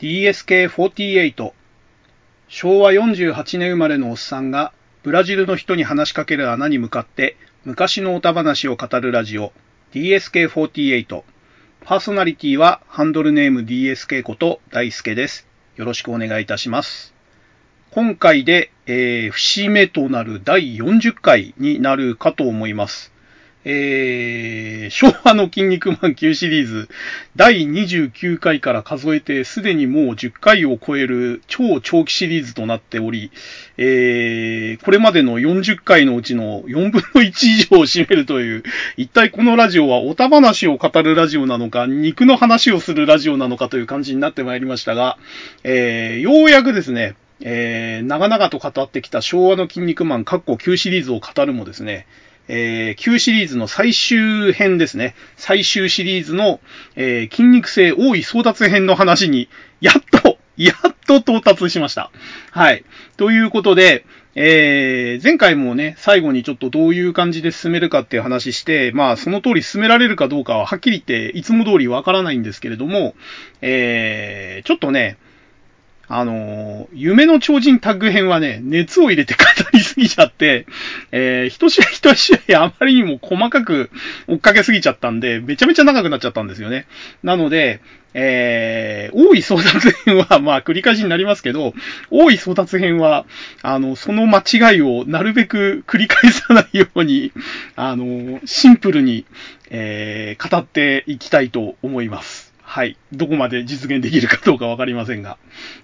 DSK48 昭和48年生まれのおっさんがブラジルの人に話しかける穴に向かって昔の歌話を語るラジオ DSK48 パーソナリティはハンドルネーム DSK こと大輔です。よろしくお願いいたします。今回で、えー、節目となる第40回になるかと思います。えー、昭和の筋肉マン9シリーズ第29回から数えてすでにもう10回を超える超長期シリーズとなっており、えー、これまでの40回のうちの4分の1以上を占めるという、一体このラジオはおた話を語るラジオなのか、肉の話をするラジオなのかという感じになってまいりましたが、えー、ようやくですね、えー、長々と語ってきた昭和の筋肉マン、カッコ9シリーズを語るもですね、えー、旧シリーズの最終編ですね。最終シリーズの、えー、筋肉性多い争奪編の話に、やっと、やっと到達しました。はい。ということで、えー、前回もね、最後にちょっとどういう感じで進めるかっていう話して、まあ、その通り進められるかどうかははっきり言って、いつも通りわからないんですけれども、えー、ちょっとね、あのー、夢の超人タッグ編はね、熱を入れて語りすぎちゃって、えー、一試合一試合あまりにも細かく追っかけすぎちゃったんで、めちゃめちゃ長くなっちゃったんですよね。なので、えー、多い争奪編は、まあ、繰り返しになりますけど、多い争奪編は、あの、その間違いをなるべく繰り返さないように、あの、シンプルに、えー、語っていきたいと思います。はい。どこまで実現できるかどうかわかりませんが。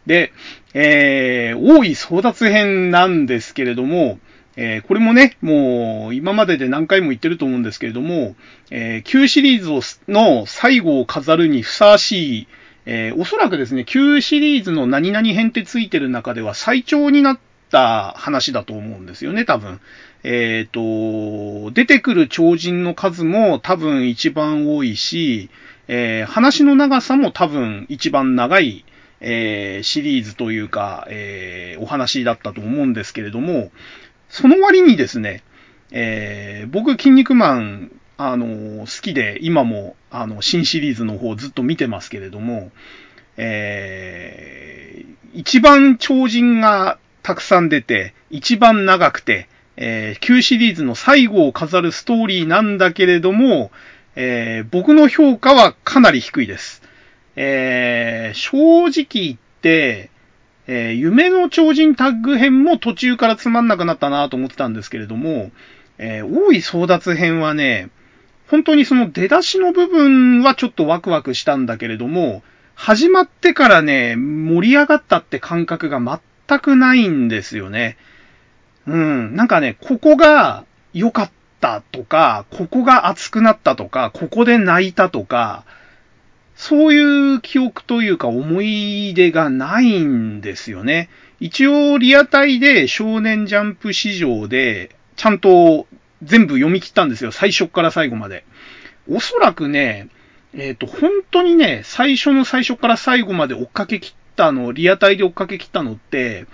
で、えー、多い争奪編なんですけれども、えー、これもね、もう今までで何回も言ってると思うんですけれども、えー、旧シリーズの最後を飾るにふさわしい、えー、おそらくですね、旧シリーズの何々編ってついてる中では最長になった話だと思うんですよね、多分。えっ、ー、と、出てくる超人の数も多分一番多いし、えー、話の長さも多分一番長い、えー、シリーズというか、えー、お話だったと思うんですけれども、その割にですね、えー、僕、筋肉マン、あの好きで、今も、あの、新シリーズの方ずっと見てますけれども、えー、一番超人がたくさん出て、一番長くて、えー、旧シリーズの最後を飾るストーリーなんだけれども、えー、僕の評価はかなり低いです。えー、正直言って、えー、夢の超人タッグ編も途中からつまんなくなったなと思ってたんですけれども、えー、大い争奪編はね、本当にその出だしの部分はちょっとワクワクしたんだけれども、始まってからね、盛り上がったって感覚が全くないんですよね。うん。なんかね、ここが良かったったとか、ここが熱くなったとか、ここで泣いたとか、そういう記憶というか思い出がないんですよね。一応リアタイで少年ジャンプ市場でちゃんと全部読み切ったんですよ。最初から最後まで。おそらくね、えっ、ー、と、本当にね、最初の最初から最後まで追っかけ切ったの、リアタイで追っかけ切ったのって、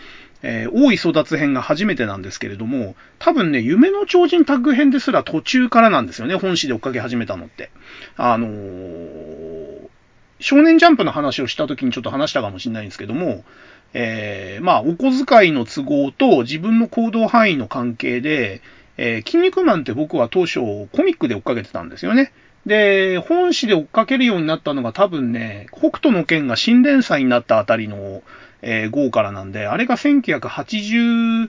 えー、大い争奪編が初めてなんですけれども、多分ね、夢の超人タッグ編ですら途中からなんですよね、本誌で追っかけ始めたのって。あのー、少年ジャンプの話をした時にちょっと話したかもしれないんですけども、えー、まあ、お小遣いの都合と自分の行動範囲の関係で、えー、筋肉マンって僕は当初コミックで追っかけてたんですよね。で、本誌で追っかけるようになったのが多分ね、北斗の剣が新連載になったあたりの、えー、号からなんで、あれが1982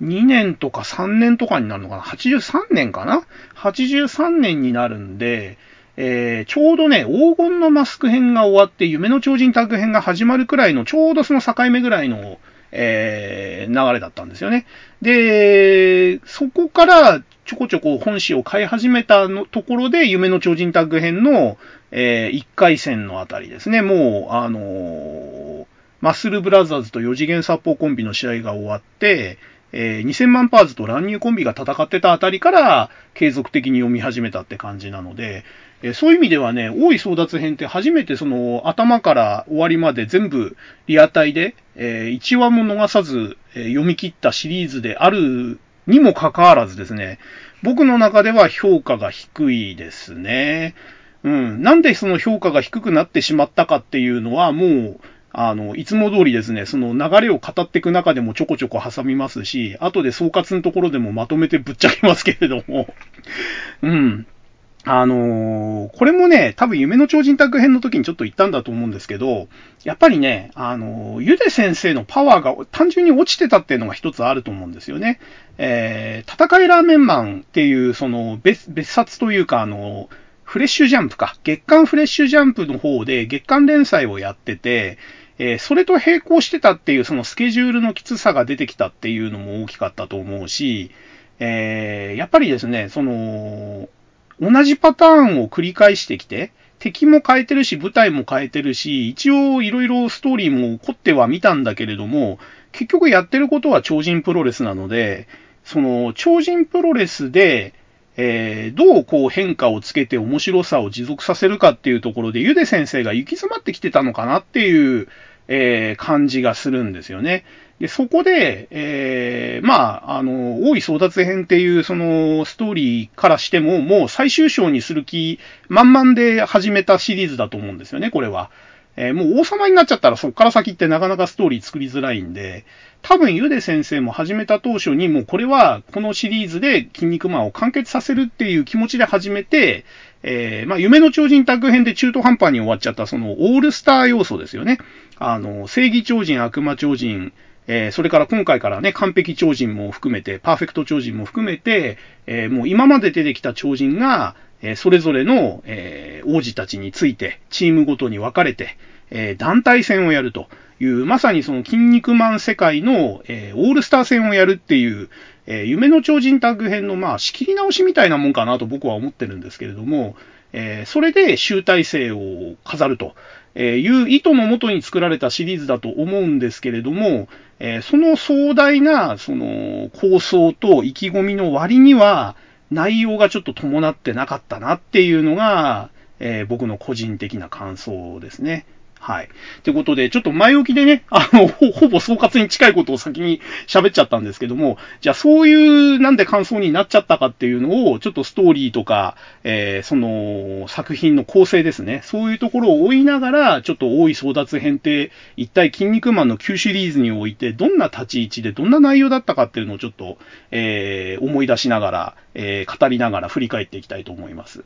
年とか3年とかになるのかな ?83 年かな ?83 年になるんで、えー、ちょうどね、黄金のマスク編が終わって、夢の超人タッグ編が始まるくらいの、ちょうどその境目ぐらいの、えー、流れだったんですよね。で、そこからちょこちょこ本誌を買い始めたのところで、夢の超人タッグ編の、えー、1回戦のあたりですね。もう、あのー、マッスルブラザーズと4次元殺法コンビの試合が終わって、えー、2000万パーズと乱入コンビが戦ってたあたりから継続的に読み始めたって感じなので、えー、そういう意味ではね、大い争奪編って初めてその頭から終わりまで全部リアタイで、えー、1話も逃さず、え読み切ったシリーズであるにもかかわらずですね、僕の中では評価が低いですね。うん。なんでその評価が低くなってしまったかっていうのはもう、あの、いつも通りですね、その流れを語っていく中でもちょこちょこ挟みますし、後で総括のところでもまとめてぶっちゃけますけれども、うん。あのー、これもね、多分夢の超人宅編の時にちょっと言ったんだと思うんですけど、やっぱりね、あのー、ゆで先生のパワーが単純に落ちてたっていうのが一つあると思うんですよね。えー、戦いラーメンマンっていう、その別、別冊というか、あの、フレッシュジャンプか。月刊フレッシュジャンプの方で月刊連載をやってて、えー、それと並行してたっていうそのスケジュールのきつさが出てきたっていうのも大きかったと思うし、えー、やっぱりですね、その、同じパターンを繰り返してきて、敵も変えてるし、舞台も変えてるし、一応いろいろストーリーも凝ってはみたんだけれども、結局やってることは超人プロレスなので、その超人プロレスで、えー、どうこう変化をつけて面白さを持続させるかっていうところで、ゆで先生が行き詰まってきてたのかなっていう、えー、感じがするんですよね。で、そこで、えー、まあ、あの、大井争奪編っていうそのストーリーからしても、もう最終章にする気満々で始めたシリーズだと思うんですよね、これは。えー、もう王様になっちゃったらそっから先ってなかなかストーリー作りづらいんで、多分ゆで先生も始めた当初にもうこれはこのシリーズで筋肉マンを完結させるっていう気持ちで始めて、えー、まあ、夢の超人タッグ編で中途半端に終わっちゃったそのオールスター要素ですよね。あの、正義超人、悪魔超人、えー、それから今回からね、完璧超人も含めて、パーフェクト超人も含めて、えー、もう今まで出てきた超人が、えー、それぞれの、え王子たちについて、チームごとに分かれて、え団体戦をやるという、まさにその筋肉マン世界の、えオールスター戦をやるっていう、え夢の超人タッグ編の、まあ、仕切り直しみたいなもんかなと僕は思ってるんですけれども、えそれで集大成を飾ると。えいう意図のもとに作られたシリーズだと思うんですけれども、えその壮大な、その、構想と意気込みの割には、内容がちょっと伴ってなかったなっていうのが、え僕の個人的な感想ですね。はい。ということで、ちょっと前置きでね、あの、ほぼ総括に近いことを先に喋っちゃったんですけども、じゃあそういうなんで感想になっちゃったかっていうのを、ちょっとストーリーとか、えー、その作品の構成ですね、そういうところを追いながら、ちょっと多い争奪編って、一体筋肉マンの旧シリーズにおいて、どんな立ち位置でどんな内容だったかっていうのをちょっと、えー、思い出しながら、えー、語りながら振り返っていきたいと思います。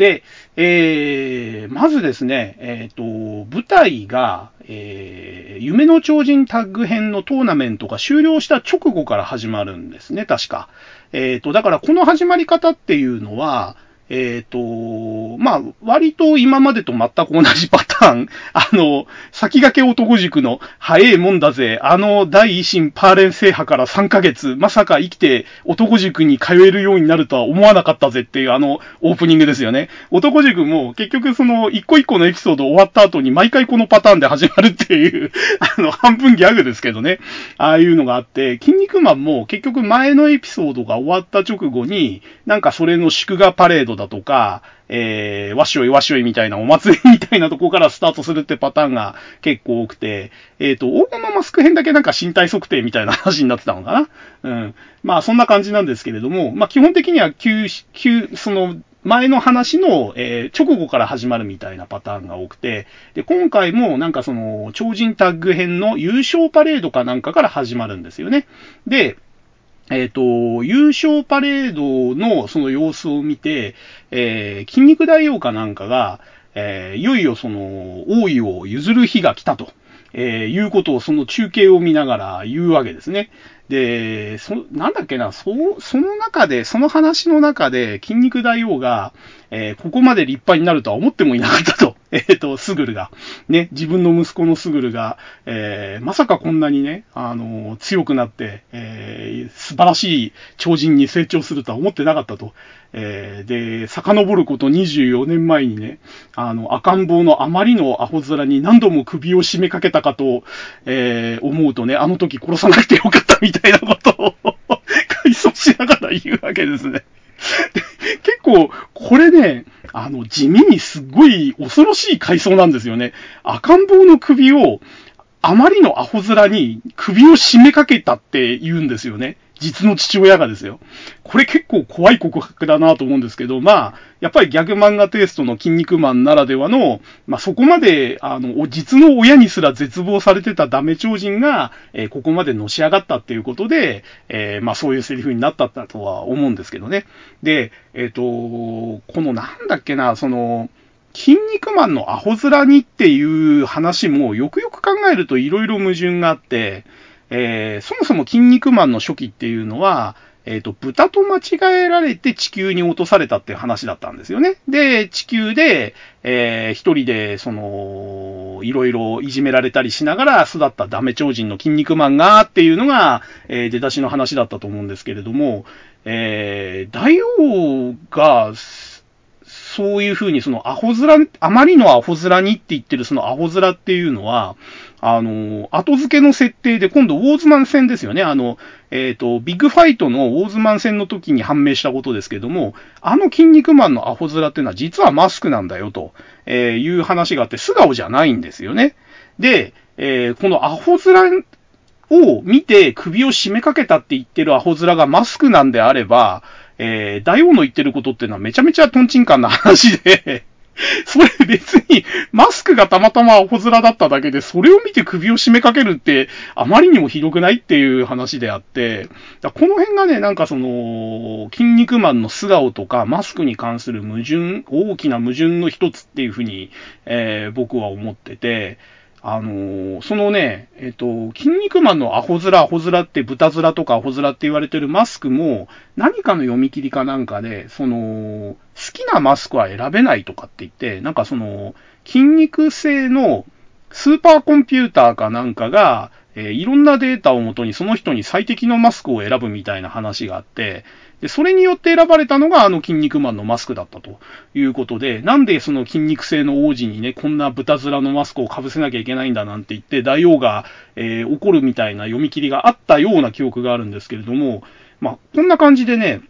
で、えー、まずですね、えっ、ー、と、舞台が、えー、夢の超人タッグ編のトーナメントが終了した直後から始まるんですね、確か。えっ、ー、と、だからこの始まり方っていうのは、えっ、ー、と、まあ、割と今までと全く同じパターン。あの、先駆け男塾の、早えもんだぜ。あの、第一審パーレン制覇から3ヶ月、まさか生きて男塾に通えるようになるとは思わなかったぜっていうあの、オープニングですよね。男塾も結局その、一個一個のエピソード終わった後に毎回このパターンで始まるっていう、あの、半分ギャグですけどね。ああいうのがあって、筋肉マンも結局前のエピソードが終わった直後に、なんかそれの祝賀パレードだとか、えー、わしょいわしょいみたいなお祭りみたいなとこからスタートするってパターンが結構多くて、えっ、ー、と、黄金のマスク編だけなんか身体測定みたいな話になってたのかな？うん。まあ、そんな感じなんですけれども、まあ、基本的には旧、旧、その、前の話の、えー、直後から始まるみたいなパターンが多くて、で、今回もなんかその、超人タッグ編の優勝パレードかなんかから始まるんですよね。で、えっ、ー、と、優勝パレードのその様子を見て、えー、筋肉大王かなんかが、えー、いよいよその、王位を譲る日が来たと、えー、いうことをその中継を見ながら言うわけですね。で、そ、なんだっけな、そ、その中で、その話の中で、筋肉大王が、えー、ここまで立派になるとは思ってもいなかったと。えっ、ー、と、スグルが。ね、自分の息子のスグルが、えー、まさかこんなにね、あの、強くなって、えー、素晴らしい超人に成長するとは思ってなかったと。えー、で、遡ること24年前にね、あの、赤ん坊のあまりのアホ面に何度も首を絞めかけたかと、えー、思うとね、あの時殺さなくてよかったみたいなことを 回想しながら言うわけですね。結構、これね、あの、地味にすっごい恐ろしい階層なんですよね。赤ん坊の首を、あまりのアホ面に首を締めかけたって言うんですよね。実の父親がですよ。これ結構怖い告白だなと思うんですけど、まあ、やっぱりギャグ漫画テイストの筋肉マンならではの、まあそこまで、あの、実の親にすら絶望されてたダメ超人が、えー、ここまでのし上がったっていうことで、えー、まあそういうセリフになったとは思うんですけどね。で、えっ、ー、と、このなんだっけな、その、筋肉マンのアホ面にっていう話もよくよく考えると色々矛盾があって、えー、そもそも筋肉マンの初期っていうのは、えっ、ー、と、豚と間違えられて地球に落とされたっていう話だったんですよね。で、地球で、えー、一人で、その、いろいろいじめられたりしながら育ったダメ超人の筋肉マンがっていうのが、えー、出だしの話だったと思うんですけれども、えー、大王が、そういうふうにそのアホ面、あまりのアホ面にって言ってるそのアホ面っていうのは、あの、後付けの設定で今度ウォーズマン戦ですよね。あの、えっ、ー、と、ビッグファイトのウォーズマン戦の時に判明したことですけども、あの筋肉マンのアホ面っていうのは実はマスクなんだよと、えいう話があって素顔じゃないんですよね。で、えー、このアホ面を見て首を締めかけたって言ってるアホ面がマスクなんであれば、えー、大王の言ってることっていうのはめちゃめちゃトンチンカンな話で それ別に、マスクがたまたまアホ面だっただけで、それを見て首を締めかけるって、あまりにもひどくないっていう話であって、この辺がね、なんかその、筋肉マンの素顔とか、マスクに関する矛盾、大きな矛盾の一つっていうふうに、えー、僕は思ってて、あのー、そのね、えっ、と、筋肉マンのアホ面、アホ面って豚面とかアホ面って言われてるマスクも、何かの読み切りかなんかで、その、好きなマスクは選べないとかって言って、なんかその、筋肉製のスーパーコンピューターかなんかが、えー、いろんなデータをもとにその人に最適のマスクを選ぶみたいな話があって、で、それによって選ばれたのがあの筋肉マンのマスクだったと。いうことで、なんでその筋肉性の王子にね、こんな豚面のマスクを被せなきゃいけないんだなんて言って、大王が、えー、怒るみたいな読み切りがあったような記憶があるんですけれども、まあ、こんな感じでね、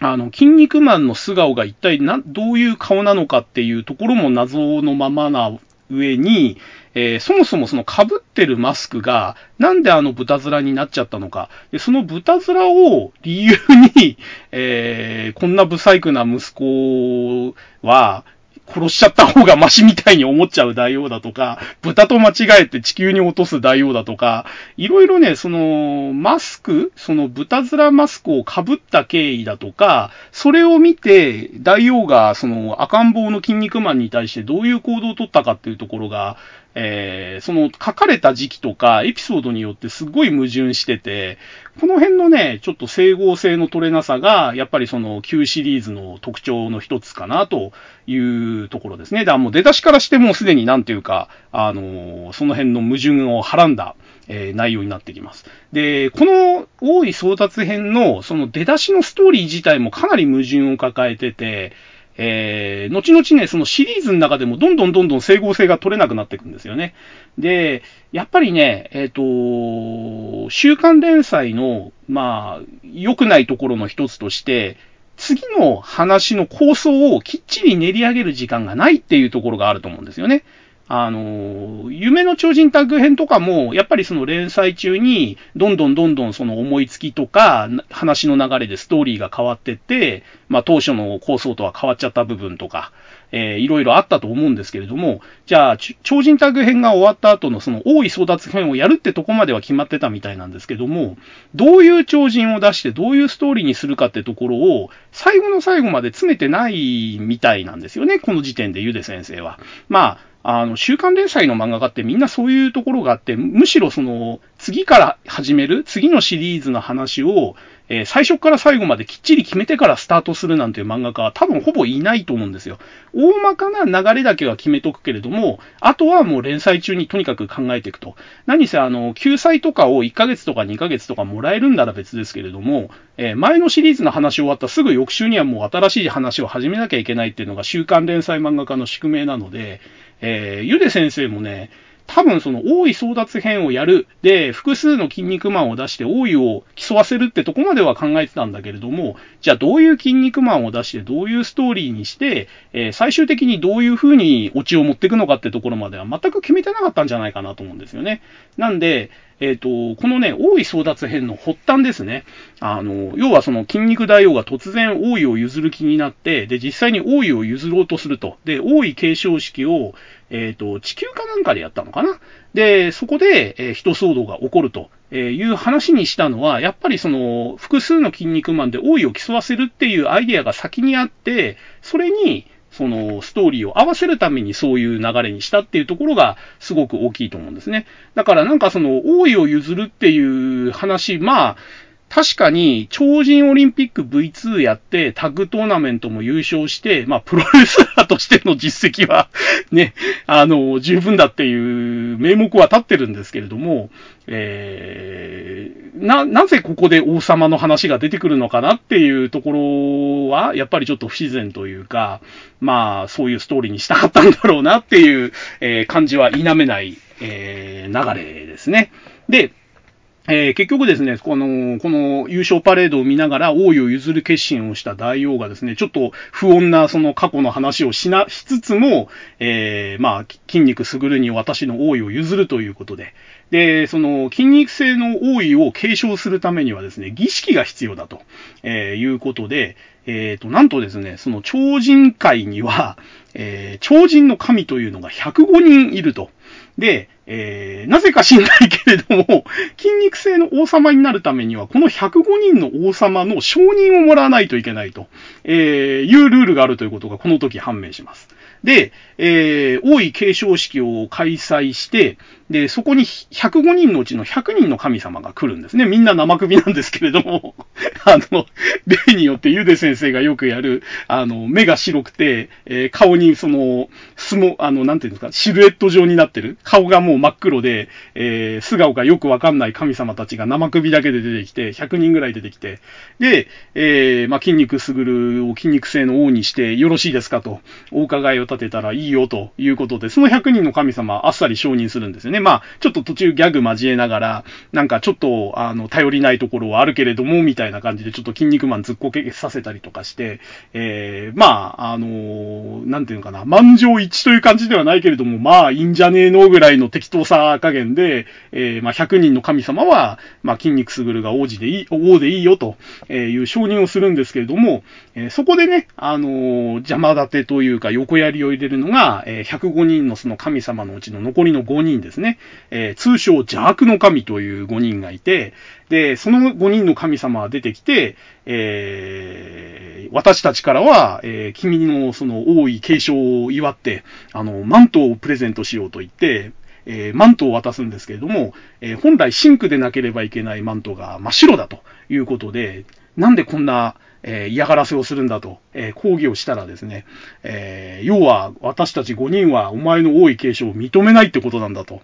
あの、筋肉マンの素顔が一体な、どういう顔なのかっていうところも謎のままな上に、えー、そもそもその被ってるマスクが、なんであの豚面になっちゃったのか。で、その豚面を理由に、えー、こんな不細工な息子は、殺しちゃった方がマシみたいに思っちゃう大王だとか、豚と間違えて地球に落とす大王だとか、いろいろね、その、マスク、その豚面マスクを被った経緯だとか、それを見て、大王がその赤ん坊の筋肉マンに対してどういう行動をとったかっていうところが、えー、その書かれた時期とかエピソードによってすごい矛盾してて、この辺のね、ちょっと整合性の取れなさが、やっぱりその旧シリーズの特徴の一つかなというところですね。だからもう出だしからしてもうすでになんていうか、あのー、その辺の矛盾をはらんだ、えー、内容になってきます。で、この大井争奪編のその出だしのストーリー自体もかなり矛盾を抱えてて、えー、後々ね、そのシリーズの中でもどんどんどんどん整合性が取れなくなっていくんですよね。で、やっぱりね、えっ、ー、と、週刊連載の、まあ、良くないところの一つとして、次の話の構想をきっちり練り上げる時間がないっていうところがあると思うんですよね。あの、夢の超人タッグ編とかも、やっぱりその連載中に、どんどんどんどんその思いつきとか、話の流れでストーリーが変わってって、まあ当初の構想とは変わっちゃった部分とか、えー、いろいろあったと思うんですけれども、じゃあ、超人タッグ編が終わった後のその大い争奪編をやるってとこまでは決まってたみたいなんですけども、どういう超人を出してどういうストーリーにするかってところを、最後の最後まで詰めてないみたいなんですよね、この時点でゆで先生は。まあ、あの、週刊連載の漫画家ってみんなそういうところがあって、むしろその、次から始める、次のシリーズの話を、えー、最初から最後まできっちり決めてからスタートするなんていう漫画家は多分ほぼいないと思うんですよ。大まかな流れだけは決めとくけれども、あとはもう連載中にとにかく考えていくと。何せあの、救済とかを1ヶ月とか2ヶ月とかもらえるんなら別ですけれども、えー、前のシリーズの話終わったすぐ翌週にはもう新しい話を始めなきゃいけないっていうのが週刊連載漫画家の宿命なので、えー、ゆで先生もね、多分その王位争奪編をやる。で、複数の筋肉マンを出して王位を競わせるってとこまでは考えてたんだけれども、じゃあどういう筋肉マンを出してどういうストーリーにして、えー、最終的にどういう風にオチを持っていくのかってところまでは全く決めてなかったんじゃないかなと思うんですよね。なんで、えっ、ー、と、このね、王位争奪編の発端ですね。あの、要はその筋肉大王が突然王位を譲る気になって、で、実際に王位を譲ろうとすると。で、王位継承式を、えっ、ー、と、地球かなんかでやったのかな。で、そこで、えー、人騒動が起こるとえいう話にしたのは、やっぱりその、複数の筋肉マンで王位を競わせるっていうアイデアが先にあって、それに、そのストーリーを合わせるためにそういう流れにしたっていうところがすごく大きいと思うんですね。だからなんかその王位を譲るっていう話、まあ、確かに、超人オリンピック V2 やって、タッグトーナメントも優勝して、まあ、プロレスーとしての実績はね、あの、十分だっていう名目は立ってるんですけれども、えー、な、なぜここで王様の話が出てくるのかなっていうところは、やっぱりちょっと不自然というか、まあ、そういうストーリーにしたかったんだろうなっていう、えー、感じは否めない、えー、流れですね。で、えー、結局ですね、この、この優勝パレードを見ながら王位を譲る決心をした大王がですね、ちょっと不穏なその過去の話をしな、しつつも、えー、まあ、筋肉すぐるに私の王位を譲るということで、で、その筋肉性の王位を継承するためにはですね、儀式が必要だと、えー、いうことで、えっ、ー、と、なんとですね、その超人界には、えー、超人の神というのが105人いると。で、えー、なぜか知んないけれども、筋肉性の王様になるためには、この105人の王様の承認をもらわないといけないと、えー、いうルールがあるということがこの時判明します。で、えー、王位継承式を開催して、で、そこに105人のうちの100人の神様が来るんですね。みんな生首なんですけれども、あの、例によってゆで先生がよくやる、あの、目が白くて、えー、顔にその、相撲、あの、なんていうんですか、シルエット状になってる。顔がもう真っ黒で、えー、素顔がよくわかんない神様たちが生首だけで出てきて、100人ぐらい出てきて、で、えー、まあ、筋肉すぐるを筋肉性の王にしてよろしいですかと、お伺いを立てたらいいいよということで、その100人の神様あっさり承認するんですよね。まあ、ちょっと途中ギャグ交えながら、なんかちょっと、あの、頼りないところはあるけれども、みたいな感じで、ちょっと筋肉マンずっこけさせたりとかして、えー、まあ、あのなんていうのかな、満場一致という感じではないけれども、まあ、いいんじゃねえのぐらいの適当さ加減で、えー、まあ、100人の神様は、まあ、筋肉すぐるが王子でいい、王でいいよという承認をするんですけれども、えー、そこでね、あの邪魔立てというか横槍を入れるのが、え、105人のその神様のうちの残りの5人ですね。え、通称邪悪の神という5人がいて、で、その5人の神様が出てきて、えー、私たちからは、えー、君のその王位継承を祝って、あの、マントをプレゼントしようと言って、えー、マントを渡すんですけれども、え、本来シンクでなければいけないマントが真っ白だということで、なんでこんな、えー、嫌がらせをするんだと、えー、抗議をしたらですね、えー、要は私たち5人はお前の王位継承を認めないってことなんだと、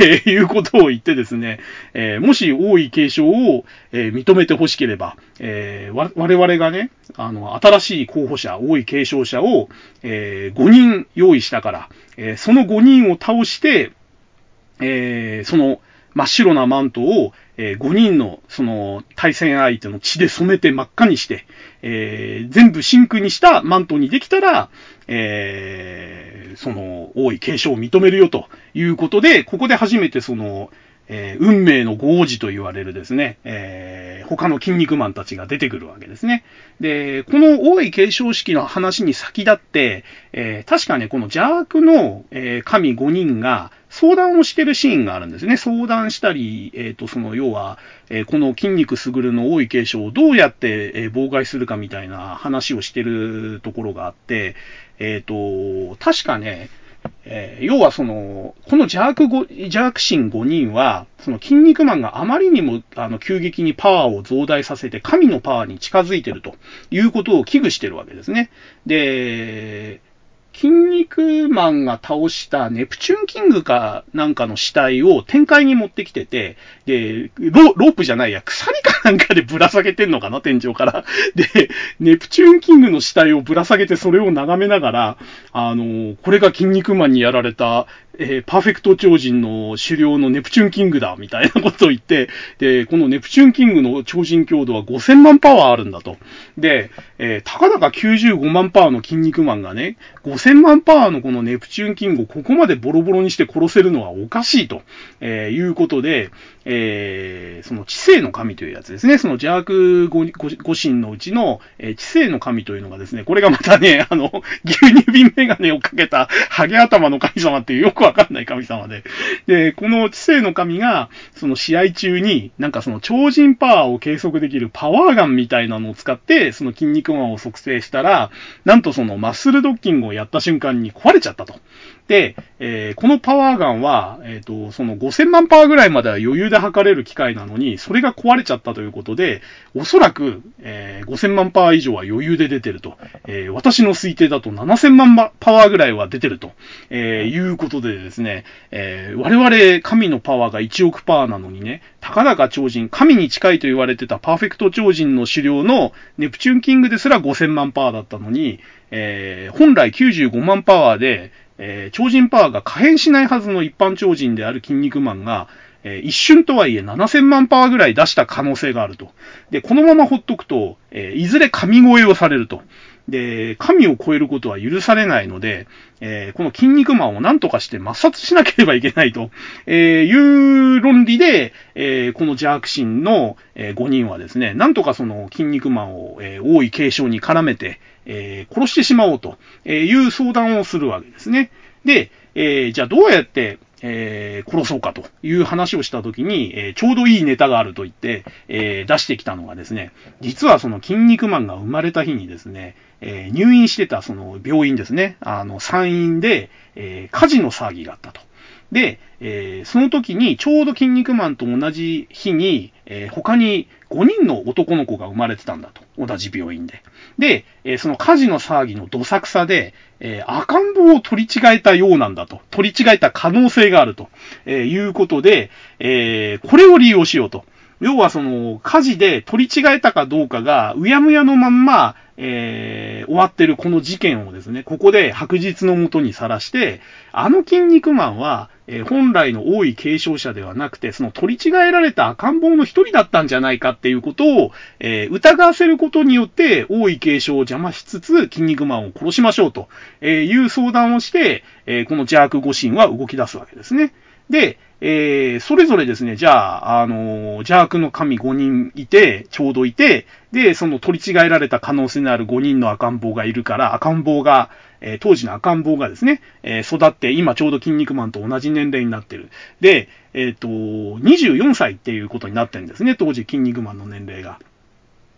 えいうことを言ってですね、えもし王位継承を、え認めてほしければ、え我々がね、あの、新しい候補者、王位継承者を、え5人用意したから、えその5人を倒して、えーその真っ白なマントを、えー、5人のその対戦相手の血で染めて真っ赤にして、えー、全部真空にしたマントにできたら、えー、その王位継承を認めるよということで、ここで初めてその、えー、運命の豪子と言われるですね、えー、他の筋肉マンたちが出てくるわけですね。で、この王位継承式の話に先立って、えー、確かね、この邪悪の、え、神5人が、相談をしてるシーンがあるんですね。相談したり、えっ、ー、と、その、要は、えー、この筋肉すぐるの多い継承をどうやって、えー、妨害するかみたいな話をしてるところがあって、えっ、と、確かね、え要はその、この邪悪邪悪神5人は、その筋肉マンがあまりにも、あの、急激にパワーを増大させて、神のパワーに近づいてるということを危惧してるわけですね。で、筋肉マンが倒したネプチューンキングかなんかの死体を展開に持ってきてて、で、ロープじゃないや、鎖かなんかでぶら下げてんのかな、天井から。で、ネプチューンキングの死体をぶら下げてそれを眺めながら、あの、これが筋肉マンにやられた、えー、パーフェクト超人の狩猟のネプチューンキングだ、みたいなことを言って、で、このネプチューンキングの超人強度は5000万パワーあるんだと。で、えー、たかだか95万パワーの筋肉マンがね、5000万パワーのこのネプチューンキングをここまでボロボロにして殺せるのはおかしいと、えー、いうことで、えー、その知性の神というやつですね。その邪悪五神のうちの、え、知性の神というのがですね、これがまたね、あの、牛乳瓶メガネをかけたハゲ頭の神様っていうよくわかんない神様で。で、この知性の神が、その試合中に、なんかその超人パワーを計測できるパワーガンみたいなのを使って、その筋肉マを測定したら、なんとそのマッスルドッキングをやった瞬間に壊れちゃったと。で、えー、このパワーガンは、えっ、ー、と、その5000万パワーぐらいまでは余裕で測れる機械なのに、それが壊れちゃったということで、おそらく、えー、5000万パワー以上は余裕で出てると。え、私の推定だと7000万パワーぐらいは出てると、え、いうことでですね、え、我々神のパワーが1億パワーなのにね、たかだか超人、神に近いと言われてたパーフェクト超人の狩猟のネプチューンキングですら5000万パワーだったのに、え、本来95万パワーで、えー、超人パワーが可変しないはずの一般超人である筋肉マンが、えー、一瞬とはいえ7000万パワーぐらい出した可能性があると。で、このままほっとくと、えー、いずれ神声をされると。で、神を超えることは許されないので、えー、この筋肉マンを何とかして抹殺しなければいけないと、えいう論理で、えこの邪悪神の、え5人はですね、なんとかその筋肉マンを、え王位継承に絡めて、え殺してしまおうという相談をするわけですね。で、えじゃあどうやって、えー、殺そうかという話をしたときに、えー、ちょうどいいネタがあると言って、えー、出してきたのがですね、実はその筋肉マンが生まれた日にですね、え、入院してたその病院ですね、あの、産院で、えー、火事の騒ぎがあったと。で、えー、その時にちょうど筋肉マンと同じ日に、えー、他に5人の男の子が生まれてたんだと。同じ病院で。で、えー、その火事の騒ぎのどさくさで、え赤ん坊を取り違えたようなんだと。取り違えた可能性があると、えいうことで、えこれを利用しようと。要はその、火事で取り違えたかどうかが、うやむやのまんま、えー、終わってるこの事件をですね、ここで白日のもとにさらして、あの筋肉マンは、えー、本来の王位継承者ではなくて、その取り違えられた赤ん坊の一人だったんじゃないかっていうことを、えー、疑わせることによって、王位継承を邪魔しつつ、筋肉マンを殺しましょうという相談をして、えこの邪悪誤神は動き出すわけですね。で、えー、それぞれですね、じゃあ、あのー、邪悪の神5人いて、ちょうどいて、で、その取り違えられた可能性のある5人の赤ん坊がいるから、赤ん坊が、えー、当時の赤ん坊がですね、えー、育って、今ちょうど筋肉マンと同じ年齢になってる。で、えっ、と、24歳っていうことになってるんですね、当時筋肉マンの年齢が。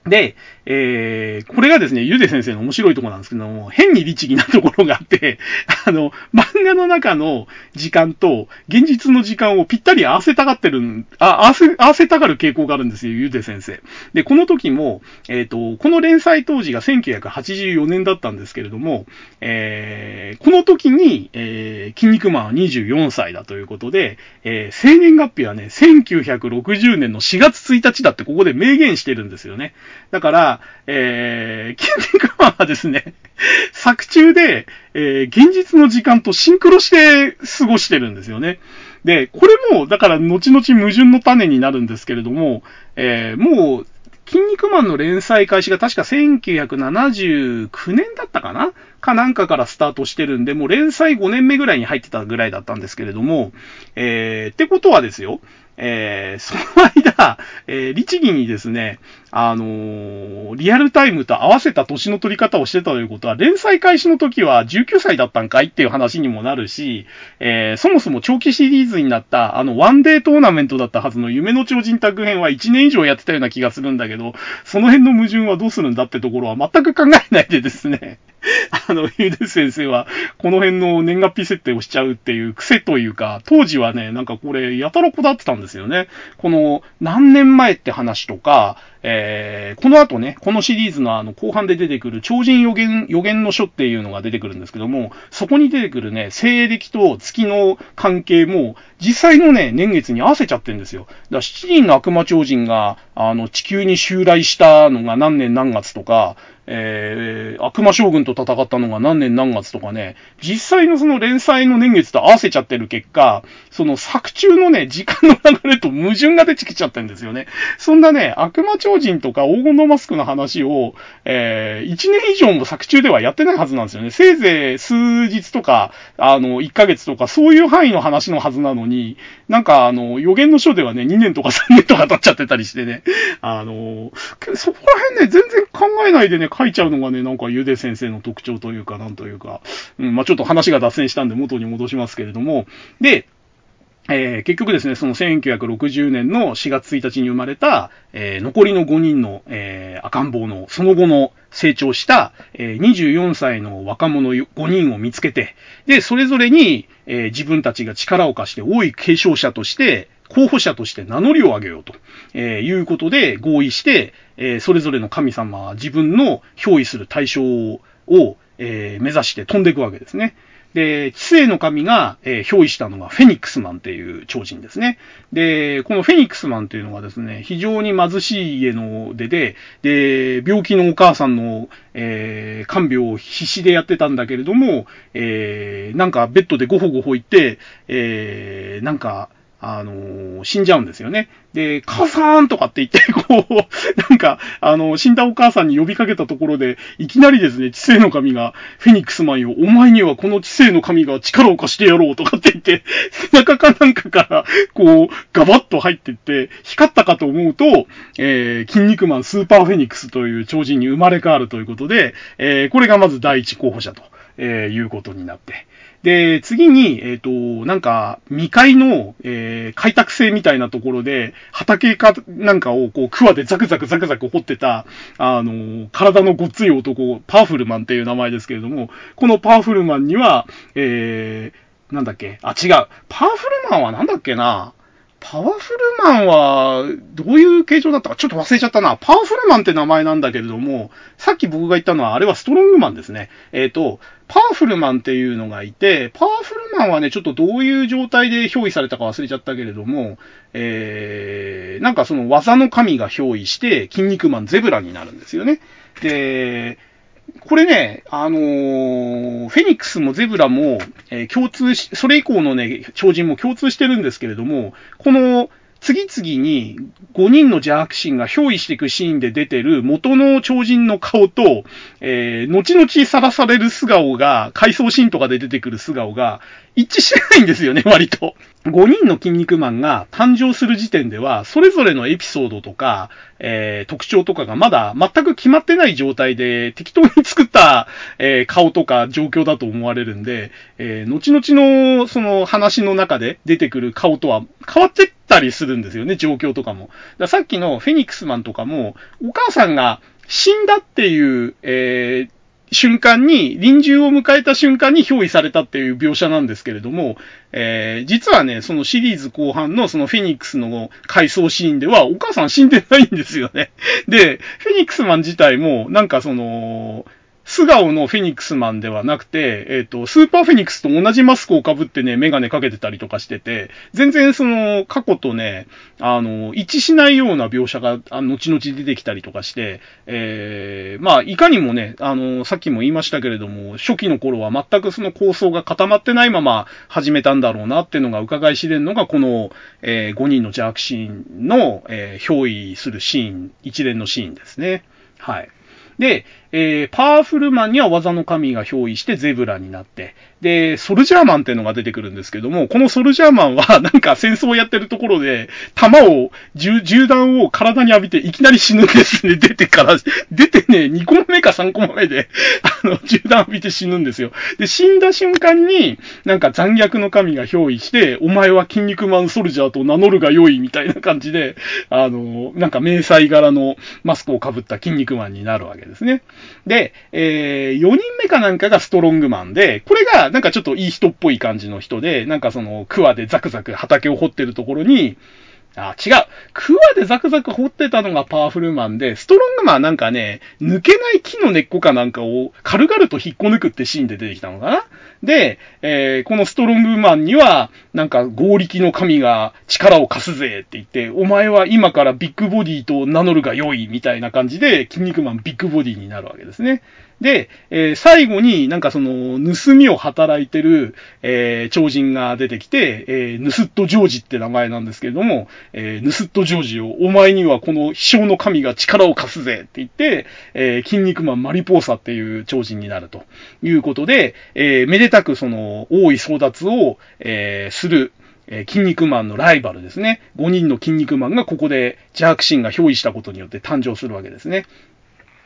で、えー、これがですね、ゆで先生の面白いところなんですけども、変に律儀なところがあって、あの、漫画の中の時間と現実の時間をぴったり合わせたがってるあ、合わせ、合わせたがる傾向があるんですよ、ゆで先生。で、この時も、えっ、ー、と、この連載当時が1984年だったんですけれども、えー、この時に、えー、筋肉マンは24歳だということで、えー、生年月日はね、1960年の4月1日だってここで明言してるんですよね。だから、えー、筋肉マンはですね、作中で、えー、現実の時間とシンクロして過ごしてるんですよね。で、これも、だから、後々矛盾の種になるんですけれども、えー、もう、筋肉マンの連載開始が確か1979年だったかな？かなんかからスタートしてるんで、もう連載5年目ぐらいに入ってたぐらいだったんですけれども、えー、ってことはですよ、えー、その間、えー、律儀にですね、あのー、リアルタイムと合わせた年の取り方をしてたということは、連載開始の時は19歳だったんかいっていう話にもなるし、えー、そもそも長期シリーズになった、あの、ワンデートーナメントだったはずの夢の超人宅編は1年以上やってたような気がするんだけど、その辺の矛盾はどうするんだってところは全く考えないでですね、あの、ゆうで先生は、この辺の年月日設定をしちゃうっていう癖というか、当時はね、なんかこれ、やたらこだってたんですですよね。この、何年前って話とか、えー、この後ね、このシリーズのあの後半で出てくる超人予言、予言の書っていうのが出てくるんですけども、そこに出てくるね、西暦と月の関係も、実際のね、年月に合わせちゃってるんですよ。だから七人の悪魔超人が、あの、地球に襲来したのが何年何月とか、えー、悪魔将軍と戦ったのが何年何月とかね、実際のその連載の年月と合わせちゃってる結果、その作中のね、時間の流れと矛盾が出てきちゃってるんですよね。そんなね、悪魔超人とか黄金のマスクの話を、えー、1年以上も作中ではやってないはずなんですよね。せいぜい数日とか、あの、1ヶ月とか、そういう範囲の話のはずなのに、なんか、あの、予言の書ではね、2年とか3年とか経っちゃってたりしてね、あの、そこら辺ね、全然考えないでね、書いちゃうのがね、なんかゆで先生の特徴というか、なんというか、うん、まあちょっと話が脱線したんで元に戻しますけれども、で、えー、結局ですね、その1960年の4月1日に生まれた、えー、残りの5人の、えー、赤ん坊のその後の成長した、え、24歳の若者5人を見つけて、で、それぞれに、え、自分たちが力を貸して多い継承者として、候補者として名乗りを上げようと、えー、いうことで合意して、えー、それぞれの神様は自分の憑依する対象を、えー、目指して飛んでいくわけですね。で、知性の神が、えー、憑依したのがフェニックスマンっていう超人ですね。で、このフェニックスマンっていうのがですね、非常に貧しい家の出で、で、病気のお母さんの、えー、看病を必死でやってたんだけれども、えー、なんかベッドでゴホゴホ言って、えー、なんか、あの、死んじゃうんですよね。で、母さんとかって言って、こう、なんか、あの、死んだお母さんに呼びかけたところで、いきなりですね、知性の神が、フェニックスマンよ、お前にはこの知性の神が力を貸してやろうとかって言って、背中かなんかから、こう、ガバッと入ってって、光ったかと思うと、えー、筋肉マンスーパーフェニックスという超人に生まれ変わるということで、えー、これがまず第一候補者と、えー、いうことになって、で、次に、えっ、ー、と、なんか、未開の、えー、開拓性みたいなところで、畑かなんかを、こう、桑でザクザクザクザク掘ってた、あの、体のごっつい男、パワフルマンっていう名前ですけれども、このパワフルマンには、えー、なんだっけ？あ、違う。パワフルマンはなんだっけな？パワフルマンは、どういう形状だったかちょっと忘れちゃったな。パワフルマンって名前なんだけれども、さっき僕が言ったのは、あれはストロングマンですね。えっ、ー、と、パワフルマンっていうのがいて、パワフルマンはね、ちょっとどういう状態で憑依されたか忘れちゃったけれども、えー、なんかその技の神が憑依して、筋肉マンゼブラになるんですよね。で、これね、あのー、フェニックスもゼブラも、えー、共通し、それ以降のね、超人も共通してるんですけれども、この、次々に5人の邪悪神が憑依していくシーンで出てる元の超人の顔と、えー、後々さらされる素顔が、回想シーンとかで出てくる素顔が一致しないんですよね、割と。5人の筋肉マンが誕生する時点では、それぞれのエピソードとか、えー、特徴とかがまだ全く決まってない状態で、適当に作った、えー、顔とか状況だと思われるんで、えー、後々のその話の中で出てくる顔とは変わってったりするんですよね、状況とかも。ださっきのフェニックスマンとかも、お母さんが死んだっていう、えー、瞬間に、臨終を迎えた瞬間に憑依されたっていう描写なんですけれども、えー、実はね、そのシリーズ後半のそのフェニックスの回想シーンでは、お母さん死んでないんですよね。で、フェニックスマン自体も、なんかその、素顔のフェニックスマンではなくて、えっ、ー、と、スーパーフェニックスと同じマスクをかぶってね、メガネかけてたりとかしてて、全然その、過去とね、あの、一致しないような描写が、あ後々出てきたりとかして、えー、まあ、いかにもね、あの、さっきも言いましたけれども、初期の頃は全くその構想が固まってないまま始めたんだろうなっていうのが伺い知れるのが、この、えー、5人のジャークシーンの、えー、憑依するシーン、一連のシーンですね。はい。で、えー、パワフルマンには技の神が憑依してゼブラになって、で、ソルジャーマンっていうのが出てくるんですけども、このソルジャーマンはなんか戦争をやってるところで、弾を、銃弾を体に浴びていきなり死ぬんですね。出てから、出てね、2個目か3個目で、あの、銃弾浴びて死ぬんですよ。で、死んだ瞬間に、なんか残虐の神が憑依して、お前は筋肉マンソルジャーと名乗るが良いみたいな感じで、あの、なんか迷彩柄のマスクを被った筋肉マンになるわけですね。で、えー、4人目かなんかがストロングマンで、これがなんかちょっといい人っぽい感じの人で、なんかその、クワでザクザク畑を掘ってるところに、あ、違う。クワでザクザク掘ってたのがパワフルマンで、ストロングマンなんかね、抜けない木の根っこかなんかを軽々と引っこ抜くってシーンで出てきたのかな？で、えー、このストロングマンには、なんか合力の神が力を貸すぜって言って、お前は今からビッグボディと名乗るが良いみたいな感じで、筋肉マンビッグボディになるわけですね。で、えー、最後になんかその、盗みを働いてる、えー、超人が出てきて、えー、ヌスットジョージって名前なんですけれども、えー、ヌスットジョージを、お前にはこの秘書の神が力を貸すぜって言って、えー、筋肉マンマリポーサっていう超人になるということで、えー、めでたくその、大い争奪を、えー、する、えー、筋肉マンのライバルですね。5人の筋肉マンがここでジャークシンが憑依したことによって誕生するわけですね。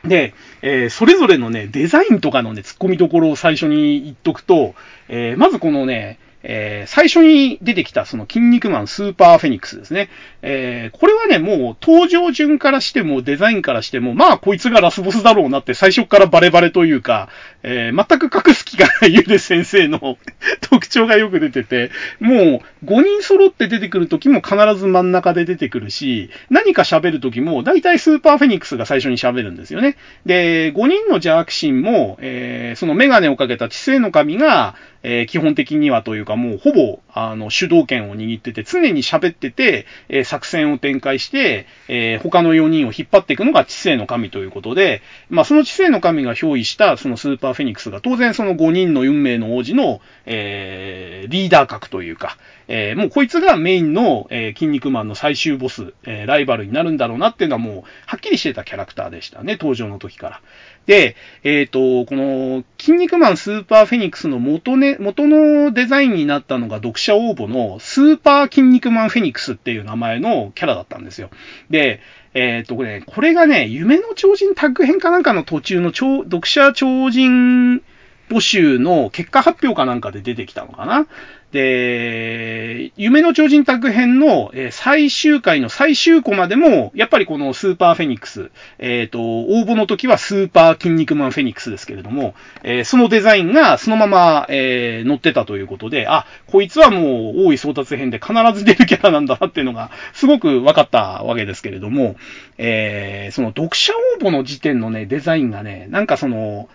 で、えー、それぞれのね、デザインとかのね、突っ込みどころを最初に言っとくと、えー、まずこのね、えー、最初に出てきたそのキン肉マンスーパーフェニックスですね。えー、これはね、もう登場順からしてもデザインからしても、まあこいつがラスボスだろうなって最初からバレバレというか、えー、全く隠す気がないゆで先生の 特徴がよく出てて、もう5人揃って出てくるときも必ず真ん中で出てくるし、何か喋るときも大体スーパーフェニックスが最初に喋るんですよね。で、5人の邪悪神も、えー、そのメガネをかけた知性の神が、えー、基本的にはというかもうほぼ、あの、主導権を握ってて、常に喋ってて、えー、作戦を展開して、えー、他の4人を引っ張っていくのが知性の神ということで、まあ、その知性の神が憑依したそのスーパーフェニックスが当然その5人の運命の王子の、えー、リーダー格というか、えー、もうこいつがメインの、えー、筋肉マンの最終ボス、えー、ライバルになるんだろうなっていうのはもう、はっきりしてたキャラクターでしたね、登場の時から。で、えっ、ー、と、この、キン肉マンスーパーフェニックスの元ね、元のデザインになったのが読者応募のスーパーキン肉マンフェニックスっていう名前のキャラだったんですよ。で、えっ、ー、と、これ、これがね、夢の超人タッグ編かなんかの途中の読者超人募集の結果発表かなんかで出てきたのかな。で、夢の超人タッグ編の最終回の最終回までも、やっぱりこのスーパーフェニックス、えっ、ー、と、応募の時はスーパー筋肉マンフェニックスですけれども、えー、そのデザインがそのまま、えー、載ってたということで、あ、こいつはもう大い争奪編で必ず出るキャラなんだなっていうのが、すごく分かったわけですけれども、えー、その読者応募の時点のね、デザインがね、なんかその、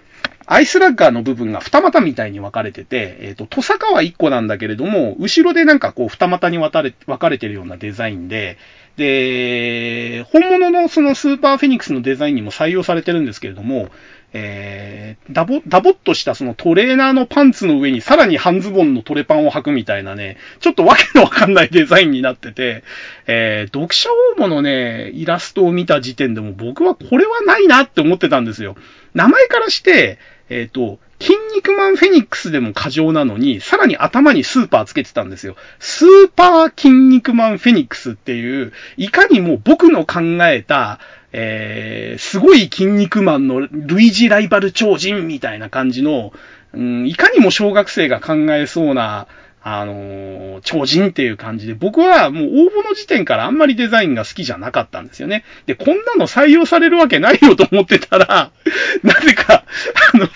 アイスラッガーの部分が二股みたいに分かれてて、えっ、ー、と、トサカは一個なんだけれども、後ろでなんかこう二股に分かれ分かれてるようなデザインで、で、本物のそのスーパーフェニックスのデザインにも採用されてるんですけれども、えー、ダボ、ダボっとしたそのトレーナーのパンツの上にさらに半ズボンのトレパンを履くみたいなね、ちょっとわけのわかんないデザインになってて、えー、読者応募のね、イラストを見た時点でも僕はこれはないなって思ってたんですよ。名前からして、えっ、ー、と、キン肉マンフェニックスでも過剰なのに、さらに頭にスーパーつけてたんですよ。スーパーキン肉マンフェニックスっていう、いかにも僕の考えた、えー、すごい筋肉マンの類似ライバル超人みたいな感じの、うん、いかにも小学生が考えそうな、あのー、超人っていう感じで、僕はもう応募の時点からあんまりデザインが好きじゃなかったんですよね。で、こんなの採用されるわけないよと思ってたら、なぜか、あの、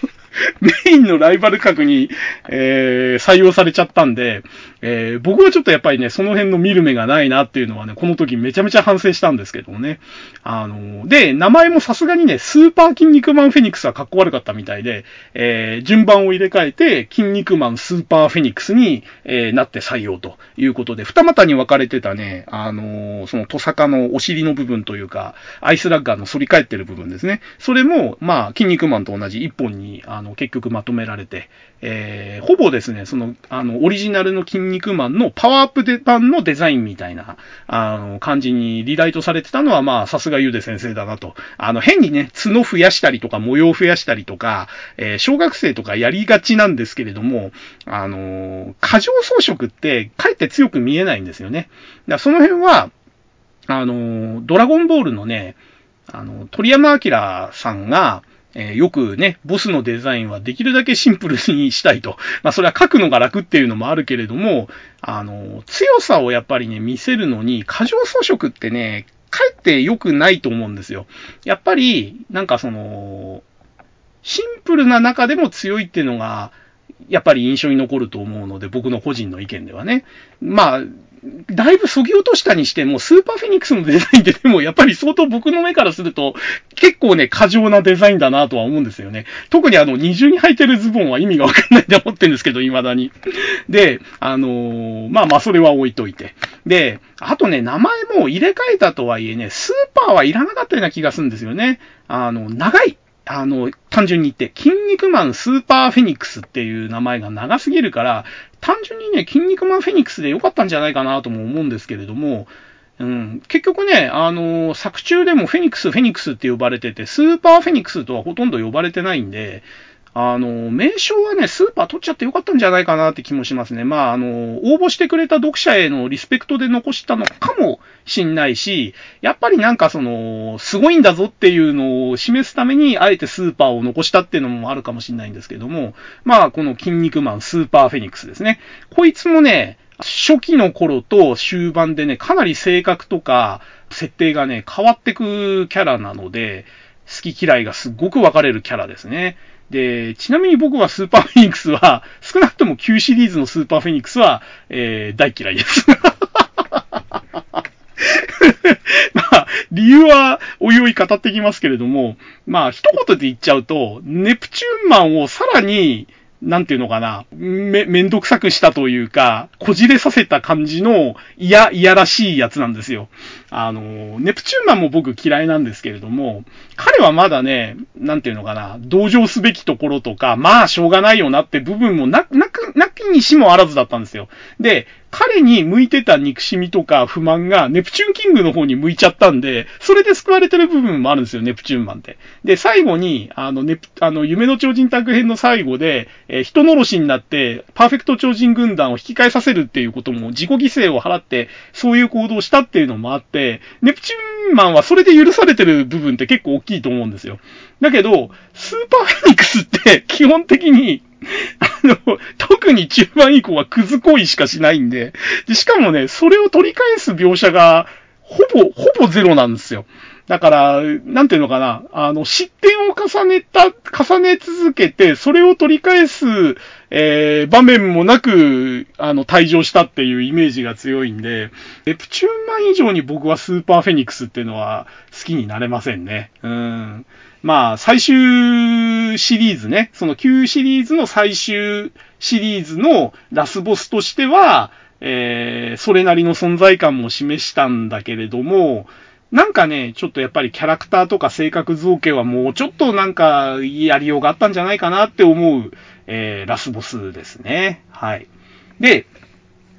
メインのライバル格に、えー、採用されちゃったんで、えー、僕はちょっとやっぱりね、その辺の見る目がないなっていうのはね、この時めちゃめちゃ反省したんですけどもね。あの、で、名前もさすがにね、スーパー筋肉マンフェニックスはかっこ悪かったみたいで、えー、順番を入れ替えて、筋肉マンスーパーフェニックスに、え、なって採用ということで、二股に分かれてたね、あのそのトサカのお尻の部分というか、アイスラッガーの反り返ってる部分ですね。それも、まあ、筋肉マンと同じ一本に、あの、結局まとめられて、えー、ほぼですね、その、あの、オリジナルの筋肉マンのパワーアップデ版のデザインみたいな、あの、感じにリライトされてたのは、まあ、さすがゆうで先生だなと。あの、変にね、角増やしたりとか、模様増やしたりとか、えー、小学生とかやりがちなんですけれども、あの、過剰装飾って、かえって強く見えないんですよね。だその辺は、あの、ドラゴンボールのね、あの、鳥山明さんが、えー、よくね、ボスのデザインはできるだけシンプルにしたいと。まあ、それは書くのが楽っていうのもあるけれども、あの、強さをやっぱりね、見せるのに、過剰装飾ってね、かえって良くないと思うんですよ。やっぱり、なんかその、シンプルな中でも強いっていうのが、やっぱり印象に残ると思うので、僕の個人の意見ではね。まあ、だいぶ削ぎ落としたにしても、スーパーフェニックスのデザインってでもやっぱり相当僕の目からすると、結構ね、過剰なデザインだなとは思うんですよね。特にあの、二重に履いてるズボンは意味がわかんないって思ってるんですけど、未だに。で、あのー、まあまあ、それは置いといて。で、あとね、名前も入れ替えたとはいえね、スーパーはいらなかったような気がするんですよね。あの、長い。あの、単純に言って、キン肉マンスーパーフェニックスっていう名前が長すぎるから、単純にね、キン肉マンフェニックスで良かったんじゃないかなとも思うんですけれども、うん、結局ね、あの、作中でもフェニックス、フェニックスって呼ばれてて、スーパーフェニックスとはほとんど呼ばれてないんで、あの、名称はね、スーパー取っちゃってよかったんじゃないかなって気もしますね。まあ、あの、応募してくれた読者へのリスペクトで残したのかもしんないし、やっぱりなんかその、すごいんだぞっていうのを示すために、あえてスーパーを残したっていうのもあるかもしんないんですけども、まあ、この筋肉マンスーパーフェニックスですね。こいつもね、初期の頃と終盤でね、かなり性格とか設定がね、変わってくキャラなので、好き嫌いがすっごく分かれるキャラですね。で、ちなみに僕はスーパーフェニックスは、少なくとも旧シリーズのスーパーフェニックスは、えー、大嫌いです。まあ、理由はおいおい語ってきますけれども、まあ、一言で言っちゃうと、ネプチューンマンをさらになんていうのかな、め、めんどくさくしたというか、こじれさせた感じの、いや、いやらしいやつなんですよ。あの、ネプチューンマンも僕嫌いなんですけれども、彼はまだね、なんていうのかな、同情すべきところとか、まあ、しょうがないよなって部分もな、なく、なきにしもあらずだったんですよ。で、彼に向いてた憎しみとか不満がネプチューンキングの方に向いちゃったんで、それで救われてる部分もあるんですよ、ネプチューンマンって。で、最後に、あの、ネプ、あの、夢の超人宅編の最後で、えー、人殺しになって、パーフェクト超人軍団を引き返させるっていうことも自己犠牲を払って、そういう行動をしたっていうのもあって、ネプチューンマンはそれで許されてる部分って結構大きいと思うんですよ。だけど、スーパーフェニックスって基本的にあの、特に中盤以降はクズ行為しかしないんで、で、しかもね、それを取り返す描写が、ほぼ、ほぼゼロなんですよ。だから、なんていうのかな、あの、失点を重ねた、重ね続けて、それを取り返す、えー、場面もなく、あの、退場したっていうイメージが強いんで、ネプチューンマン以上に僕はスーパーフェニックスっていうのは好きになれませんね。うん。まあ、最終シリーズね、その旧シリーズの最終シリーズのラスボスとしては、えー、それなりの存在感も示したんだけれども、なんかね、ちょっとやっぱりキャラクターとか性格造形はもうちょっとなんかやりようがあったんじゃないかなって思う、えー、ラスボスですね。はい。で、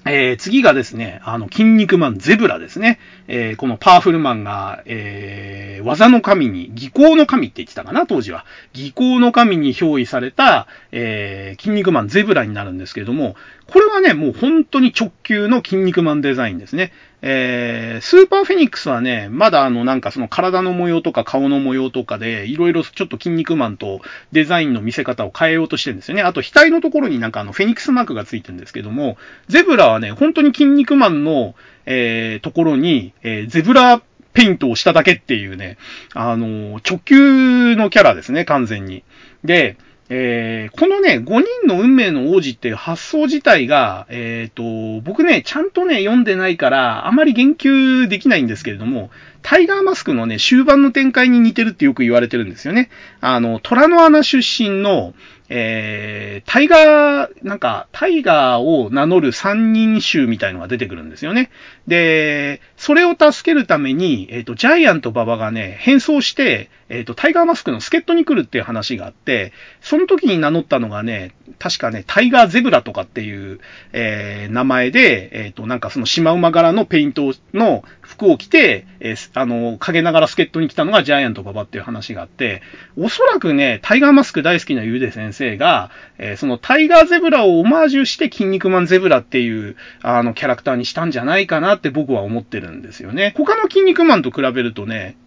えー、次がですね、あの、筋肉マンゼブラですね。えー、このパワフルマンが、えー、技の神に、技巧の神って言ってたかな、当時は。技巧の神に憑依された、えー、筋肉マンゼブラになるんですけれども、これはね、もう本当に直球の筋肉マンデザインですね。えー、スーパーフェニックスはね、まだあのなんかその体の模様とか顔の模様とかで、いろいろちょっと筋肉マンとデザインの見せ方を変えようとしてるんですよね。あと額のところになんかあのフェニックスマークがついてるんですけども、ゼブラはね、本当に筋肉マンの、えー、ところに、えー、ゼブラペイントをしただけっていうね、あの直球のキャラですね、完全に。で、えー、このね、5人の運命の王子っていう発想自体が、えっ、ー、と、僕ね、ちゃんとね、読んでないから、あまり言及できないんですけれども、タイガーマスクのね、終盤の展開に似てるってよく言われてるんですよね。あの、虎の穴出身の、えー、タイガー、なんか、タイガーを名乗る三人衆みたいのが出てくるんですよね。で、それを助けるために、えっ、ー、と、ジャイアント馬場がね、変装して、えっ、ー、と、タイガーマスクの助っ人に来るっていう話があって、その時に名乗ったのがね、確かね、タイガーゼブラとかっていう、えー、名前で、えっ、と、なんかそのシマウマ柄のペイントの服を着て、えあの、陰ながら助っ人に来たのがジャイアント馬場っていう話があって、おそらくね、タイガーマスク大好きなゆうで先生が、えー、そのタイガーゼブラをオマージュして筋肉マンゼブラっていう、あの、キャラクターにしたんじゃないかなって僕は思ってるんですよね。他の筋肉マンと比べるとね、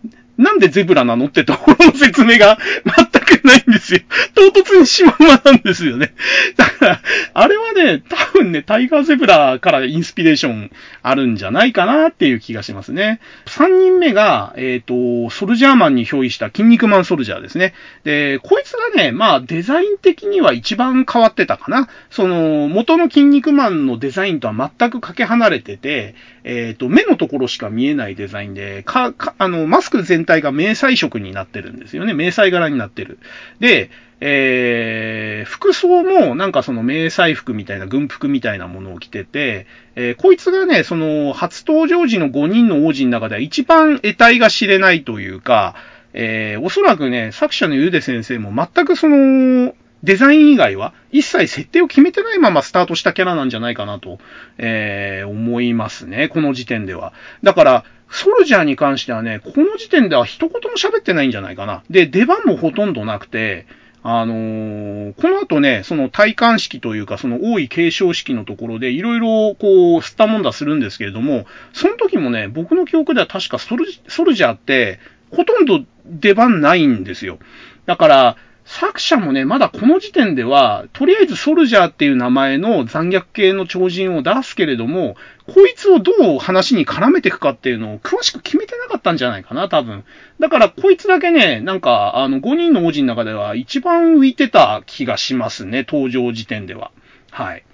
なんでゼブラなのってところの説明が全くくないんですよ。唐突にシマウマなんですよね。だから、あれはね、多分ね、タイガーゼブラからインスピレーションあるんじゃないかなっていう気がしますね。3人目が、えっ、ー、と、ソルジャーマンに憑依した筋肉マンソルジャーですね。で、こいつがね、まあ、デザイン的には一番変わってたかな。その、元の筋肉マンのデザインとは全くかけ離れてて、えっ、ー、と、目のところしか見えないデザインで、か、か、あの、マスク全体が迷彩色になってるんですよね。迷彩柄になってる。で、えー、服装もなんかその迷彩服みたいな軍服みたいなものを着てて、えー、こいつがね、その初登場時の5人の王子の中では一番得体が知れないというか、えー、おそらくね、作者のゆで先生も全くその、デザイン以外は一切設定を決めてないままスタートしたキャラなんじゃないかなと、えー、思いますね。この時点では。だから、ソルジャーに関してはね、この時点では一言も喋ってないんじゃないかな。で、出番もほとんどなくて、あのー、この後ね、その体感式というか、その王位継承式のところで、いろいろこう、吸ったもんだするんですけれども、その時もね、僕の記憶では確かソルソルジャーって、ほとんど出番ないんですよ。だから、作者もね、まだこの時点では、とりあえずソルジャーっていう名前の残虐系の超人を出すけれども、こいつをどう話に絡めていくかっていうのを詳しく決めてなかったんじゃないかな、多分。だから、こいつだけね、なんか、あの、5人の王子の中では一番浮いてた気がしますね、登場時点では。はい。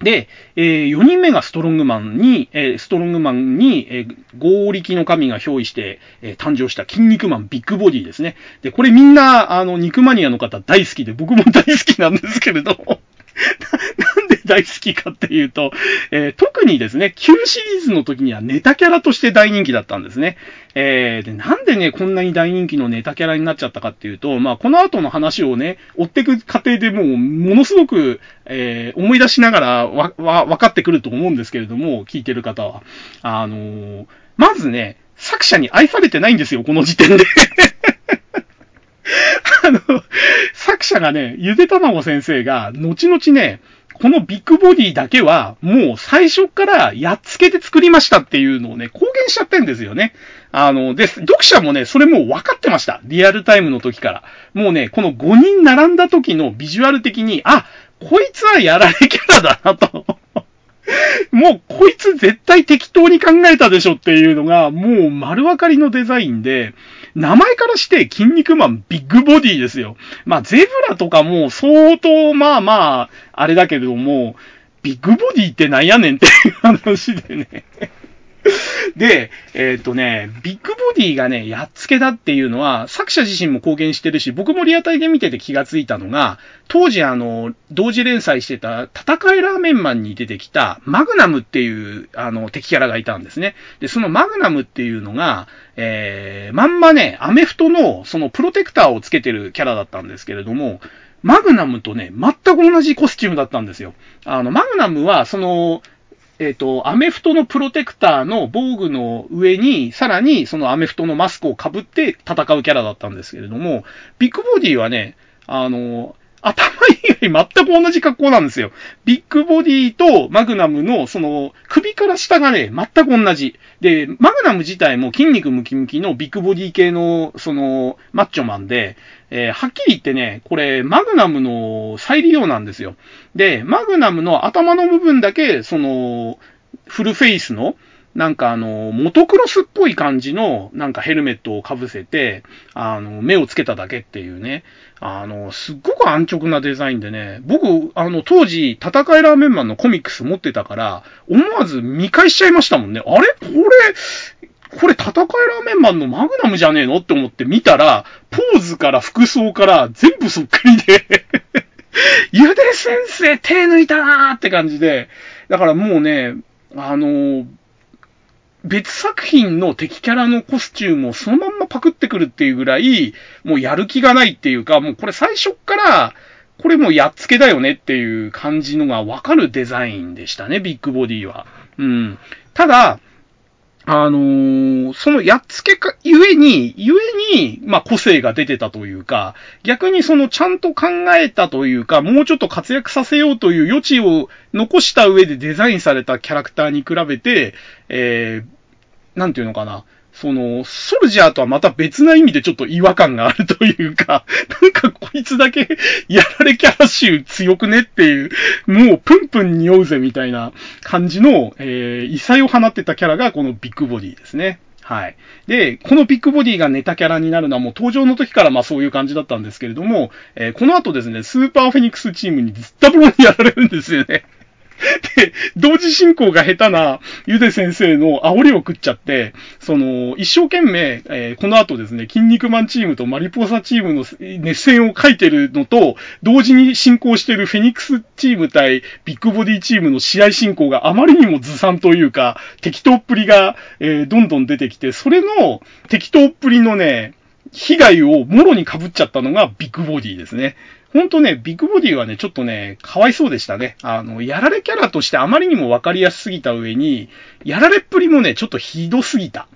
で、えー、4人目がストロングマンに、えー、ストロングマンに、えー、合力の神が憑依して、え、誕生した筋肉マンビッグボディですね。で、これみんな、あの、肉マニアの方大好きで、僕も大好きなんですけれども 大好きかっていうと、えー、特にですね、旧シリーズの時にはネタキャラとして大人気だったんですね。えー、で、なんでね、こんなに大人気のネタキャラになっちゃったかっていうと、まあ、この後の話をね、追っていく過程でもう、ものすごく、えー、思い出しながらわ、わ、分かってくると思うんですけれども、聞いてる方は。あのー、まずね、作者に愛されてないんですよ、この時点で あの、作者がね、ゆでたまご先生が、後々ね、このビッグボディだけは、もう最初からやっつけて作りましたっていうのをね、公言しちゃってんですよね。あの、で、読者もね、それもう分かってました。リアルタイムの時から。もうね、この5人並んだ時のビジュアル的に、あ、こいつはやられキャラだなと。もうこいつ絶対適当に考えたでしょっていうのが、もう丸分かりのデザインで、名前からして筋肉マンビッグボディですよ。まあ、ゼブラとかも相当まあまあ、あれだけども、ビッグボディってなんやねんっていう話でね で、えっ、とね、ビッグボディがね、やっつけだっていうのは、作者自身も公言してるし、僕もリアタイで見てて気がついたのが、当時あの、同時連載してた、戦いラーメンマンに出てきた、マグナムっていう、あの、敵キャラがいたんですね。で、そのマグナムっていうのが、えー、まんまね、アメフトの、そのプロテクターをつけてるキャラだったんですけれども、マグナムとね、全く同じコスチュームだったんですよ。あの、マグナムは、その、えっ、ー、と、アメフトのプロテクターの防具の上に、さらにそのアメフトのマスクをかぶって戦うキャラだったんですけれども、ビッグボディはね、あの、頭以外全く同じ格好なんですよ。ビッグボディとマグナムの、その、首から下がね、全く同じ。で、マグナム自体も筋肉ムキムキのビッグボディ系の、その、マッチョマンで、えー、はっきり言ってね、これ、マグナムの再利用なんですよ。で、マグナムの頭の部分だけ、その、フルフェイスの、なんかあの、モトクロスっぽい感じの、なんかヘルメットをかぶせて、あの、目をつけただけっていうね。あの、すっごく安直なデザインでね、僕、あの、当時、戦いラーメンマンのコミックス持ってたから、思わず見返しちゃいましたもんね。あれ？これ、これ戦いラーメンマンのマグナムじゃねえの？って思って見たら、ポーズから服装から全部そっくりで。ゆで先生手抜いたなーって感じで、だからもうね、あの別作品の敵キャラのコスチュームをそのまんまパクってくるっていうぐらい、もうやる気がないっていうか、もうこれ最初っから、これもうやっつけだよねっていう感じのがわかるデザインでしたね、ビッグボディは。うん。ただ、あのー、そのやっつけか、ゆえに、ゆえに、まあ、個性が出てたというか、逆にそのちゃんと考えたというか、もうちょっと活躍させようという余地を残した上でデザインされたキャラクターに比べて、えー、なんていうのかな。その、ソルジャーとはまた別な意味でちょっと違和感があるというか、なんかこいつだけ やられキャラ臭強くねっていう、もうプンプン匂うぜみたいな感じの、えー、異彩を放ってたキャラがこのビッグボディですね。はい。で、このビッグボディがネタキャラになるのはもう登場の時からまあそういう感じだったんですけれども、えー、この後ですね、スーパーフェニックスチームにずったぼろにやられるんですよね。で、同時進行が下手なゆで先生の煽りを食っちゃって、その、一生懸命、えー、この後ですね、筋肉マンチームとマリポーサチームの熱戦を書いてるのと、同時に進行してるフェニックスチーム対ビッグボディチームの試合進行があまりにもずさんというか、適当っぷりが、えー、どんどん出てきて、それの適当っぷりのね、被害をもろに被っちゃったのがビッグボディですね。ほんとね、ビッグボディはね、ちょっとね、かわいそうでしたね。あの、やられキャラとしてあまりにもわかりやすすぎた上に、やられっぷりもね、ちょっとひどすぎた。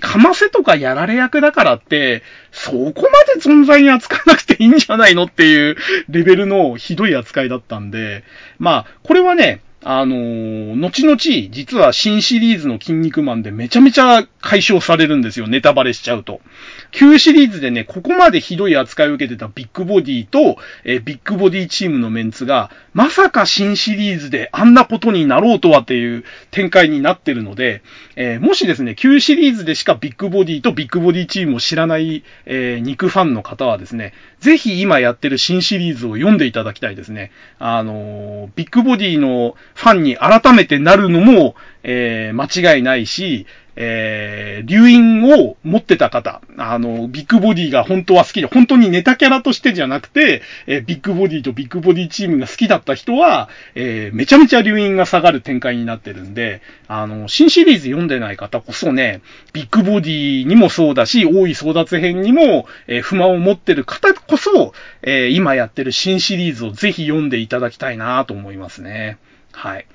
かませとかやられ役だからって、そこまで存在に扱わなくていいんじゃないのっていうレベルのひどい扱いだったんで、まあ、これはね、あのー、後々、実は新シリーズの筋肉マンでめちゃめちゃ解消されるんですよ。ネタバレしちゃうと。旧シリーズでね、ここまでひどい扱いを受けてたビッグボディと、えー、ビッグボディチームのメンツが、まさか新シリーズであんなことになろうとはっていう展開になってるので、えー、もしですね、旧シリーズでしかビッグボディとビッグボディチームを知らない、肉ファンの方はですね、ぜひ今やってる新シリーズを読んでいただきたいですね。あのビッグボディのファンに改めてなるのも、えー、間違いないし、えー、留飲を持ってた方、あの、ビッグボディが本当は好きで、本当にネタキャラとしてじゃなくて、えー、ビッグボディとビッグボディチームが好きだった人は、えー、めちゃめちゃ留飲が下がる展開になってるんで、あの、新シリーズ読んでない方こそね、ビッグボディにもそうだし、大井争奪編にも、え、不満を持ってる方こそ、えー、今やってる新シリーズをぜひ読んでいただきたいなと思いますね。はい。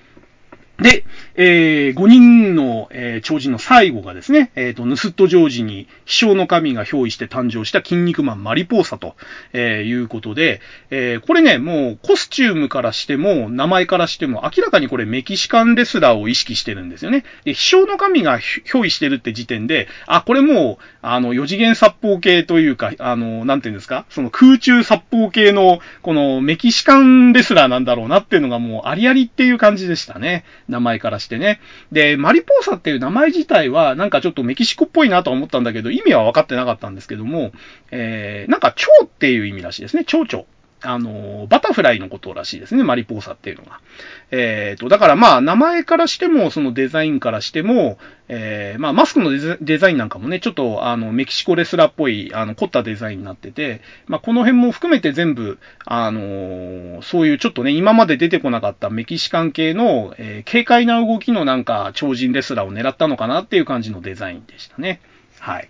で、えー、5人の、えー、超人の最後がですね、えっ、ー、と、ヌスットジョージに飛翔の神が憑依して誕生した筋肉マンマリポーサと、えー、いうことで、えー、これね、もうコスチュームからしても、名前からしても、明らかにこれメキシカンレスラーを意識してるんですよね。で、飛翔の神が憑依してるって時点で、あ、これもう、あの、四次元殺法系というか、あの、なんていうんですか、その空中殺法系の、このメキシカンレスラーなんだろうなっていうのがもうありありっていう感じでしたね。名前からしてね。で、マリポーサっていう名前自体は、なんかちょっとメキシコっぽいなと思ったんだけど、意味は分かってなかったんですけども、えー、なんか蝶っていう意味らしいですね。蝶々。あの、バタフライのことらしいですね、マリポーサっていうのが。えっ、ー、と、だからまあ、名前からしても、そのデザインからしても、えー、まあ、マスクのデザインなんかもね、ちょっと、あの、メキシコレスラーっぽい、あの、凝ったデザインになってて、まあ、この辺も含めて全部、あのそういうちょっとね、今まで出てこなかったメキシカン系の、えー、軽快な動きのなんか、超人レスラーを狙ったのかなっていう感じのデザインでしたね。はい。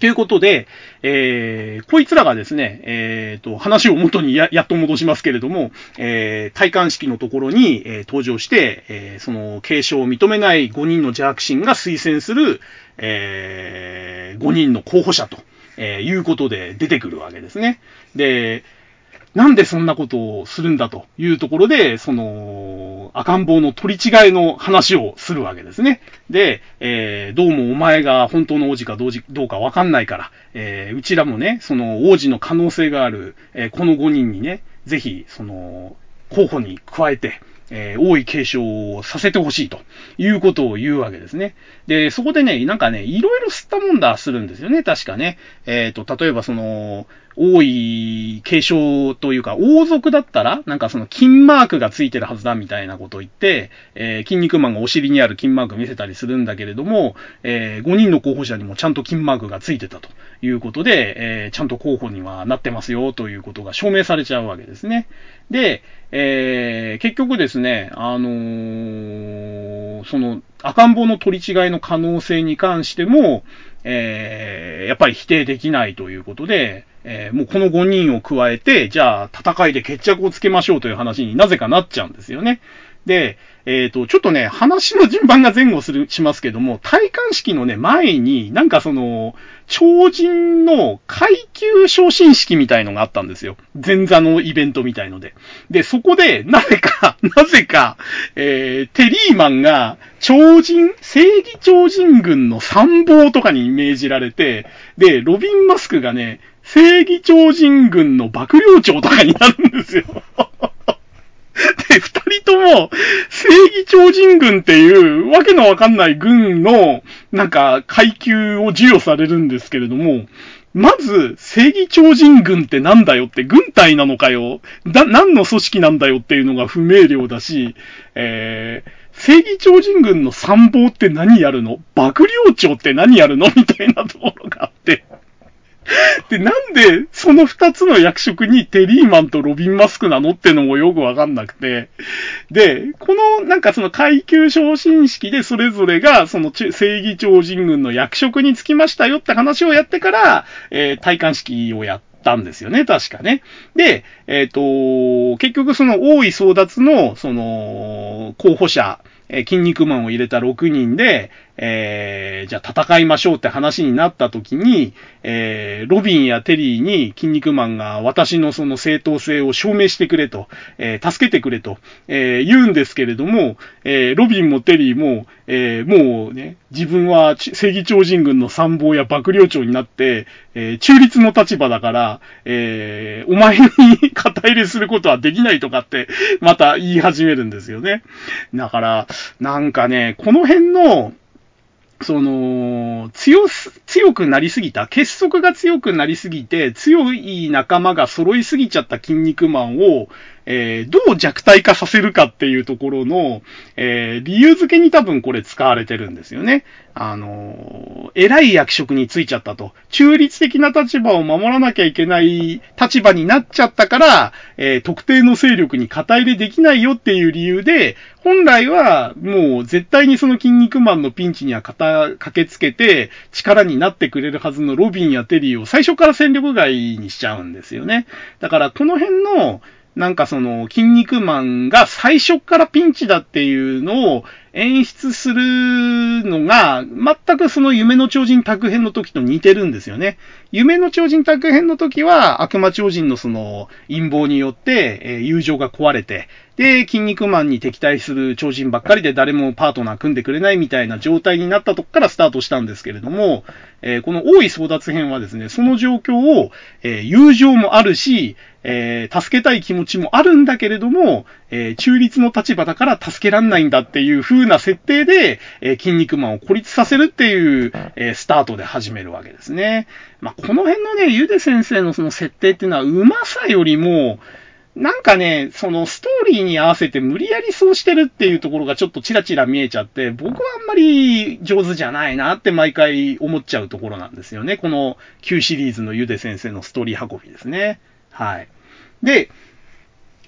ということで、えー、こいつらがですね、えっ、ー、と、話を元にや やっと戻しますけれども、えー、体感式のところに、えー、登場して、えー、その継承を認めない5人の邪悪心が推薦する、えー、5人の候補者と、えー、いうことで出てくるわけですね。で、なんでそんなことをするんだというところで、その、赤ん坊の取り違いの話をするわけですね。で、えー、どうもお前が本当の王子かどうどうかわかんないから、えー、うちらもね、その王子の可能性がある、えー、この5人にね、ぜひ、その、候補に加えて、えー、王位継承をさせてほしいということを言うわけですね。で、そこでね、なんかね、いろいろ吸ったもんだするんですよね、確かね。えっ、ー、と、例えばその、王位継承というか、王族だったら、なんかその金マークがついてるはずだみたいなことを言って、えー、筋肉マンがお尻にある金マーク見せたりするんだけれども、えー、5人の候補者にもちゃんと金マークがついてたということで、えー、ちゃんと候補にはなってますよということが証明されちゃうわけですね。で、えー、結局ですね、あのー、その赤ん坊の取り違いの可能性に関しても、えー、やっぱり否定できないということで、えー、もうこの5人を加えて、じゃあ戦いで決着をつけましょうという話になぜかなっちゃうんですよね。で、えっ、ー、と、ちょっとね、話の順番が前後する、しますけども、戴冠式のね、前に、なんかその、超人の階級昇進式みたいのがあったんですよ。前座のイベントみたいので。で、そこで、なぜか、なぜか、えー、テリーマンが、超人、正義超人軍の参謀とかに命じられて、で、ロビン・マスクがね、正義超人軍の幕僚長とかになるんですよ。で、二人とも、正義超人軍っていうわけのわかんない軍の、なんか、階級を授与されるんですけれども、まず、正義超人軍ってなんだよって、軍隊なのかよだ、何の組織なんだよっていうのが不明瞭だし、えー、正義超人軍の参謀って何やるの？幕僚長って何やるの？みたいなところがあって。で、なんで、その二つの役職にテリーマンとロビン・マスクなのってのもよくわかんなくて。で、この、なんかその階級昇進式でそれぞれが、その正義超人軍の役職につきましたよって話をやってから、えー、体感式をやったんですよね、確かね。で、えっ、ー、と、結局その大井争奪の、その、候補者、え筋肉マンを入れた6人で、えー、じゃあ戦いましょうって話になった時に、えー、ロビンやテリーに筋肉マンが私のその正当性を証明してくれと、えー、助けてくれと、え、言うんですけれども、え、ロビンもテリーも、え、もうね、自分は正義超人軍の参謀や幕僚長になって、え、中立の立場だから、え、お前に肩入れすることはできないとかって、また言い始めるんですよね。だから、なんかね、この辺の、その、強す、強くなりすぎた、結束が強くなりすぎて、強い仲間が揃いすぎちゃった筋肉マンを、えー、どう弱体化させるかっていうところの、えー、理由付けに多分これ使われてるんですよね。あのー、偉い役職についちゃったと。中立的な立場を守らなきゃいけない立場になっちゃったから、え、特定の勢力に肩入れできないよっていう理由で、本来はもう絶対にその筋肉マンのピンチには肩、駆けつけて力になってくれるはずのロビンやテリーを最初から戦力外にしちゃうんですよね。だからこの辺の、なんかその、筋肉マンが最初からピンチだっていうのを演出するのが、全くその夢の超人宅編の時と似てるんですよね。夢の超人宅編の時は、悪魔超人のその陰謀によって、え友情が壊れて、で、筋肉マンに敵対する超人ばっかりで誰もパートナー組んでくれないみたいな状態になったとこからスタートしたんですけれども、えー、この大井争奪編はですね、その状況を、えー、友情もあるし、えー、助けたい気持ちもあるんだけれども、え中立の立場だから助けらんないんだっていう風な設定で、え筋肉マンを孤立させるっていう、えスタートで始めるわけですね。まあ、この辺のね、ゆで先生のその設定っていうのは、うまさよりも、なんかね、そのストーリーに合わせて無理やりそうしてるっていうところがちょっとチラチラ見えちゃって、僕はあんまり上手じゃないなって毎回思っちゃうところなんですよね。この旧シリーズのゆで先生のストーリー運びですね。はい。で、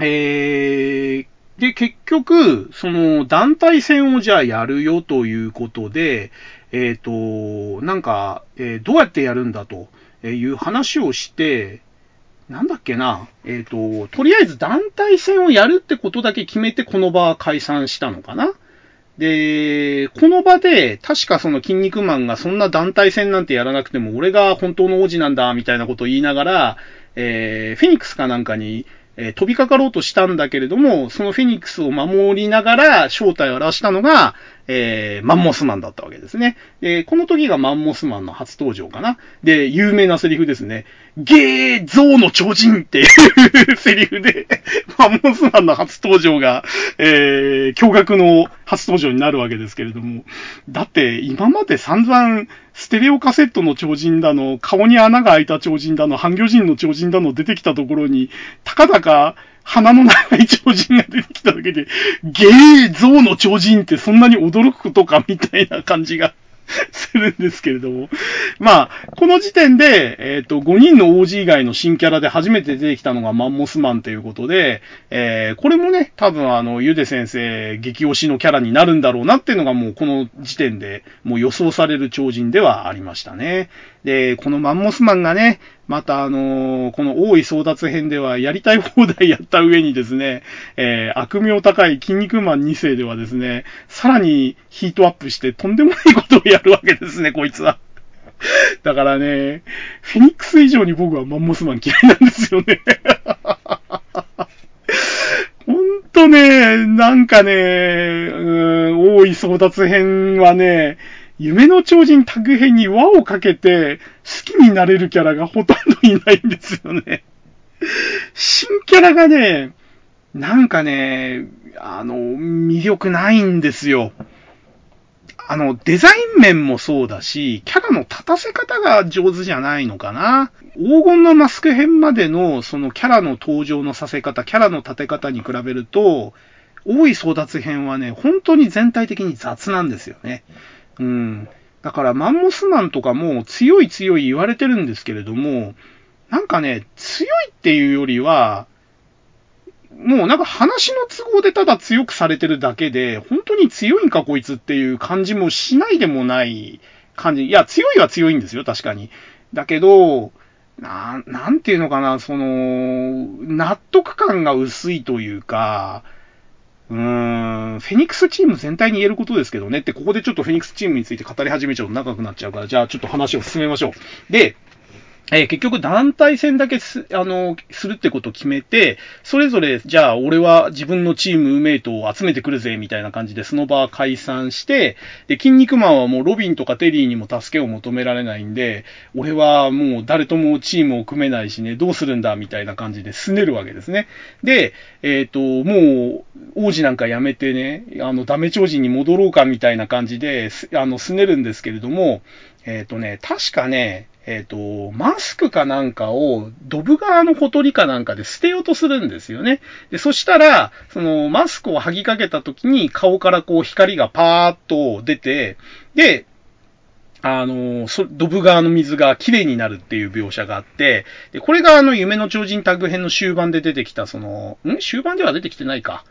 えー、で、結局、その団体戦をじゃあやるよということで、えっ、ー、と、なんか、えー、どうやってやるんだという話をして、なんだっけな、えっ、ー、と、とりあえず団体戦をやるってことだけ決めてこの場は解散したのかな。で、この場で、確かその筋肉マンがそんな団体戦なんてやらなくても、俺が本当の王子なんだ、みたいなことを言いながら、えー、フェニックスかなんかに、えー、飛びかかろうとしたんだけれども、そのフェニックスを守りながら正体を表したのが、えー、マンモスマンだったわけですね。で、この時がマンモスマンの初登場かな。で、有名なセリフですね。ゲーゾウの超人っていうセリフで、マンモスマンの初登場が、えー、驚愕の初登場になるわけですけれども。だって、今まで散々、ステレオカセットの超人だの、顔に穴が開いた超人だの、半魚人の超人だの出てきたところに、たかだか、鼻の長い超人が出てきただけで、ゲーゾウの超人ってそんなに驚くことかみたいな感じが するんですけれども。まあ、この時点で、えっ、ー、と、5人の王子以外の新キャラで初めて出てきたのがマンモスマンということで、えー、これもね、多分あの、ゆで先生激推しのキャラになるんだろうなっていうのがもうこの時点でもう予想される超人ではありましたね。で、このマンモスマンがね、また、あのー、この大井争奪編ではやりたい放題やった上にですね、えー、悪名高い筋肉マン2世ではですね、さらにヒートアップしてとんでもないことをやるわけですね、こいつは。だからね、フェニックス以上に僕はマンモスマン嫌いなんですよね。ほんとね、なんかね、うん、大井争奪編はね、夢の超人タグ編に輪をかけて好きになれるキャラがほとんどいないんですよね。新キャラがね、なんかね、あの、魅力ないんですよ。あの、デザイン面もそうだし、キャラの立たせ方が上手じゃないのかな。黄金のマスク編までの、そのキャラの登場のさせ方、キャラの立て方に比べると、多い争奪編はね、本当に全体的に雑なんですよね。うん。だからマンモスマンとかも強い強い言われてるんですけれども、なんかね、強いっていうよりは、もうなんか話の都合でただ強くされてるだけで、本当に強いんかこいつっていう感じもしないでもない感じ。いや、強いは強いんですよ、確かに。だけど、な、なんていうのかな、その、納得感が薄いというか、うーん、フェニックスチーム全体に言えることですけどねって、ここでちょっとフェニックスチームについて語り始めちゃうと長くなっちゃうから、じゃあちょっと話を進めましょう。で、えー、結局団体戦だけす、あの、するってことを決めて、それぞれ、じゃあ俺は自分のチームメイトを集めてくるぜ、みたいな感じでその場は解散して、で、筋肉マンはもうロビンとかテリーにも助けを求められないんで、俺はもう誰ともチームを組めないしね、どうするんだ、みたいな感じで拗ねるわけですね。で、えっ、ー、と、もう、王子なんかやめてね、あの、ダメ超人に戻ろうか、みたいな感じで、あの、拗ねるんですけれども、えっ、ー、とね、確かね、えっ、ー、と、マスクかなんかをドブ川のほとりかなんかで捨てようとするんですよね。で、そしたら、そのマスクを剥ぎかけた時に顔からこう光がパーッと出て、で、あの、そ、ドブ川の水が綺麗になるっていう描写があって、で、これがあの、夢の超人タッグ編の終盤で出てきた、その、ん？終盤では出てきてないか。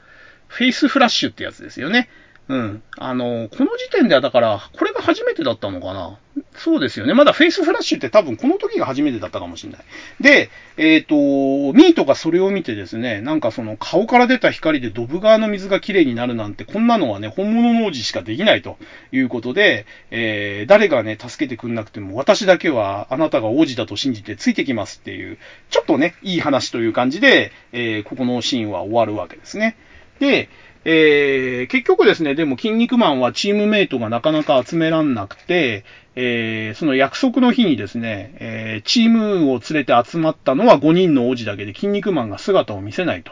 フェイスフラッシュってやつですよね。うん。あの、この時点ではだから、これが初めてだったのかなそうですよね。まだフェイスフラッシュって多分この時が初めてだったかもしれない。で、えっ、ー、と、ミートがそれを見てですね、なんかその顔から出た光でドブ川の水がきれいになるなんて、こんなのはね、本物の王子しかできないということで、えー、誰がね、助けてくんなくても、私だけはあなたが王子だと信じてついてきますっていう、ちょっとね、いい話という感じで、えー、ここのシーンは終わるわけですね。で、えー、結局ですね、でも、筋肉マンはチームメイトがなかなか集めらんなくて、えー、その約束の日にですね、えー、チームを連れて集まったのは5人の王子だけで、筋肉マンが姿を見せないと。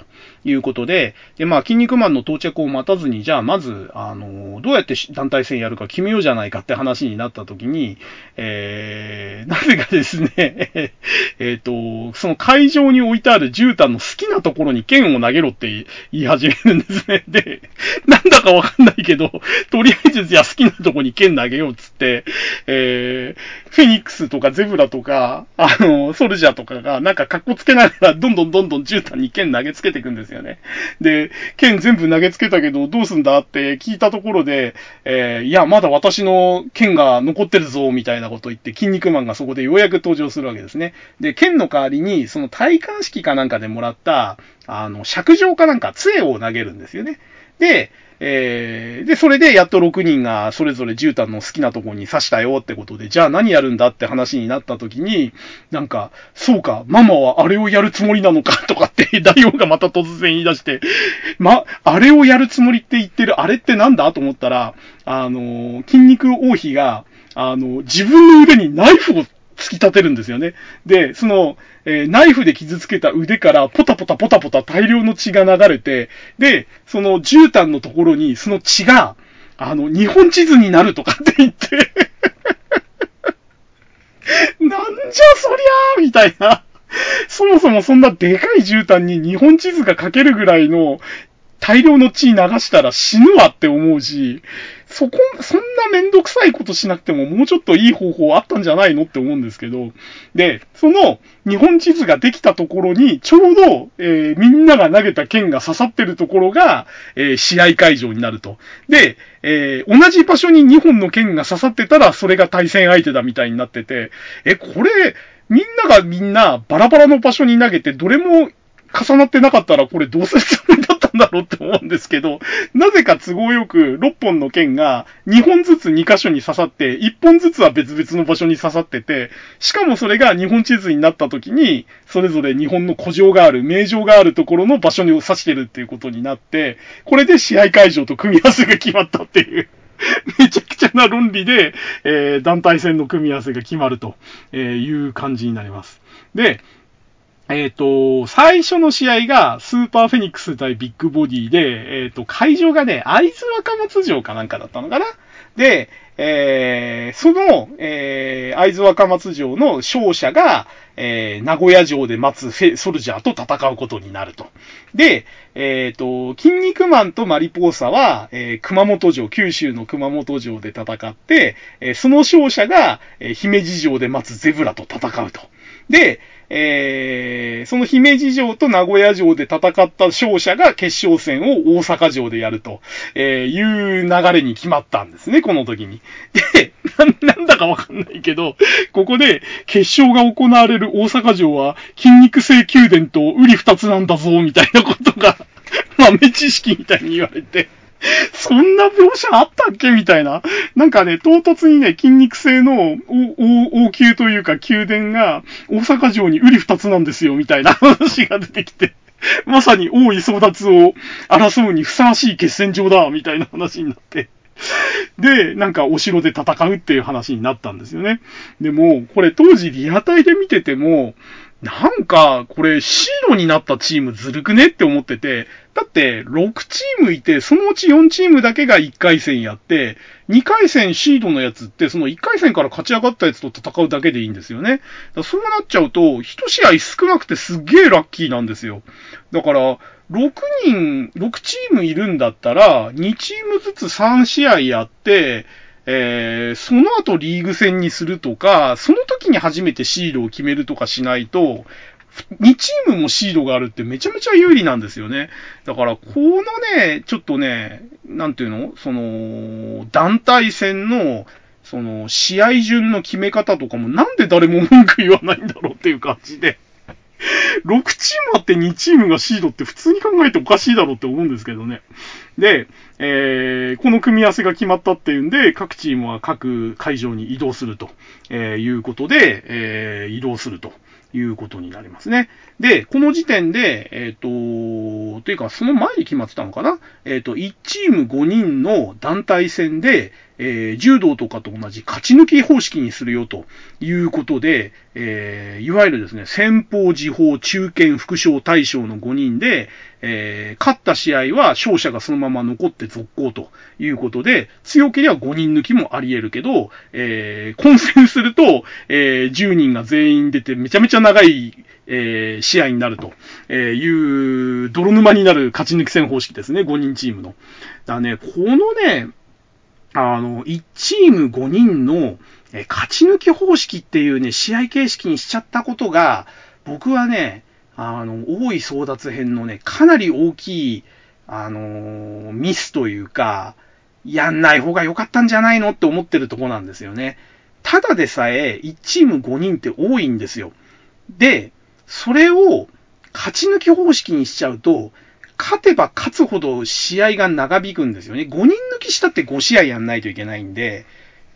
いうことで、で、まあ、筋肉マンの到着を待たずに、じゃあ、まず、あの、どうやって団体戦やるか決めようじゃないかって話になった時に、えー、なぜかですね、えっと、その会場に置いてある絨毯の好きなところに剣を投げろって言い始めるんですね。で、なんだかわかんないけど、とりあえずじゃあ好きなとこに剣投げようっつって、えーえー、フェニックスとかゼブラとか、あの、ソルジャーとかが、なんか格好つけながら、どんどんどんどん絨毯に剣投げつけていくんですよよね。で、剣全部投げつけたけど、どうすんだって聞いたところで、えー、いや、まだ私の剣が残ってるぞ、みたいなこと言って、筋肉マンがそこでようやく登場するわけですね。で、剣の代わりに、その体感式かなんかでもらった、あの、尺状かなんか、杖を投げるんですよね。で、えー、で、それでやっと6人がそれぞれ絨毯の好きなとこに刺したよってことで、じゃあ何やるんだって話になった時に、なんか、そうか、ママはあれをやるつもりなのかとかって 大王がまた突然言い出して、ま、あれをやるつもりって言ってる、あれってなんだと思ったら、あの、筋肉王妃が、あの、自分の腕にナイフを突き立てるんですよね。で、その、えー、ナイフで傷つけた腕からポタポタポタポタ大量の血が流れて、で、その絨毯のところにその血が、あの、日本地図になるとかって言って なんじゃそりゃーみたいな。そもそもそんなでかい絨毯に日本地図が書けるぐらいの大量の血流したら死ぬわって思うし、そこ、そんなめんどくさいことしなくてももうちょっといい方法あったんじゃないのって思うんですけど、で、その日本地図ができたところに、ちょうど、えー、みんなが投げた剣が刺さってるところが、えー、試合会場になると。で、えー、同じ場所に2本の剣が刺さってたら、それが対戦相手だみたいになってて、え、これ、みんながみんなバラバラの場所に投げて、どれも重なってなかったら、これどうするつもだろうって思うんですけど、なぜか都合よく6本の剣が2本ずつ2箇所に刺さって、1本ずつは別々の場所に刺さってて、しかもそれが日本地図になった時に、それぞれ日本の古城がある、名城があるところの場所に指してるっていうことになって、これで試合会場と組み合わせが決まったっていう。めちゃくちゃな論理で、えー、団体戦の組み合わせが決まるという感じになります。で、えっ、ー、と、最初の試合がスーパーフェニックス対ビッグボディで、えっ、ー、と、会場がね、会津若松城かなんかだったのかな？で、えー、その、えー、会津若松城の勝者が、えー、名古屋城で待つフェソルジャーと戦うことになると。で、えっ、ー、と、筋肉マンとマリポーサは、えー、熊本城、九州の熊本城で戦って、えー、その勝者が、えー、姫路城で待つゼブラと戦うと。で、えー、その姫路城と名古屋城で戦った勝者が決勝戦を大阪城でやると、えー、いう流れに決まったんですね、この時に。で、な、なんだかわかんないけど、ここで決勝が行われる大阪城は筋肉性宮殿と瓜二つなんだぞ、みたいなことが豆知識みたいに言われて。そんな描写あったっけ？みたいな。なんかね、唐突にね、筋肉性の王宮というか宮殿が大阪城に売り二つなんですよ、みたいな 話が出てきて。まさに王位争奪を争うにふさわしい決戦場だ、みたいな 話になって。で、なんかお城で戦うっていう話になったんですよね。でも、これ当時リアタイで見てても、なんか、これ、シードになったチームずるくね？って思ってて、だって、6チームいて、そのうち4チームだけが1回戦やって、2回戦シードのやつって、その1回戦から勝ち上がったやつと戦うだけでいいんですよね。そうなっちゃうと、1試合少なくてすっげえラッキーなんですよ。だから、6人、6チームいるんだったら、2チームずつ3試合やって、えー、その後リーグ戦にするとか、その時に初めてシードを決めるとかしないと、2チームもシードがあるってめちゃめちゃ有利なんですよね。だから、このね、ちょっとね、なんていうの？その、団体戦の、その、試合順の決め方とかもなんで誰も文句言わないんだろうっていう感じで。6チームあって2チームがシードって普通に考えておかしいだろうって思うんですけどね。で、えー、この組み合わせが決まったっていうんで、各チームは各会場に移動すると、えー、いうことで、えー、移動すると。いうことになりますね。で、この時点で、えっ、ー、と、というか、その前に決まってたのかな？えっ、ー、と、1チーム5人の団体戦で、えー、柔道とかと同じ勝ち抜き方式にするよということで、えー、いわゆるですね、先方、時報、中堅、副将、大将の5人で、えー、勝った試合は勝者がそのまま残って続行ということで、強ければ5人抜きもあり得るけど、えー、混戦すると、えー、10人が全員出てめちゃめちゃ長い、えー、試合になるとえいう、泥沼になる勝ち抜き戦方式ですね、5人チームの。だね、このね、あの、1チーム5人の、え勝ち抜き方式っていうね、試合形式にしちゃったことが、僕はね、あの、大井争奪編のね、かなり大きい、あのー、ミスというか、やんない方が良かったんじゃないのって思ってるとこなんですよね。ただでさえ、1チーム5人って多いんですよ。で、それを勝ち抜き方式にしちゃうと、勝てば勝つほど試合が長引くんですよね。5人抜きしたって5試合やんないといけないんで、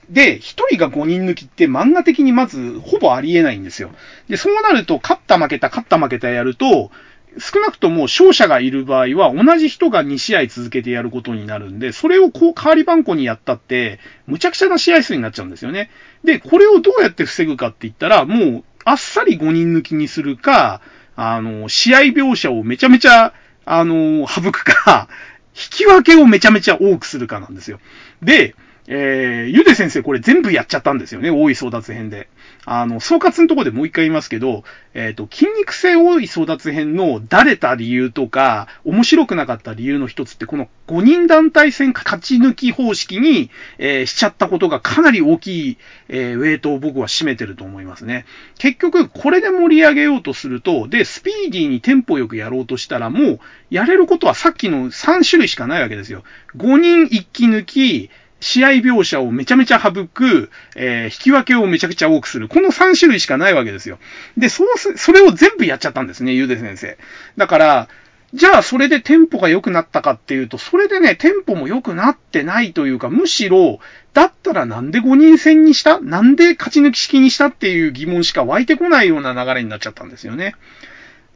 で、1人が5人抜きって漫画的にまずほぼありえないんですよ。で、そうなると、勝った負けた、勝った負けたやると、少なくとも勝者がいる場合は同じ人が2試合続けてやることになるんで、それをこう代わり番号にやったって、むちゃくちゃな試合数になっちゃうんですよね。で、これをどうやって防ぐかって言ったら、もうあっさり5人抜きにするか、あの、試合描写をめちゃめちゃあの、省くか、引き分けをめちゃめちゃ多くするかなんですよ。で、えー、ゆで先生これ全部やっちゃったんですよね、大い争奪編で。あの、総括のとこでもう一回言いますけど、えっ、ー、と、筋肉性多い争奪編のだれた理由とか、面白くなかった理由の一つって、この5人団体戦勝ち抜き方式に、えー、しちゃったことがかなり大きい、えー、ウェイトを僕は占めてると思いますね。結局、これで盛り上げようとすると、で、スピーディーにテンポよくやろうとしたら、もう、やれることはさっきの3種類しかないわけですよ。5人一気抜き、試合描写をめちゃめちゃ省く、えー、引き分けをめちゃくちゃ多くする。この3種類しかないわけですよ。で、そうす、それを全部やっちゃったんですね、ゆうで先生。だから、じゃあそれでテンポが良くなったかっていうと、それでね、テンポも良くなってないというか、むしろ、だったらなんで5人戦にした？なんで勝ち抜き式にした？っていう疑問しか湧いてこないような流れになっちゃったんですよね。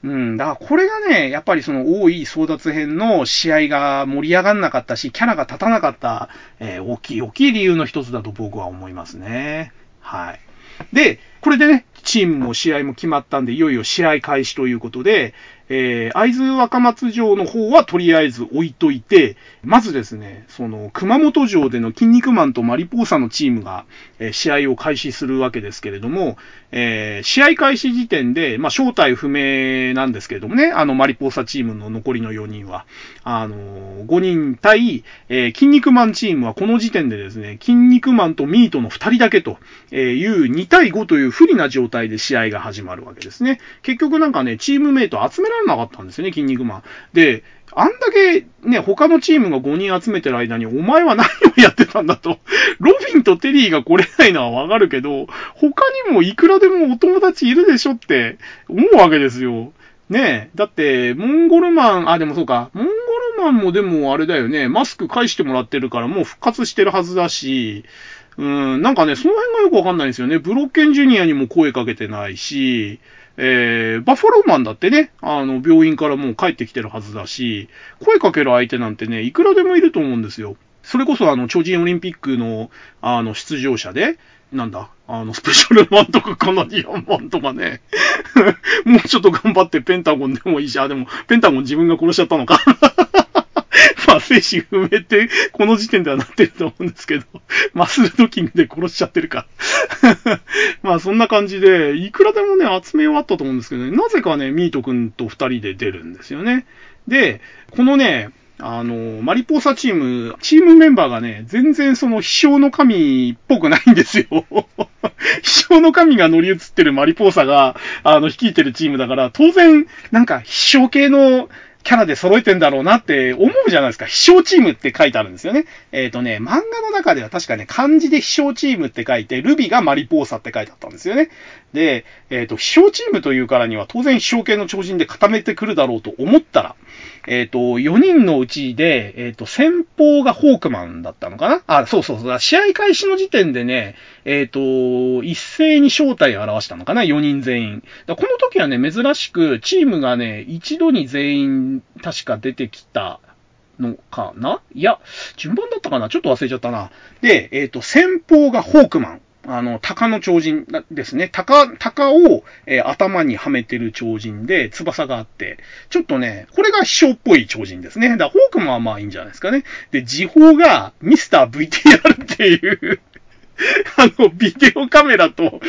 うん、だからこれがね、やっぱりその多い争奪編の試合が盛り上がんなかったし、キャラが立たなかった、えー、大きい大きい理由の一つだと僕は思いますね。はい。で、これでね、チームも試合も決まったんで、いよいよ試合開始ということで、えー、会津若松城の方はとりあえず置いといて、まずですね、その、熊本城での筋肉マンとマリポーサのチームが、えー、試合を開始するわけですけれども、えー、試合開始時点で、まあ、正体不明なんですけれどもね、あの、マリポーサチームの残りの4人は、あの、5人対、えー、筋肉マンチームはこの時点でですね、筋肉マンとミートの2人だけという2対5という不利な状態で試合が始まるわけですね。結局なんかね、チームメイト集められなかったんですよね、筋肉マン。で、あんだけね、他のチームが5人集めてる間に、お前は何をやってたんだと。ロビンとテリーが来れないのはわかるけど、他にもいくらでもお友達いるでしょって思うわけですよ。ねえ。だって、モンゴルマン、あ、でもそうか。モンゴルマンもでもあれだよね。マスク返してもらってるからもう復活してるはずだし、うん、なんかね、その辺がよくわかんないんですよね。ブロッケンジュニアにも声かけてないし、えー、バッファローマンだってね、あの、病院からもう帰ってきてるはずだし、声かける相手なんてね、いくらでもいると思うんですよ。それこそあの、超人オリンピックの、あの、出場者で、なんだ、あの、スペシャルマンとかカナディアンマンとかね、もうちょっと頑張ってペンタゴンでもいいし、あ、でも、ペンタゴン自分が殺しちゃったのかまあ、精神不明って、この時点ではなってると思うんですけど、マスルドキングで殺しちゃってるか まあ、そんな感じで、いくらでもね、集め終わったと思うんですけどね、なぜかね、ミート君と二人で出るんですよね。で、このね、あの、マリポーサチーム、チームメンバーがね、全然その飛翔の神っぽくないんですよ。飛翔の神が乗り移ってるマリポーサが、あの、率いてるチームだから、当然、なんか、飛翔系のキャラで揃えてんだろうなって思うじゃないですか。飛翔チームって書いてあるんですよね。えっ、ー、とね、漫画の中では確かね、漢字で飛翔チームって書いて、ルビがマリポーサって書いてあったんですよね。で、えっ、ー、と、飛翔チームというからには当然飛翔系の超人で固めてくるだろうと思ったら、えっ、ー、と、4人のうちで、えっ、と、先方がホークマンだったのかな？あ、そうそうそう。試合開始の時点でね、えっ、と、一斉に正体を表したのかな ?4 人全員。この時はね、珍しく、チームがね、一度に全員確か出てきたのかな？いや、順番だったかな？ちょっと忘れちゃったな。で、えっ、と、先方がホークマン。あの、鷹の超人ですね。鷹、鷹を、えー、頭にはめてる超人で、翼があって、ちょっとね、これが秘書っぽい超人ですね。だから、ホークマンはまあいいんじゃないですかね。で、時報がミスター VTR っていう あの、ビデオカメラと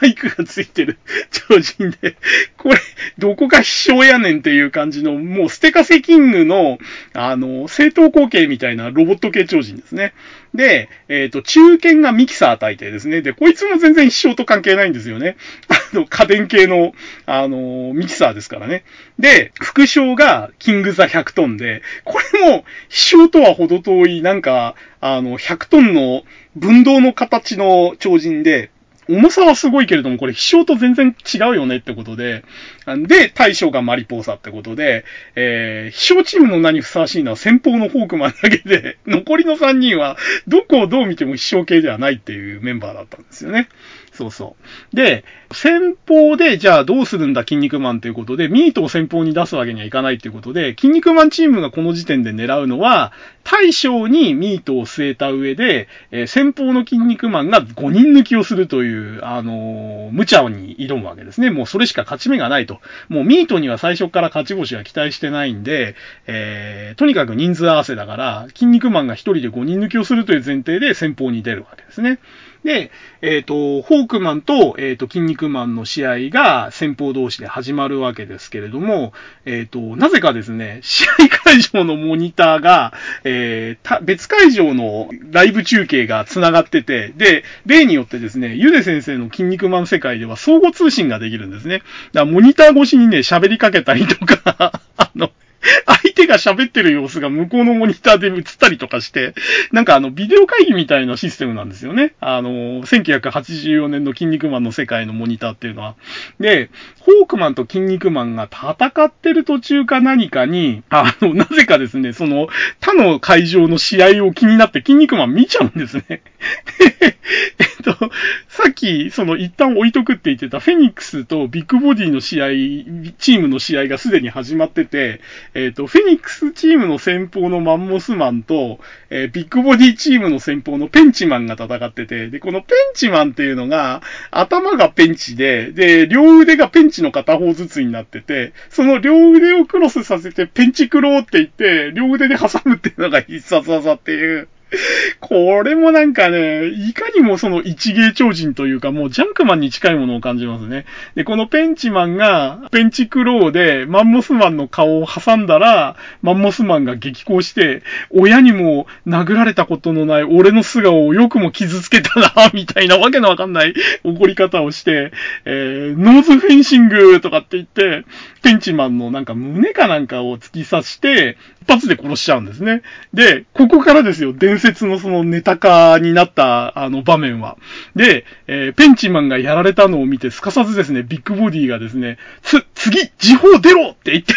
マイクがついてる超人で、これ、どこが秘書やねんっていう感じの、もうステカセキングの、あの、正当後継みたいなロボット系超人ですね。で、えっ、ー、と、中堅がミキサー大抵ですね。で、こいつも全然秘書と関係ないんですよね。あの、家電系の、あの、ミキサーですからね。で、副将がキングザ100トンで、これも秘書とは程遠い、なんか、あの、100トンの分動の形の超人で、重さはすごいけれども、これ、飛翔と全然違うよねってことで、で、大将がマリポーサってことで、えー、飛翔チームの名にふさわしいのは先方のホークマンだけで、残りの3人は、どこをどう見ても飛翔系ではないっていうメンバーだったんですよね。そうそう。で、先方で、じゃあどうするんだ、筋肉マンということで、ミートを先方に出すわけにはいかないということで、筋肉マンチームがこの時点で狙うのは、大将にミートを据えた上で、え、先方の筋肉マンが5人抜きをするという、あのー、無茶に挑むわけですね。もうそれしか勝ち目がないと。もうミートには最初から勝ち星は期待してないんで、えー、とにかく人数合わせだから、筋肉マンが1人で5人抜きをするという前提で先方に出るわけですね。で、えっ、ー、と、ホークマンと、えっ、ー、と、筋肉マンの試合が先方同士で始まるわけですけれども、えっ、ー、と、なぜかですね、試合会場のモニターが、えー、別会場のライブ中継が繋がってて、で、例によってですね、ゆで先生の筋肉マン世界では相互通信ができるんですね。だからモニター越しにね、喋りかけたりとか、あの、相手が喋ってる様子が向こうのモニターで映ったりとかして、なんかあの、ビデオ会議みたいなシステムなんですよね。あの、1984年の筋肉マンの世界のモニターっていうのは。で、ホークマンと筋肉マンが戦ってる途中か何かに、あの、なぜかですね、その、他の会場の試合を気になって筋肉マン見ちゃうんですね。えっと、さっき、その一旦置いとくって言ってたフェニックスとビッグボディの試合、チームの試合がすでに始まってて、えっ、と、フェニックスチームの先方のマンモスマンと、えー、ビッグボディチームの先方のペンチマンが戦ってて、で、このペンチマンっていうのが、頭がペンチで、で、両腕がペンチの片方ずつになってて、その両腕をクロスさせてペンチクローって言って、両腕で挟むっていうのが必殺技っていう、これもなんかね、いかにもその一芸超人というか、もうジャンクマンに近いものを感じますね。で、このペンチマンが、ペンチクローでマンモスマンの顔を挟んだら、マンモスマンが激高して、親にも殴られたことのない俺の素顔をよくも傷つけたな、みたいなわけのわかんない怒り方をして、えー、ノーズフェンシングとかって言って、ペンチマンのなんか胸かなんかを突き刺して、一発で殺しちゃうんですね。で、ここからですよ、伝説のそのネタ化になったあの場面は。で、えー、ペンチマンがやられたのを見て、すかさずですね、ビッグボディがですね、つ、次、時報出ろって言って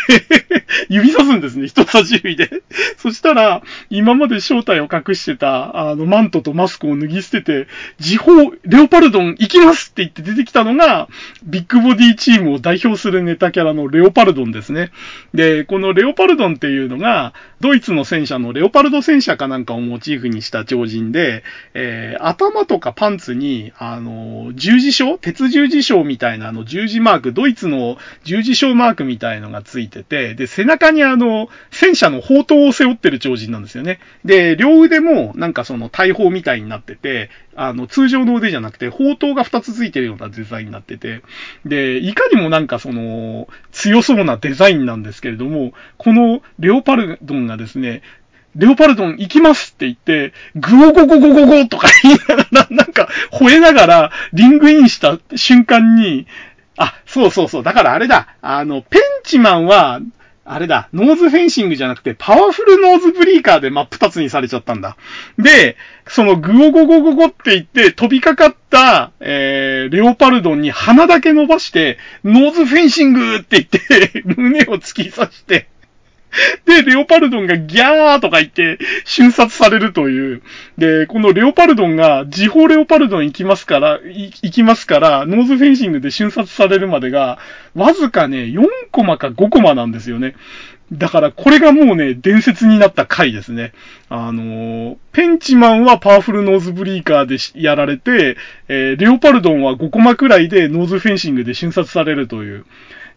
指さすんですね、人差し指で。そしたら、今まで正体を隠してた、あの、マントとマスクを脱ぎ捨てて、時報、レオパルドン行きますって言って出てきたのが、ビッグボディチームを代表するネタキャラのレオパルドンですね。で、このレオパルドンっていうのが、ドイツの戦車のレオパルド戦車かなんかをモチーフにした超人で、えー、頭とかパンツに、あの、十字章鉄十字章みたいなあの十字マーク、ドイツの十字字章マークみたいのがついてて、で、背中にあの、戦車の砲塔を背負ってる超人なんですよね。で、両腕もなんかその大砲みたいになってて、あの、通常の腕じゃなくて、砲塔が2つついてるようなデザインになってて、で、いかにもなんかその、強そうなデザインなんですけれども、このレオパルドンがですね、レオパルドン行きますって言って、グオゴゴゴゴゴとか言いながら、なんか吠えながらリングインした瞬間に、そうそうそう。だからあれだ。あの、ペンチマンは、あれだ、ノーズフェンシングじゃなくて、パワフルノーズブリーカーで真っ二つにされちゃったんだ。で、そのグオゴゴゴゴって言って飛びかかった、えー、レオパルドンに鼻だけ伸ばして、ノーズフェンシングって言って 胸を突き刺して、で、レオパルドンがギャーとか言って瞬殺されるという。で、このレオパルドンが次鋒レオパルドン行きますから、行きますから、ノーズフェンシングで瞬殺されるまでが、わずかね、4コマか5コマなんですよね。だからこれがもうね、伝説になった回ですね。あのー、ペンチマンはパワフルノーズブリーカーでやられて、えー、レオパルドンは5コマくらいでノーズフェンシングで瞬殺されるという。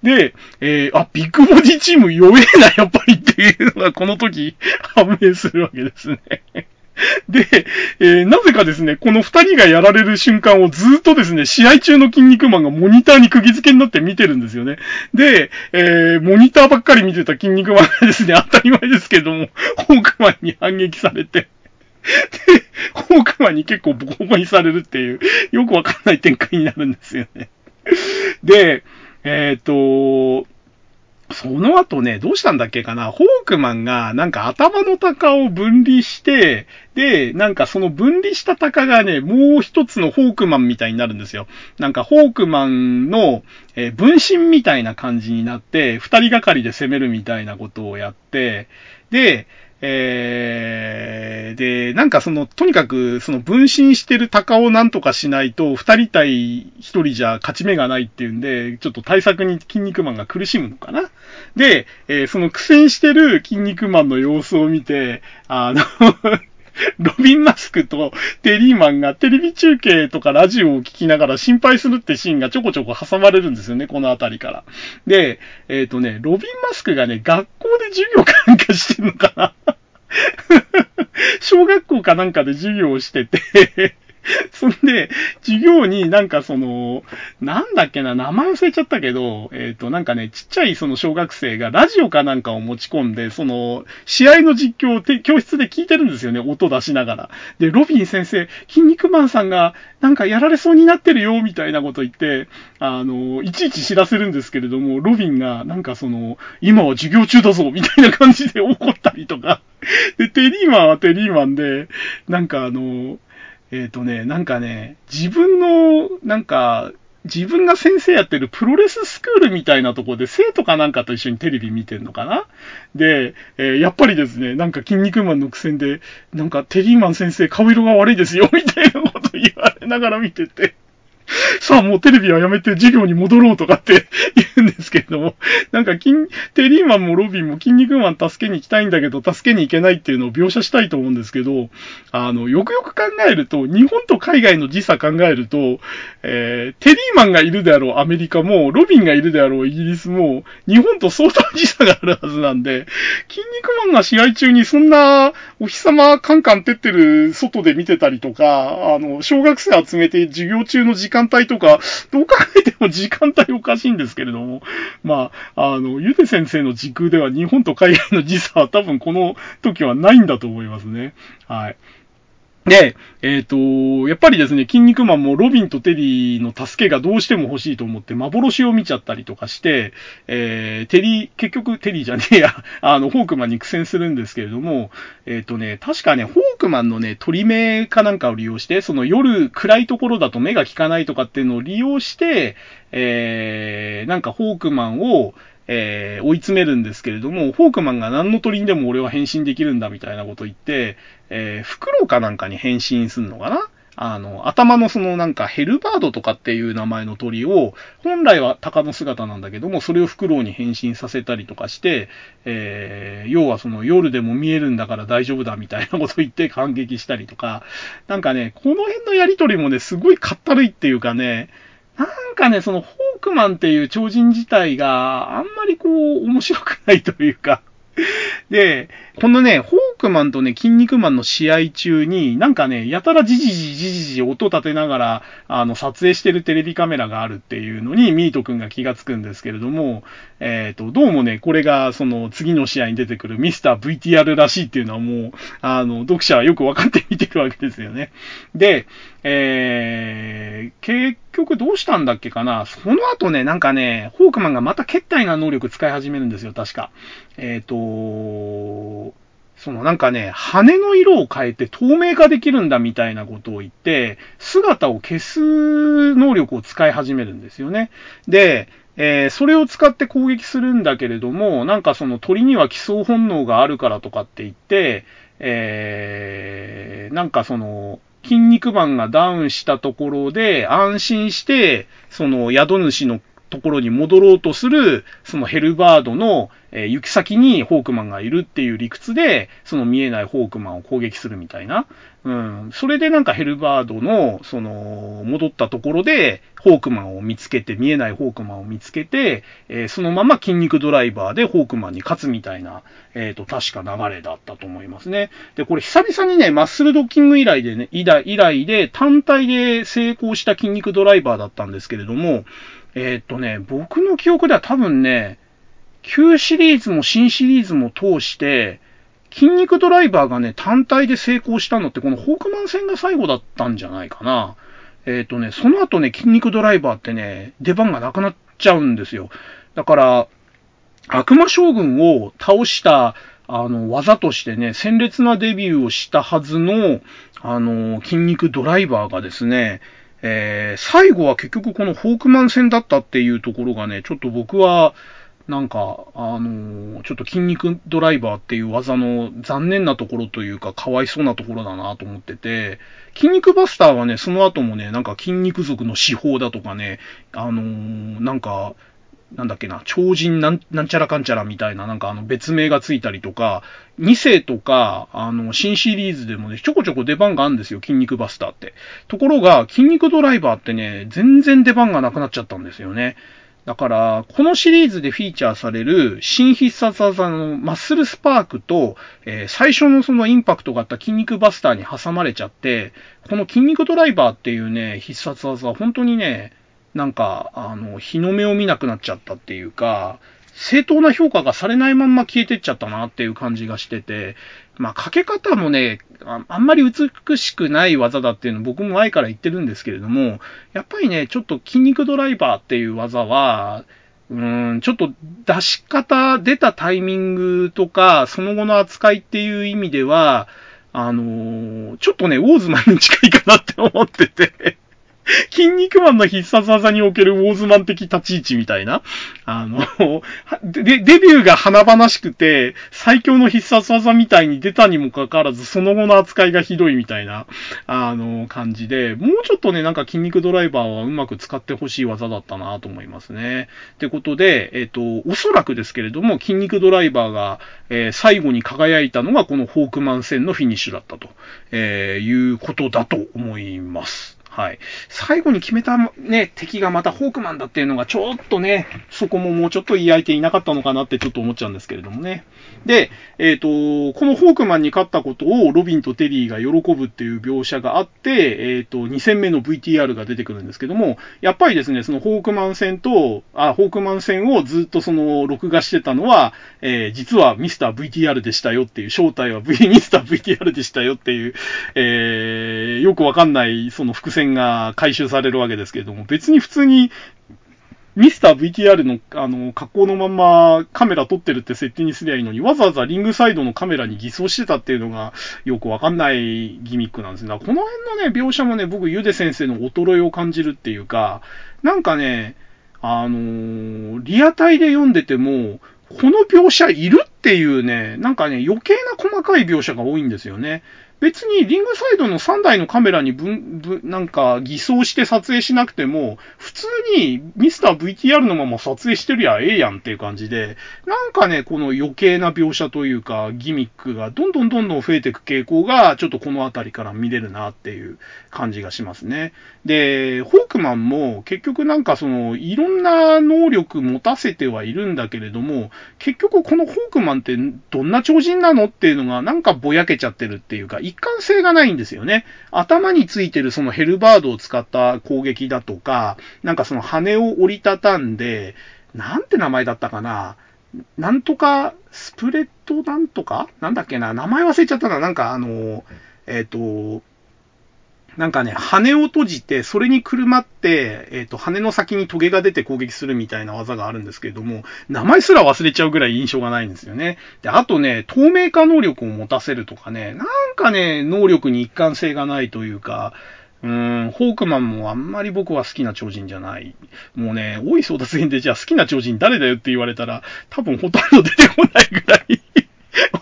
で、えー、あ、ビッグボディチーム弱えな、やっぱりっていうのがこの時 判明するわけですね。で、えー、なぜかですね、この二人がやられる瞬間をずっとですね、試合中の筋肉マンがモニターに釘付けになって見てるんですよね。で、えー、モニターばっかり見てた筋肉マンがですね、当たり前ですけども、ホークマンに反撃されて、で、ホークマンに結構ボコボコにされるっていう、よくわかんない展開になるんですよね。で、えっ、ー、と、その後ね、どうしたんだっけかなホークマンが、なんか頭の鷹を分離して、で、なんかその分離した鷹がね、もう一つのホークマンみたいになるんですよ。なんかホークマンの、えー、分身みたいな感じになって、二人がかりで攻めるみたいなことをやって、で、えー、で、なんかその、とにかく、その分身してる鷹をなんとかしないと、二人対一人じゃ勝ち目がないっていうんで、ちょっと対策に筋肉マンが苦しむのかな。で、えー、その苦戦してる筋肉マンの様子を見て、あの ロビン・マスクとテリーマンがテレビ中継とかラジオを聞きながら心配するってシーンがちょこちょこ挟まれるんですよね、このあたりから。で、えっ、ー、とね、ロビン・マスクがね、学校で授業かなんかしてんのかな 小学校かなんかで授業をしてて そんで、授業になんかその、なんだっけな、名前忘れちゃったけど、えっ、ー、と、なんかね、ちっちゃいその小学生がラジオかなんかを持ち込んで、その、試合の実況をて教室で聞いてるんですよね、音出しながら。で、ロビン先生、筋肉マンさんがなんかやられそうになってるよ、みたいなこと言って、あの、いちいち知らせるんですけれども、ロビンがなんかその、今は授業中だぞ、みたいな感じで怒ったりとか。で、テリーマンはテリーマンで、なんかあの、えっ、ー、とね、なんかね、自分の、なんか、自分が先生やってるプロレススクールみたいなとこで生徒かなんかと一緒にテレビ見てんのかな？で、えー、やっぱりですね、なんか筋肉マンの苦戦で、なんかテリーマン先生顔色が悪いですよ、みたいなこと言われながら見てて、さあもうテレビはやめて授業に戻ろうとかって 言うんですけれども、なんか筋、テリーマンもロビンも筋肉マン助けに行きたいんだけど、助けに行けないっていうのを描写したいと思うんですけど、あの、よくよく考えると、日本と海外の時差考えると、えー、テリーマンがいるであろうアメリカも、ロビンがいるであろうイギリスも、日本と相当時差があるはずなんで、筋肉マンが試合中にそんなお日様カンカン照ってる外で見てたりとか、あの、小学生集めて授業中の時間間帯とか、どう考えても時間帯おかしいんですけれども、まあ、あの、ゆで先生の時空では日本と海外の時差は多分この時はないんだと思いますね。はい。で、えっ、ー、と、やっぱりですね、筋肉マンもロビンとテリーの助けがどうしても欲しいと思って幻を見ちゃったりとかして、えー、テリー、結局テリーじゃねえや、あの、ホークマンに苦戦するんですけれども、えっ、ー、とね、確かね、ホークマンのね、鳥目かなんかを利用して、その夜暗いところだと目が効かないとかっていうのを利用して、えー、なんかホークマンを、えー、追い詰めるんですけれども、フォークマンが何の鳥にでも俺は変身できるんだみたいなこと言って、えー、フクロウかなんかに変身するのかな？あの、頭のそのなんかヘルバードとかっていう名前の鳥を、本来は鷹の姿なんだけども、それをフクロウに変身させたりとかして、えー、要はその夜でも見えるんだから大丈夫だみたいなこと言って感激したりとか、なんかね、この辺のやりとりもね、すごいかったるいっていうかね、なんかね、そのホークマンっていう超人自体があんまりこう面白くないというか、で、このね、ホークマンとね、筋肉マンの試合中に、なんかね、やたらじじじじじじ音立てながら、あの、撮影してるテレビカメラがあるっていうのに、ミート君が気がつくんですけれども、えっ、ー、と、どうもね、これが、その、次の試合に出てくるミスター VTR らしいっていうのはもう、あの、読者はよくわかって見てるわけですよね。で、えー、結局どうしたんだっけかな？その後ね、なんかね、ホークマンがまた決体な能力使い始めるんですよ、確か。えっ、ー、と、そのなんかね、羽の色を変えて透明化できるんだみたいなことを言って、姿を消す能力を使い始めるんですよね。で、えー、それを使って攻撃するんだけれども、なんかその鳥には基礎本能があるからとかって言って、えー、なんかその、筋肉マンがダウンしたところで安心して、その宿主のところに戻ろうとする、そのヘルバードの、え、行き先にホークマンがいるっていう理屈で、その見えないホークマンを攻撃するみたいな。うん。それでなんかヘルバードの、その、戻ったところで、ホークマンを見つけて、見えないホークマンを見つけて、え、そのまま筋肉ドライバーでホークマンに勝つみたいな、えっ、と、確か流れだったと思いますね。で、これ久々にね、マッスルドッキング以来でね、以来で単体で成功した筋肉ドライバーだったんですけれども、えー、っとね、僕の記憶では多分ね、旧シリーズも新シリーズも通して、筋肉ドライバーがね、単体で成功したのって、このホークマン戦が最後だったんじゃないかな。えっ、とね、その後ね、筋肉ドライバーってね、出番がなくなっちゃうんですよ。だから、悪魔将軍を倒した、あの、技としてね、鮮烈なデビューをしたはずの、あの、筋肉ドライバーがですね、えー、最後は結局このホークマン戦だったっていうところがね、ちょっと僕は、なんか、あのー、ちょっと筋肉ドライバーっていう技の残念なところというか、かわいそうなところだなと思ってて、筋肉バスターはね、その後もね、なんか筋肉族の司法だとかね、あのー、なんか、なんだっけな、超人なんなんちゃらかんちゃらみたいな、なんかあの別名がついたりとか、2世とか、あの、新シリーズでもね、ちょこちょこ出番があるんですよ、筋肉バスターって。ところが、筋肉ドライバーってね、全然出番がなくなっちゃったんですよね。だから、このシリーズでフィーチャーされる新必殺技のマッスルスパークと、えー、最初のそのインパクトがあった筋肉バスターに挟まれちゃって、この筋肉ドライバーっていうね、必殺技は本当にね、なんか、あの、日の目を見なくなっちゃったっていうか、正当な評価がされないまんま消えてっちゃったなっていう感じがしてて、まあ、かけ方もねあ、んまり美しくない技だっていうの僕も前から言ってるんですけれども、やっぱりね、ちょっと筋肉ドライバーっていう技は、うーん、ちょっと出し方、出たタイミングとか、その後の扱いっていう意味では、あのー、ちょっとね、ウォーズマンに近いかなって思ってて。筋肉マンの必殺技におけるウォーズマン的立ち位置みたいな。あの、で、デビューが華々しくて、最強の必殺技みたいに出たにもかかわらず、その後の扱いがひどいみたいな、あの、感じで、もうちょっとね、なんか筋肉ドライバーはうまく使ってほしい技だったなと思いますね。ってことで、えっ、と、おそらくですけれども、筋肉ドライバーが、えー、最後に輝いたのがこのホークマン戦のフィニッシュだったと、えー、いうことだと思います。はい。最後に決めたね、敵がまたホークマンだっていうのがちょっとね、そこももうちょっと言い合えていなかったのかなってちょっと思っちゃうんですけれどもね。で、えっ、ー、と、このホークマンに勝ったことをロビンとテリーが喜ぶっていう描写があって、えっ、ー、と、2戦目の VTR が出てくるんですけども、やっぱりですね、そのホークマン戦と、あ、ホークマン戦をずっとその録画してたのは、えー、実はミスター VTR でしたよっていう、正体は V、ミスター VTR でしたよっていう、えー、よくわかんないその伏線線が回収されるわけですけれども、別に普通に、ミスター VTR の、あの、格好のままカメラ撮ってるって設定にすりゃいいのに、わざわざリングサイドのカメラに偽装してたっていうのがよくわかんないギミックなんですね。この辺のね、描写もね、僕、ゆで先生の衰えを感じるっていうか、なんかね、あのー、リアタイで読んでても、この描写いるっていうね、なんかね、余計な細かい描写が多いんですよね。別にリングサイドの3台のカメラに分、分、なんか偽装して撮影しなくても、普通にミスター VTR のまま撮影してるやええやんっていう感じで、なんかね、この余計な描写というか、ギミックがどんどんどんどん増えていく傾向が、ちょっとこの辺りから見れるなっていう感じがしますね。で、ホークマンも結局なんかその、いろんな能力持たせてはいるんだけれども、結局このホークマンってどんな超人なのっていうのがなんかぼやけちゃってるっていうか、一貫性がないんですよね。頭についてるそのヘルバードを使った攻撃だとか、なんかその羽を折りたたんで、なんて名前だったかななんとか、スプレッドなんとか？なんだっけな？名前忘れちゃったな。なんかあの、えっ、ー、と、なんかね、羽を閉じて、それにくるまって、えっ、ー、と、羽の先にトゲが出て攻撃するみたいな技があるんですけれども、名前すら忘れちゃうぐらい印象がないんですよね。で、あとね、透明化能力を持たせるとかね、なんかね、能力に一貫性がないというか、うーん、ホークマンもあんまり僕は好きな超人じゃない。もうね、大い争奪編でじゃあ好きな超人誰だよって言われたら、多分ほとんど出てこないぐらい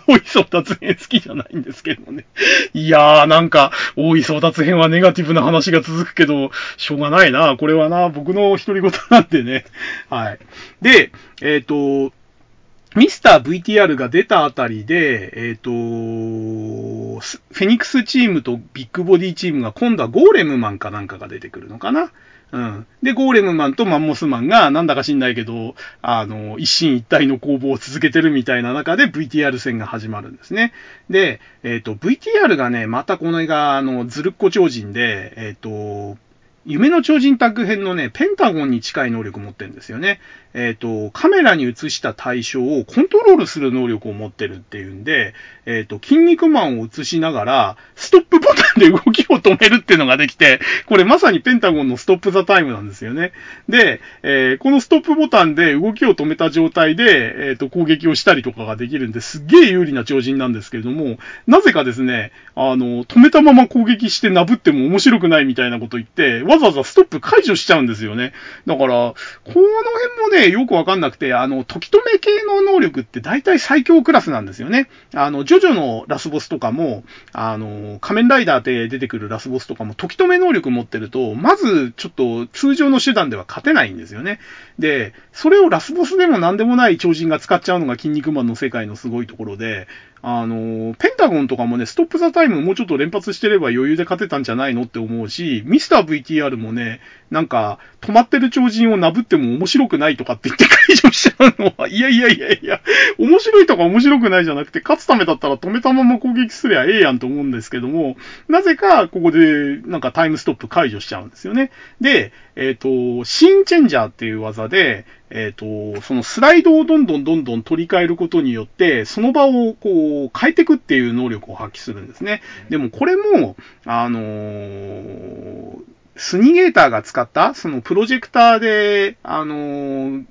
大い争奪編好きじゃないんですけどね。いやー、なんか、大い争奪編はネガティブな話が続くけど、しょうがないな。これはな、僕の独り言なんでね。はい。で、えっ、ー、と、ミスター VTR が出たあたりで、えっ、ー、と、フェニックスチームとビッグボディチームが今度はゴーレムマンかなんかが出てくるのかな。うん。で、ゴーレムマンとマンモスマンが、なんだか知んないけど、あの、一進一退の攻防を続けてるみたいな中で VTR 戦が始まるんですね。で、えっ、ー、と、VTR がね、またこの映画、あの、ずるっこ超人で、えっ、ー、と、夢の超人タッグ編のね、ペンタゴンに近い能力持ってるんですよね。えっ、ー、と、カメラに映した対象をコントロールする能力を持ってるっていうんで、えっ、ー、と、筋肉マンを映しながら、ストップボタンで動きを止めるっていうのができて、これまさにペンタゴンのストップザタイムなんですよね。で、えー、このストップボタンで動きを止めた状態で、えっ、と、攻撃をしたりとかができるんで、すっげえ有利な超人なんですけれども、なぜかですね、あの、止めたまま攻撃してなぶっても面白くないみたいなこと言って、わざわざストップ解除しちゃうんですよね。だから、この辺もね、ね、よくわかんなくて、あの、時止め系の能力って大体最強クラスなんですよね。あの、ジョジョのラスボスとかも、あの、仮面ライダーで出てくるラスボスとかも時止め能力持ってると、まずちょっと通常の手段では勝てないんですよね。で、それをラスボスでも何でもない超人が使っちゃうのが筋肉マンの世界のすごいところで、あの、ペンタゴンとかもね、ストップザタイムもうちょっと連発してれば余裕で勝てたんじゃないのって思うし、ミスター VTR もね、なんか、止まってる超人をなぶっても面白くないとかって言って解除しちゃうのは、いやいやいやいや、面白いとか面白くないじゃなくて、勝つためだったら止めたまま攻撃すりゃええやんと思うんですけども、なぜかここでなんかタイムストップ解除しちゃうんですよね。で、えっ、ー、と、シーンチェンジャーっていう技で、えっ、ー、と、そのスライドをどんどんどんどん取り替えることによって、その場をこう変えていくっていう能力を発揮するんですね。でもこれも、あのー、スニゲーターが使った、そのプロジェクターで、あのー、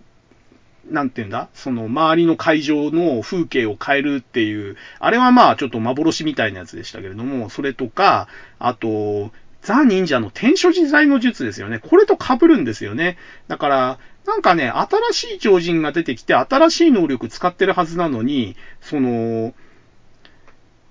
なんていうんだその周りの会場の風景を変えるっていう、あれはまあちょっと幻みたいなやつでしたけれども、それとか、あと、ザ・忍者の天書自在の術ですよね。これと被るんですよね。だから、なんかね、新しい超人が出てきて、新しい能力使ってるはずなのに、その、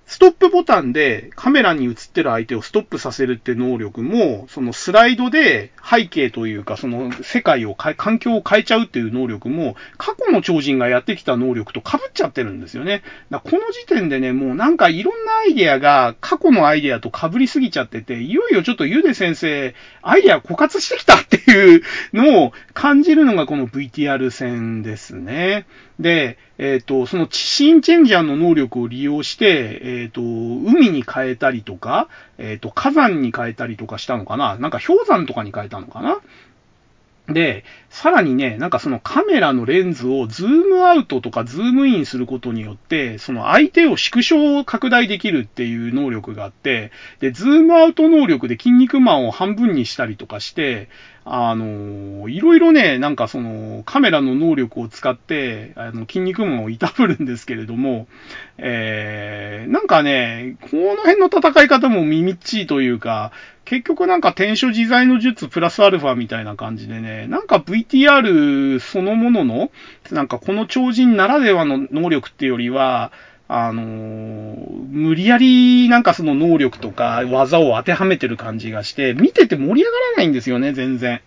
ストップボタンでカメラに映ってる相手をストップさせるって能力も、そのスライドで背景というか、その世界を変え、環境を変えちゃうっていう能力も、過去の超人がやってきた能力と被っちゃってるんですよね。だこの時点でね、もうなんかいろんなアイデアが過去のアイデアと被りすぎちゃってて、いよいよちょっとゆで先生、アイデア枯渇してきたっていうのを感じるのがこの VTR 戦ですね。で、えっ、ー、と、そのシーンチェンジャーの能力を利用して、えっ、ー、と、海に変えたりとか、えっ、と、火山に変えたりとかしたのかな？なんか氷山とかに変えたのかな？で、さらにね、なんかそのカメラのレンズをズームアウトとかズームインすることによって、その相手を縮小拡大できるっていう能力があって、で、ズームアウト能力で筋肉マンを半分にしたりとかして、あの、いろいろね、なんかそのカメラの能力を使って、あの、筋肉マンをいたぶるんですけれども、えー、なんかね、この辺の戦い方もみみっちいというか、結局なんか転書自在の術プラスアルファみたいな感じでね、なんか VTR そのものの、なんかこの超人ならではの能力っていうよりは、あのー、無理やりなんかその能力とか技を当てはめてる感じがして、見てて盛り上がらないんですよね、全然。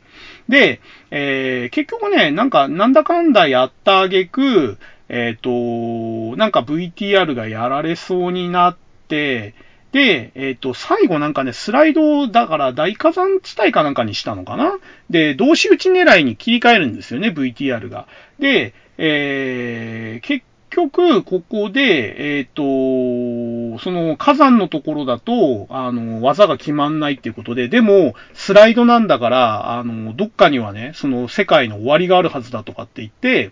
で、えー、結局ね、なんかなんだかんだやったあげく、えっ、ー、と、なんか VTR がやられそうになって、で、えっ、ー、と、最後なんかね、スライドだから大火山地帯かなんかにしたのかな？で、同士打ち狙いに切り替えるんですよね、VTR が。で、えー、結局、ここで、えっ、ー、と、その火山のところだと、あの、技が決まんないっていうことで、でも、スライドなんだから、あの、どっかにはね、その世界の終わりがあるはずだとかって言って、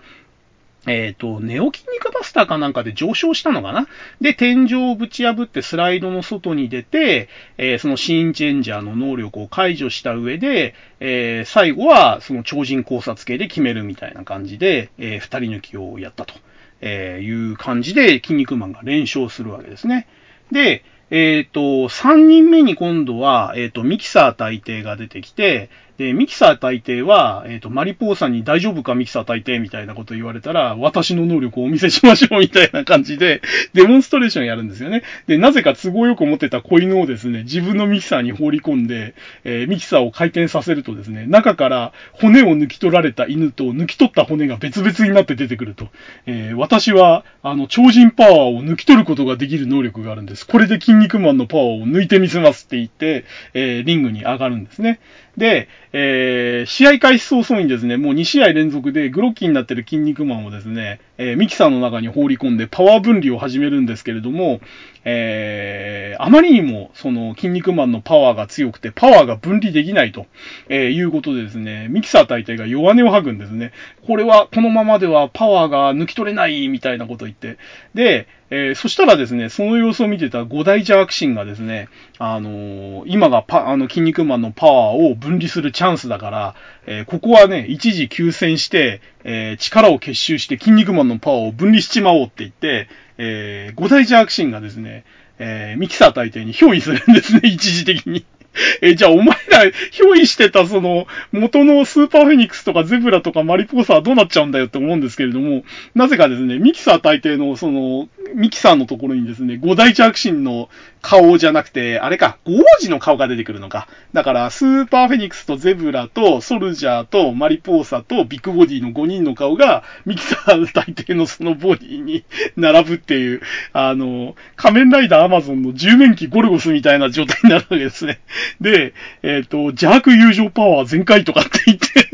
えっ、ー、と、ネオ筋肉バスターかなんかで上昇したのかな？で、天井をぶち破ってスライドの外に出て、えー、そのシーンチェンジャーの能力を解除した上で、えー、最後はその超人考察系で決めるみたいな感じで、えー、二人抜きをやったと、えいう感じで、筋肉マンが連勝するわけですね。で、えっ、ー、と、3人目に今度は、えっ、ー、と、ミキサー大帝が出てきて、で、ミキサー大帝は、えっ、ー、と、マリポーさんに大丈夫かミキサー大帝みたいなこと言われたら、私の能力をお見せしましょうみたいな感じで、デモンストレーションやるんですよね。で、なぜか都合よく持ってた子犬をですね、自分のミキサーに放り込んで、えー、ミキサーを回転させるとですね、中から骨を抜き取られた犬と抜き取った骨が別々になって出てくると。えー、私は、あの、超人パワーを抜き取ることができる能力があるんです。これで筋肉マンのパワーを抜いてみせますって言って、えー、リングに上がるんですね。で、えー、試合開始早々にですね、もう2試合連続でグロッキーになってる筋肉マンをですね、えー、ミキサーの中に放り込んでパワー分離を始めるんですけれども、えー、あまりにもその筋肉マンのパワーが強くて、パワーが分離できないと、えー、いうことでですね、ミキサー大帝が弱音を吐くんですね。これは、このままではパワーが抜き取れないみたいなこと言って。で、えー、そしたらですね、その様子を見てた五大邪悪神がですね、あのー、今がパ、あの、筋肉マンのパワーを分離するチャンスだから、えー、ここはね、一時休戦して、え力を結集して筋肉マンのパワーを分離しちまおうって言って、え五大邪悪神がですね、えミキサー大帝に憑依するんですね、一時的に。え、じゃあお前ら、憑依してたその、元のスーパーフェニックスとかゼブラとかマリポーサはどうなっちゃうんだよって思うんですけれども、なぜかですね、ミキサー大帝のその、ミキサーのところにですね、五大邪悪神の、顔じゃなくて、あれか、王子の顔が出てくるのか。だから、スーパーフェニックスとゼブラとソルジャーとマリポーサとビッグボディの5人の顔が、ミキサー大帝のそのボディに並ぶっていう、あの、仮面ライダーアマゾンの10面機ゴルゴスみたいな状態になるわけですね。で、えっ、ー、と、邪悪友情パワー全開とかって言って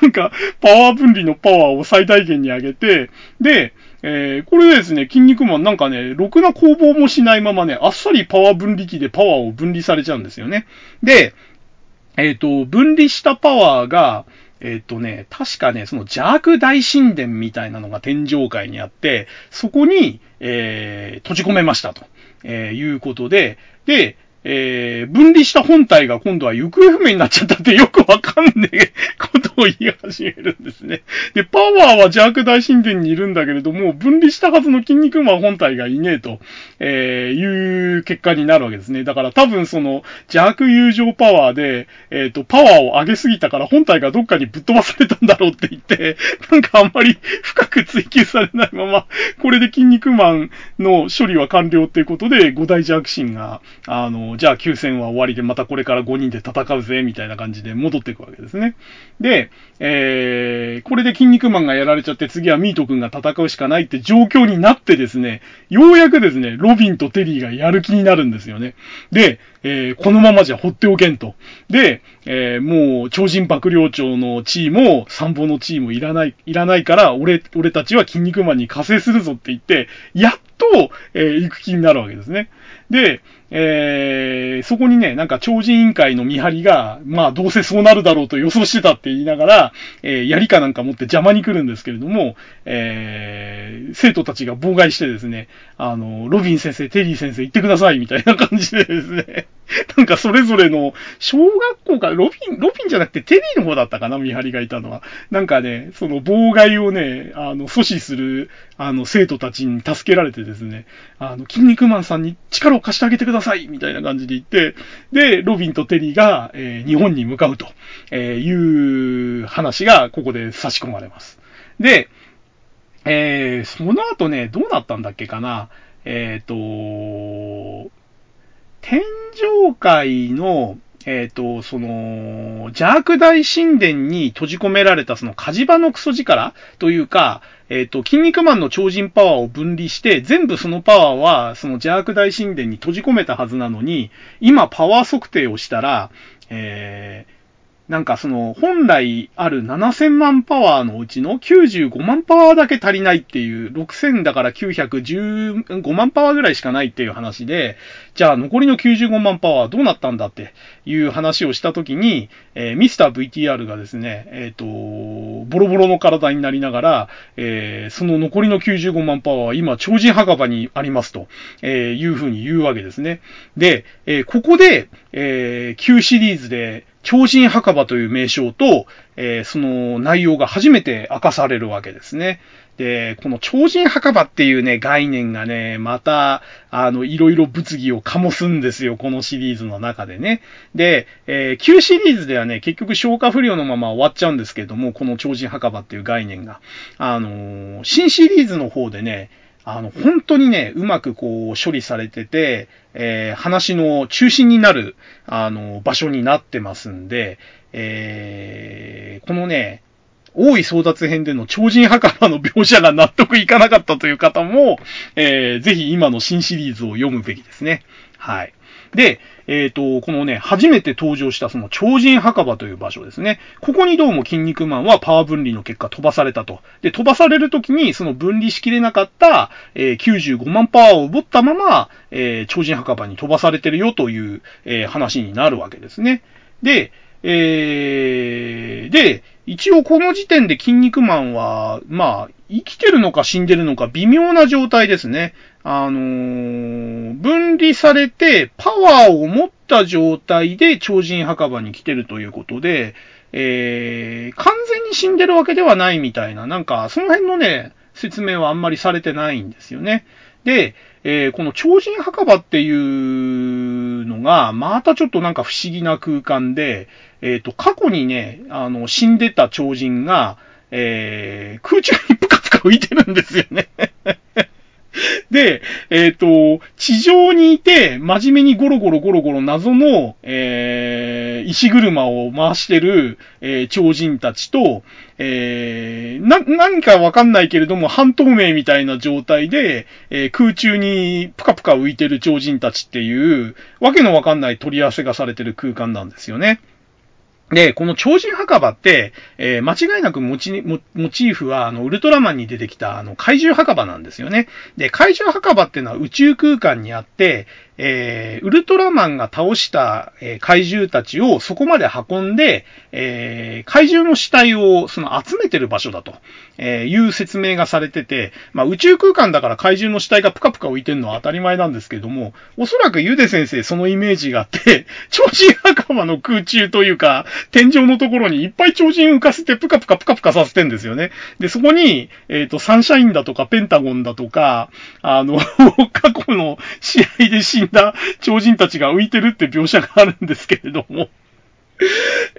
なんか、パワー分離のパワーを最大限に上げて、で、えー、これですね、筋肉マンなんかね、ろくな攻防もしないままね、あっさりパワー分離機でパワーを分離されちゃうんですよね。で、えっ、ー、と、分離したパワーが、えっ、とね、確かね、その邪悪大神殿みたいなのが天上界にあって、そこに、えー、閉じ込めましたと、えー、いうことで、で、えー、分離した本体が今度は行方不明になっちゃったってよくわかんねえことを言い始めるんですね。で、パワーは邪悪大神殿にいるんだけれども、分離したはずの筋肉マン本体がいねえと、えー、いう結果になるわけですね。だから多分その邪悪友情パワーで、えっ、ー、と、パワーを上げすぎたから本体がどっかにぶっ飛ばされたんだろうって言って、なんかあんまり深く追求されないまま、これで筋肉マンの処理は完了っていうことで、五大邪悪神が、あの、じゃあ9戦は終わりでまたこれから5人で戦うぜ、みたいな感じで戻っていくわけですね。で、えー、これで筋肉マンがやられちゃって次はミート君が戦うしかないって状況になってですね、ようやくですね、ロビンとテリーがやる気になるんですよね。で、えー、このままじゃ放っておけんと。で、えー、もう超人幕僚長の地位も参謀の地位もいらない、いらないから、俺、俺たちは筋肉マンに加勢するぞって言って、やっと、えー、行く気になるわけですね。で、えー、そこにね、なんか超人委員会の見張りが、まあどうせそうなるだろうと予想してたって言いながら、えー、槍かなんか持って邪魔に来るんですけれども、えー、生徒たちが妨害してですね、あの、ロビン先生、テリー先生行ってくださいみたいな感じでですね、なんかそれぞれの、小学校か、ロビン、ロビンじゃなくてテリーの方だったかな、見張りがいたのは。なんかね、その妨害をね、あの、阻止する、あの、生徒たちに助けられてですね、あの、筋肉マンさんに力を貸してあげてくださいみたいな感じで言って、で、ロビンとテリーが、えー、日本に向かうと、えいう話がここで差し込まれます。で、えー、その後ね、どうなったんだっけかな。えっ、ー、と、天上界の、えっ、ー、と、その、邪悪大神殿に閉じ込められたその火事場のクソ力というか、えっ、ー、と、筋肉マンの超人パワーを分離して、全部そのパワーは、その邪悪大神殿に閉じ込めたはずなのに、今パワー測定をしたら、えー、なんかその、本来ある7000万パワーのうちの95万パワーだけ足りないっていう、6000だから915万パワーぐらいしかないっていう話で、じゃあ残りの95万パワーどうなったんだっていう話をしたときに、えー、ミスター VTR がですね、えっ、ー、と、ボロボロの体になりながら、えー、その残りの95万パワーは今超人墓場にありますと、えいうふうに言うわけですね。で、えここで、え旧シリーズで超人墓場という名称と、えー、その内容が初めて明かされるわけですね。で、この超人墓場っていうね、概念がね、また、あの、いろいろ物議を醸すんですよ、このシリーズの中でね。で、えー、旧シリーズではね、結局消化不良のまま終わっちゃうんですけども、この超人墓場っていう概念が。あのー、新シリーズの方でね、あの、本当にね、うまくこう処理されてて、えー、話の中心になる、あの、場所になってますんで、えー、このね、大井争奪編での超人墓場の描写が納得いかなかったという方も、えー、ぜひ今の新シリーズを読むべきですね。はい。で、えっ、ー、と、このね、初めて登場したその超人墓場という場所ですね。ここにどうも筋肉マンはパワー分離の結果飛ばされたと。で、飛ばされるときにその分離しきれなかった、えー、95万パワーを奪ったまま、えー、超人墓場に飛ばされてるよという、え話になるわけですね。で、えー、で、一応この時点で筋肉マンは、まあ、生きてるのか死んでるのか微妙な状態ですね。あのー、分離されてパワーを持った状態で超人墓場に来てるということで、えー、完全に死んでるわけではないみたいな、なんか、その辺のね、説明はあんまりされてないんですよね。で、えー、この超人墓場っていうのが、またちょっとなんか不思議な空間で、えっ、ー、と、過去にね、あの、死んでた超人が、えー、空中にぷかぷか浮いてるんですよね。で、えっ、と、地上にいて、真面目にゴロゴロゴロゴロ謎の、えー、石車を回してる、えー、超人たちと、えー、な、何かわかんないけれども、半透明みたいな状態で、えー、空中にプカプカ浮いてる超人たちっていう、わけのわかんない取り合わせがされてる空間なんですよね。で、この超人墓場って、えー、間違いなくモチモモチーフは、あの、ウルトラマンに出てきた、あの、怪獣墓場なんですよね。で、怪獣墓場っていうのは宇宙空間にあって、えー、ウルトラマンが倒した、えー、怪獣たちをそこまで運んで、えー、怪獣の死体をその集めてる場所だと、えいう説明がされてて、まあ、宇宙空間だから怪獣の死体がプカプカ浮いてるのは当たり前なんですけども、おそらくゆで先生そのイメージがあって、超人墓場の空中というか、天井のところにいっぱい超人浮かせてプカプカプカプカさせてんですよね。で、そこに、えっ、と、サンシャインだとかペンタゴンだとか、あの、過去の試合で死んだ超人たちが浮いてるって描写があるんですけれども。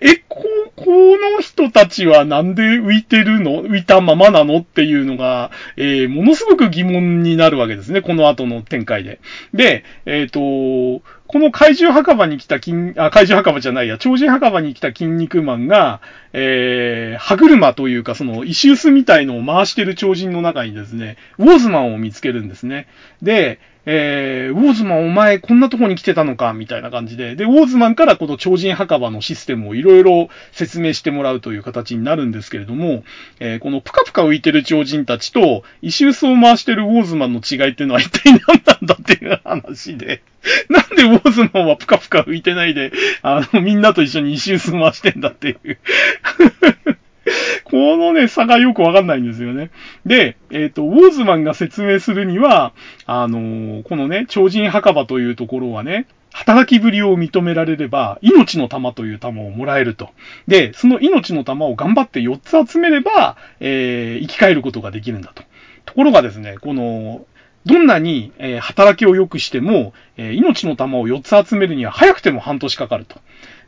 え、こ、この人たちはなんで浮いてるの浮いたままなのっていうのが、えー、ものすごく疑問になるわけですね。この後の展開で。で、えっ、ー、と、この怪獣墓場に来た筋、あ、怪獣墓場じゃないや、超人墓場に来た筋肉マンが、えー、歯車というかその石臼みたいのを回してる超人の中にですね、ウォーズマンを見つけるんですね。で、えー、ウォーズマンお前こんなとこに来てたのかみたいな感じで、で、ウォーズマンからこの超人墓場のシステムをいろいろ説明してもらうという形になるんですけれども、えー、このプカプカ浮いてる超人たちと、石臼を回してるウォーズマンの違いっていうのは一体何なんだっていう話で、なんでウォーズマンはプカプカ浮いてないで、あの、みんなと一緒に石臼回してんだっていう。このね、差がよくわかんないんですよね。で、えっ、ー、と、ウォーズマンが説明するには、あのー、このね、超人墓場というところはね、働きぶりを認められれば、命の玉という玉をもらえると。で、その命の玉を頑張って4つ集めれば、えー、生き返ることができるんだと。ところがですね、この、どんなに、えー、働きを良くしても、えー、命の玉を4つ集めるには早くても半年かかると。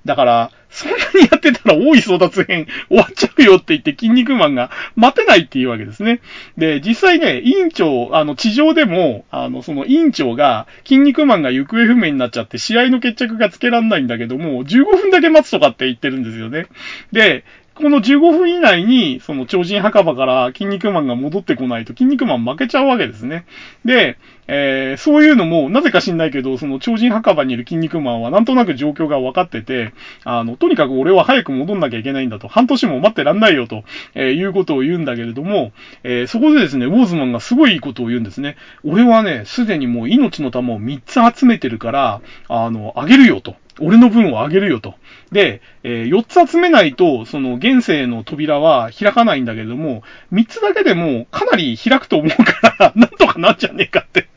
だから、そんなにやってたら大い争奪編終わっちゃうよって言って筋肉マンが待てないっていうわけですね。で、実際ね、委員長、あの、地上でも、あの、その委員長が、筋肉マンが行方不明になっちゃって試合の決着がつけらんないんだけども、15分だけ待つとかって言ってるんですよね。で、この15分以内に、その超人墓場から筋肉マンが戻ってこないと筋肉マン負けちゃうわけですね。で、えー、そういうのも、なぜか知んないけど、その超人墓場にいる筋肉マンはなんとなく状況が分かってて、あの、とにかく俺は早く戻んなきゃいけないんだと、半年も待ってらんないよと、えー、いうことを言うんだけれども、えー、そこでですね、ウォーズマンがすごいいいことを言うんですね。俺はね、すでにもう命の玉を3つ集めてるから、あの、あげるよと。俺の分をあげるよと。で、えー、4つ集めないと、その現世の扉は開かないんだけども、3つだけでもかなり開くと思うから、なんとかなんじゃねえかって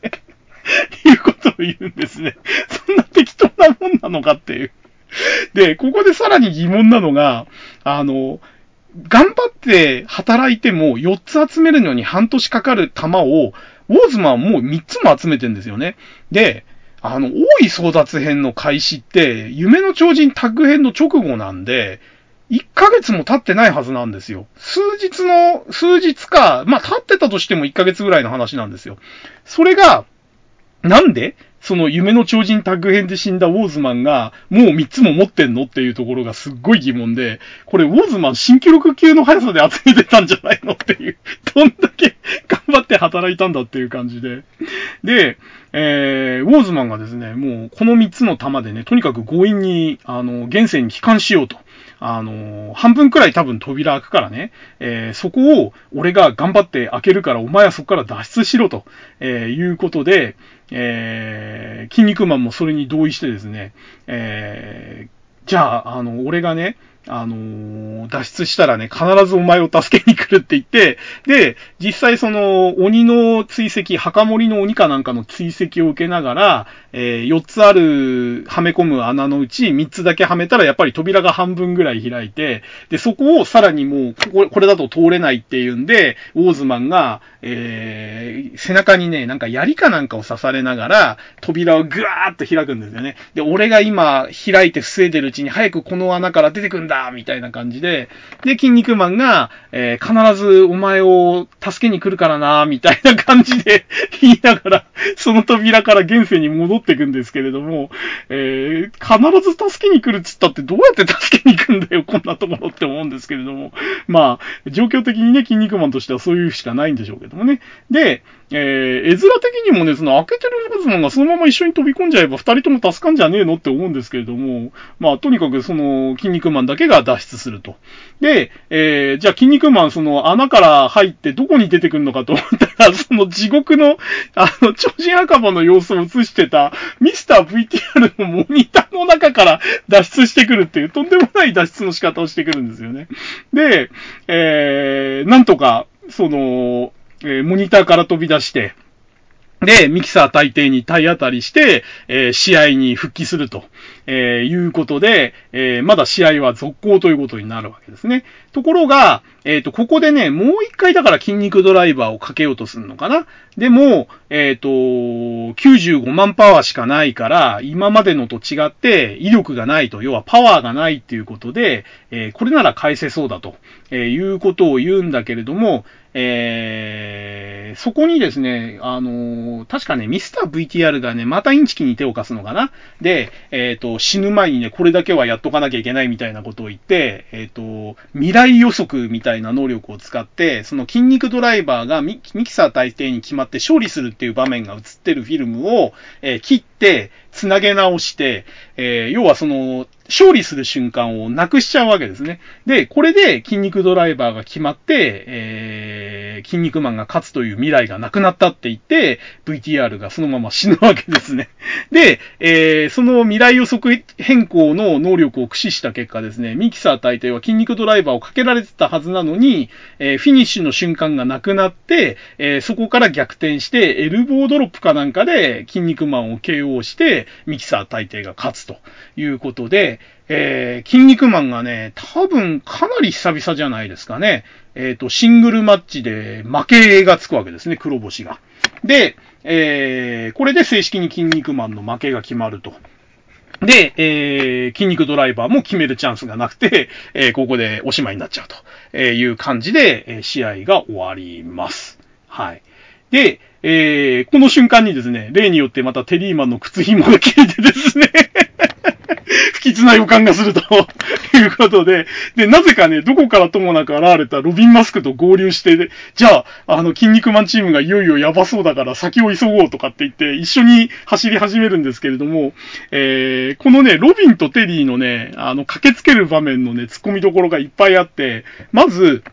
いうことを言うんですね。そんな適当なもんなのかっていう。で、ここでさらに疑問なのが、あの、頑張って働いても4つ集めるのに半年かかる玉を、ウォーズマンもう3つも集めてんですよね。で、あの、大い争奪編の開始って、夢の超人タッグ編の直後なんで、1ヶ月も経ってないはずなんですよ。数日の、数日か、まあ、経ってたとしても1ヶ月ぐらいの話なんですよ。それが、なんでその夢の超人タッグ編で死んだウォーズマンが、もう3つも持ってんのっていうところがすっごい疑問で、これウォーズマン新記録級の速さで集めてたんじゃないのっていう、どんだけ頑張って働いたんだっていう感じで。で、えー、ウォーズマンがですね、もうこの3つの弾でね、とにかく強引に、あの、現世に帰還しようと。あの、半分くらい多分扉開くからね、えー、そこを俺が頑張って開けるからお前はそこから脱出しろと、えー、いうことで、えー、筋肉マンもそれに同意してですね、えー、じゃあ、あの、俺がね、あのー、脱出したらね、必ずお前を助けに来るって言って、で、実際その、鬼の追跡、墓守の鬼かなんかの追跡を受けながら、えー、4つある、はめ込む穴のうち3つだけはめたら、やっぱり扉が半分ぐらい開いて、で、そこをさらにもう、ここ、これだと通れないっていうんで、ウォーズマンが、えー、背中にね、なんか槍かなんかを刺されながら、扉をぐわーっと開くんですよね。で、俺が今、開いて防いでるうちに、早くこの穴から出てくんだだみたいな感じで、で、筋肉マンが、えー、必ずお前を助けに来るからなみたいな感じで 言いながら、その扉から現世に戻っていくんですけれども、えー、必ず助けに来るっつったってどうやって助けに行くんだよ、こんなところって思うんですけれども、まあ、状況的にね、筋肉マンとしてはそういうしかないんでしょうけどもね。で、えー、絵面的にもね、その開けてるロズマンがそのまま一緒に飛び込んじゃえば二人とも助かんじゃねえのって思うんですけれども、まあ、とにかくその、筋肉マンだけが脱出すると。で、えー、じゃあ筋肉マンその穴から入ってどこに出てくるのかと思ったら、その地獄の、あの、超人赤羽の様子を映してたミスター VTR のモニターの中から脱出してくるっていうとんでもない脱出の仕方をしてくるんですよね。で、えー、なんとか、その、えー、モニターから飛び出して、で、ミキサー大抵に体当たりして、えー、試合に復帰すると、えー、いうことで、えー、まだ試合は続行ということになるわけですね。ところが、えっ、と、ここでね、もう一回だから筋肉ドライバーをかけようとするのかな。でも、えっ、と、95万パワーしかないから、今までのと違って威力がないと、要はパワーがないっていうことで、えこれなら返せそうだと、えいうことを言うんだけれども、えー、そこにですね、あの、確かね、ミスター VTR がね、またインチキに手を貸すのかなで、えっ、ー、死ぬ前にね、これだけはやっとかなきゃいけないみたいなことを言って、えっ、と、未来予測みたいな能力を使って、その筋肉ドライバーがミキサー大抵に決まって勝利するっていう場面が映ってるフィルムを、え切って、繋げ直して、え要はその、勝利する瞬間をなくしちゃうわけですね。で、これで筋肉ドライバーが決まって、えー、筋肉マンが勝つという未来がなくなったって言って、VTR がそのまま死ぬわけですね。で、えー、その未来予測変更の能力を駆使した結果ですね、ミキサー大帝は筋肉ドライバーをかけられてたはずなのに、えー、フィニッシュの瞬間がなくなって、えー、そこから逆転して、エルボードロップかなんかで筋肉マンを KO して、ミキサー大帝が勝つということで、えー、筋肉マンがね、多分かなり久々じゃないですかね。えっ、ー、と、シングルマッチで負けがつくわけですね、黒星が。で、えー、これで正式に筋肉マンの負けが決まると。で、えー、筋肉ドライバーも決めるチャンスがなくて、えー、ここでおしまいになっちゃうという感じで、え、試合が終わります。はい。で、えー、この瞬間にですね、例によってまたテリーマンの靴紐が切れてですね 不吉な予感がするということで、で、なぜかね、どこからともなく現れたロビン・マスクと合流して、じゃあ、あの、筋肉マンチームがいよいよやばそうだから先を急ごうとかって言って、一緒に走り始めるんですけれども、えー、このね、ロビンとテリーのね、あの、駆けつける場面のね、突っ込みどころがいっぱいあって、まず、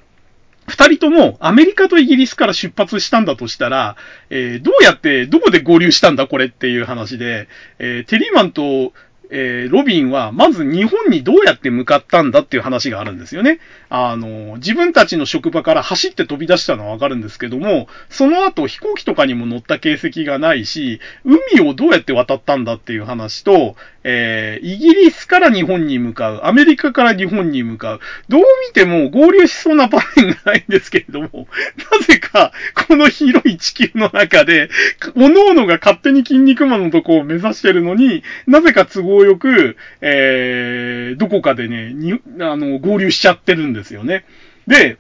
二人ともアメリカとイギリスから出発したんだとしたら、えー、どうやって、どこで合流したんだこれっていう話で、えー、テリーマンとえー、ロビンは、まず日本にどうやって向かったんだっていう話があるんですよね。あの、自分たちの職場から走って飛び出したのはわかるんですけども、その後飛行機とかにも乗った形跡がないし、海をどうやって渡ったんだっていう話と、えー、イギリスから日本に向かう、アメリカから日本に向かう、どう見ても合流しそうな場面がないんですけれども、なぜか、この広い地球の中で、各々が勝手に筋肉マンのとこを目指してるのに、なぜか都合よく、えー、どこかでね、に、あの、合流しちゃってるんですよね。で、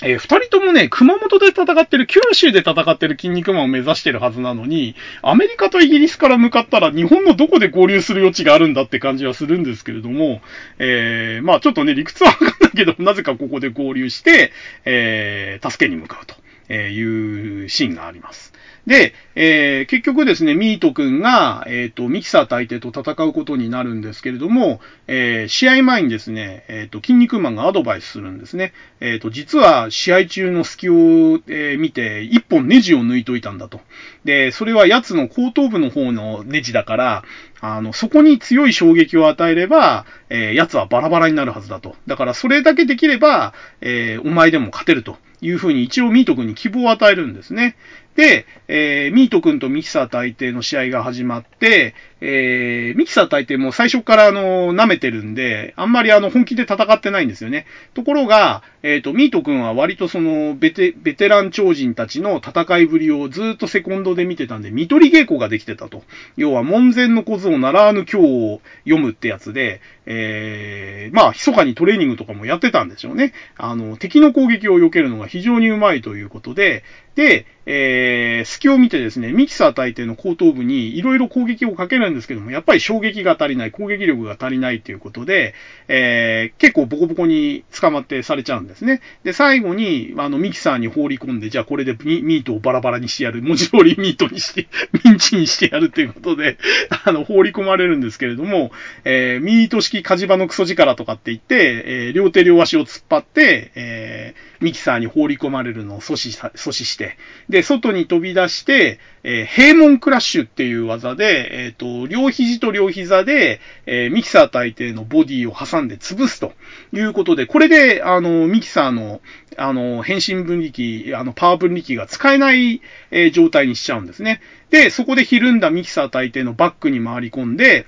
えー、二人ともね、熊本で戦ってる、九州で戦ってる筋肉マンを目指してるはずなのに、アメリカとイギリスから向かったら日本のどこで合流する余地があるんだって感じはするんですけれども、えー、まあちょっとね、理屈はわかんないけど、なぜかここで合流して、えー、助けに向かうとえいうシーンがあります。で、えー、結局ですね、ミート君が、えっ、ー、と、ミキサー大帝と戦うことになるんですけれども、えー、試合前にですね、えっ、と、筋肉マンがアドバイスするんですね。えっ、と、実は試合中の隙を、え見て、一本ネジを抜いといたんだと。で、それは奴の後頭部の方のネジだから、あの、そこに強い衝撃を与えれば、えー、奴はバラバラになるはずだと。だからそれだけできれば、えー、お前でも勝てるというふうに一応ミート君に希望を与えるんですね。で、えー、ミート君とミキサー大抵の試合が始まって、えー、ミキサー大帝も最初からあの、舐めてるんで、あんまりあの、本気で戦ってないんですよね。ところが、えっ、ー、と、ミート君は割とその、ベテ、ベテラン超人たちの戦いぶりをずっとセコンドで見てたんで、見取り稽古ができてたと。要は、門前の小僧を習わぬ今日を読むってやつで、えー、まあ、密かにトレーニングとかもやってたんでしょうね。あの、敵の攻撃を避けるのが非常にうまいということで、で、えー、隙を見てですね、ミキサー大帝の後頭部にいろいろ攻撃をかけるんですけども、やっぱり衝撃が足りない、攻撃力が足りないということで、えー、結構ボコボコに捕まってされちゃうんですね。で、最後に、あの、ミキサーに放り込んで、じゃあこれでミートをバラバラにしてやる、文字通りミートにして、ミンチにしてやるということで、あの、放り込まれるんですけれども、えー、ミート式火事場のクソ力とかって言って、えー、両手両足を突っ張って、えー、ミキサーに放り込まれるのを阻止さ阻止して、で、外に飛び出して、えー、閉門クラッシュっていう技で、えっ、ー、と、両肘と両膝で、えー、ミキサー大抵のボディを挟んで潰すということで、これで、あの、ミキサーの、あの、変身分離器、あの、パワー分離器が使えない、えー、状態にしちゃうんですね。で、そこでひるんだミキサー大帝のバックに回り込んで、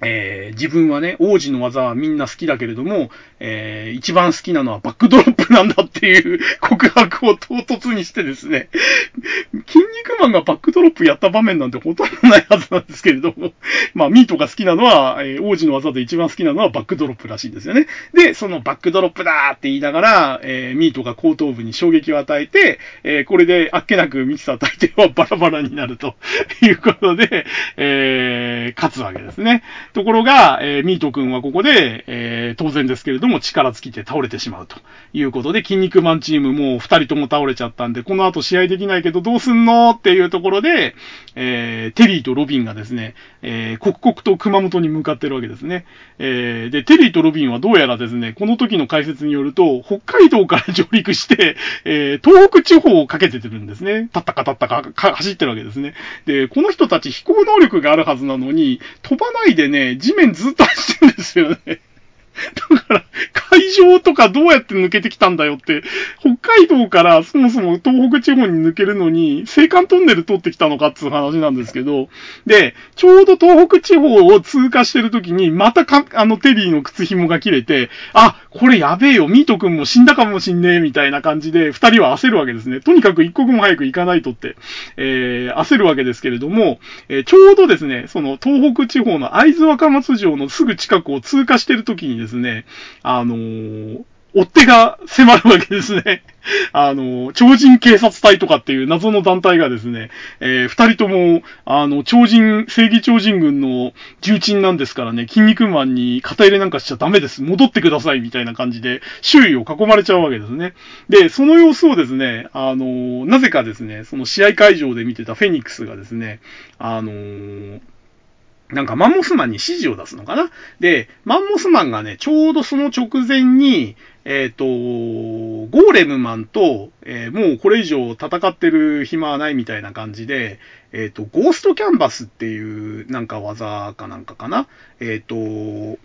えー、自分はね、王子の技はみんな好きだけれども、えー、一番好きなのはバックドロップなんだっていう 告白を唐突にしてですね、キン肉マンがバックドロップやった場面なんてほとんどないはずなんですけれども、まあ、ミートが好きなのは、えー、王子の技で一番好きなのはバックドロップらしいんですよね。で、そのバックドロップだーって言いながら、えー、ミートが後頭部に衝撃を与えて、えー、これであっけなくミキサー大抵はバラバラになるということで、えー、勝つわけですね。ところが、えー、ミート君はここで、えー、当然ですけれども力尽きて倒れてしまうということで、筋肉マンチームもう二人とも倒れちゃったんで、この後試合できないけどどうすんのっていうところで、えー、テリーとロビンがですね、えー、刻々と熊本に向かってるわけですね。えー、で、テリーとロビンはどうやらですね、この時の解説によると、北海道から上陸して、えー、東北地方をかけててるんですね。たったかたったか走ってるわけですね。で、この人たち飛行能力があるはずなのに、飛ばないでね、地面ずっと走ってるんですよね。だから、海上とかどうやって抜けてきたんだよって、北海道からそもそも東北地方に抜けるのに、青函トンネル通ってきたのかっていう話なんですけど、で、ちょうど東北地方を通過してる時に、またか、あのテリーの靴紐が切れて、あ、これやべえよ、ミート君も死んだかもしんねえ、みたいな感じで、二人は焦るわけですね。とにかく一刻も早く行かないとって、えー、焦るわけですけれども、えー、ちょうどですね、その東北地方の会津若松城のすぐ近くを通過してる時にですね、ですねあのー、追っ手が迫るわけですね。あの、超人警察隊とかっていう謎の団体がですね、えー、二人とも、あの、超人、正義超人軍の重鎮なんですからね、筋肉マンに肩入れなんかしちゃダメです。戻ってください、みたいな感じで、周囲を囲まれちゃうわけですね。で、その様子をですね、あの、なぜかですね、その試合会場で見てたフェニックスがですね、あのなんかマンモスマンに指示を出すのかな？で、マンモスマンがね、ちょうどその直前に、えっ、ー、と、ゴーレムマンと、えー、もうこれ以上戦ってる暇はないみたいな感じで、えっ、ー、と、ゴーストキャンバスっていうなんか技かなんかかな？えっ、と、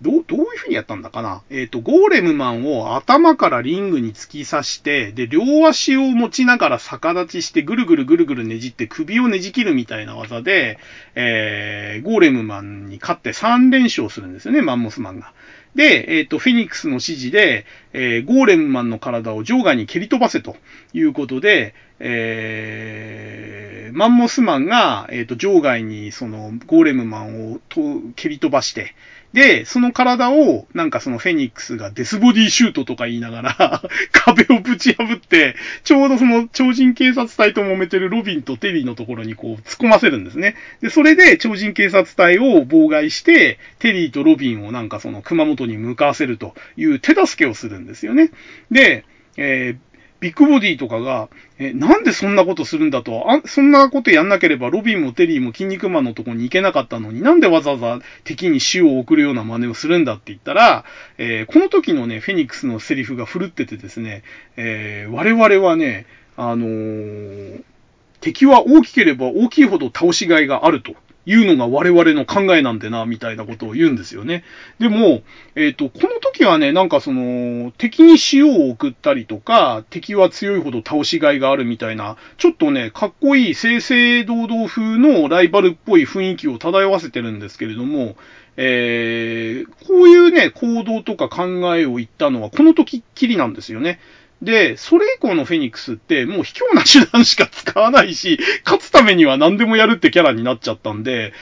どう、どういう風にやったんだかな？えっ、ー、と、ゴーレムマンを頭からリングに突き刺して、で、両足を持ちながら逆立ちして、ぐるぐるぐるぐるねじって首をねじ切るみたいな技で、えー、ゴーレムマンに勝って3連勝するんですよね、マンモスマンが。で、えっ、ー、と、フェニックスの指示で、えー、ゴーレムマンの体を場外に蹴り飛ばせということで、えー、マンモスマンが、えっ、ー、と、場外にそのゴーレムマンをと蹴り飛ばして、で、その体を、なんかそのフェニックスがデスボディシュートとか言いながら 壁をぶち破って、ちょうどその超人警察隊と揉めてるロビンとテリーのところにこう突っ込ませるんですね。で、それで超人警察隊を妨害して、テリーとロビンをなんかその熊本に向かわせるという手助けをするんですよね。で、えービッグボディとかが、え、なんでそんなことするんだと、あ、そんなことやんなければロビンもテリーも筋肉マンのとこに行けなかったのになんでわざわざ敵に死を送るような真似をするんだって言ったら、えー、この時のね、フェニックスのセリフが振るっててですね、えー、我々はね、あのー、敵は大きければ大きいほど倒しがいがあると。いうのが我々の考えなんでな、みたいなことを言うんですよね。でも、えっ、ー、と、この時はね、なんかその、敵に塩を送ったりとか、敵は強いほど倒しがいがあるみたいな、ちょっとね、かっこいい正々堂々風のライバルっぽい雰囲気を漂わせてるんですけれども、えー、こういうね、行動とか考えを言ったのはこの時っきりなんですよね。で、それ以降のフェニックスって、もう卑怯な手段しか使わないし、勝つためには何でもやるってキャラになっちゃったんで、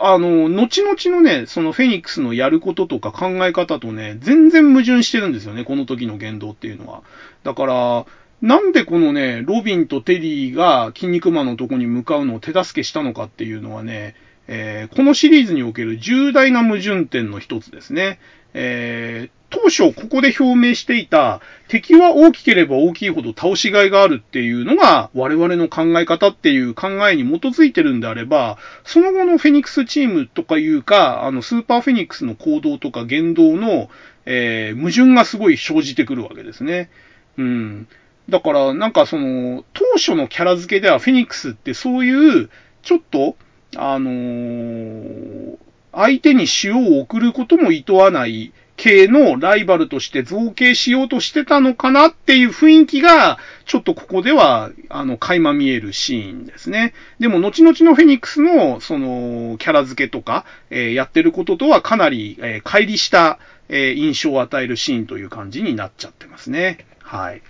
あの、後々のね、そのフェニックスのやることとか考え方とね、全然矛盾してるんですよね、この時の言動っていうのは。だから、なんでこのね、ロビンとテリーが筋肉マンのとこに向かうのを手助けしたのかっていうのはね、えー、このシリーズにおける重大な矛盾点の一つですね。えー、当初ここで表明していた敵は大きければ大きいほど倒しがいがあるっていうのが我々の考え方っていう考えに基づいてるんであれば、その後のフェニックスチームとかいうか、あのスーパーフェニックスの行動とか言動の、えー、矛盾がすごい生じてくるわけですね。うん。だからなんかその当初のキャラ付けではフェニックスってそういうちょっとあのー、相手に塩を送ることも厭わない系のライバルとして造形しようとしてたのかなっていう雰囲気が、ちょっとここでは、あの、垣間見えるシーンですね。でも、後々のフェニックスの、その、キャラ付けとか、えー、やってることとはかなり、えー、乖離した、えー、印象を与えるシーンという感じになっちゃってますね。はい。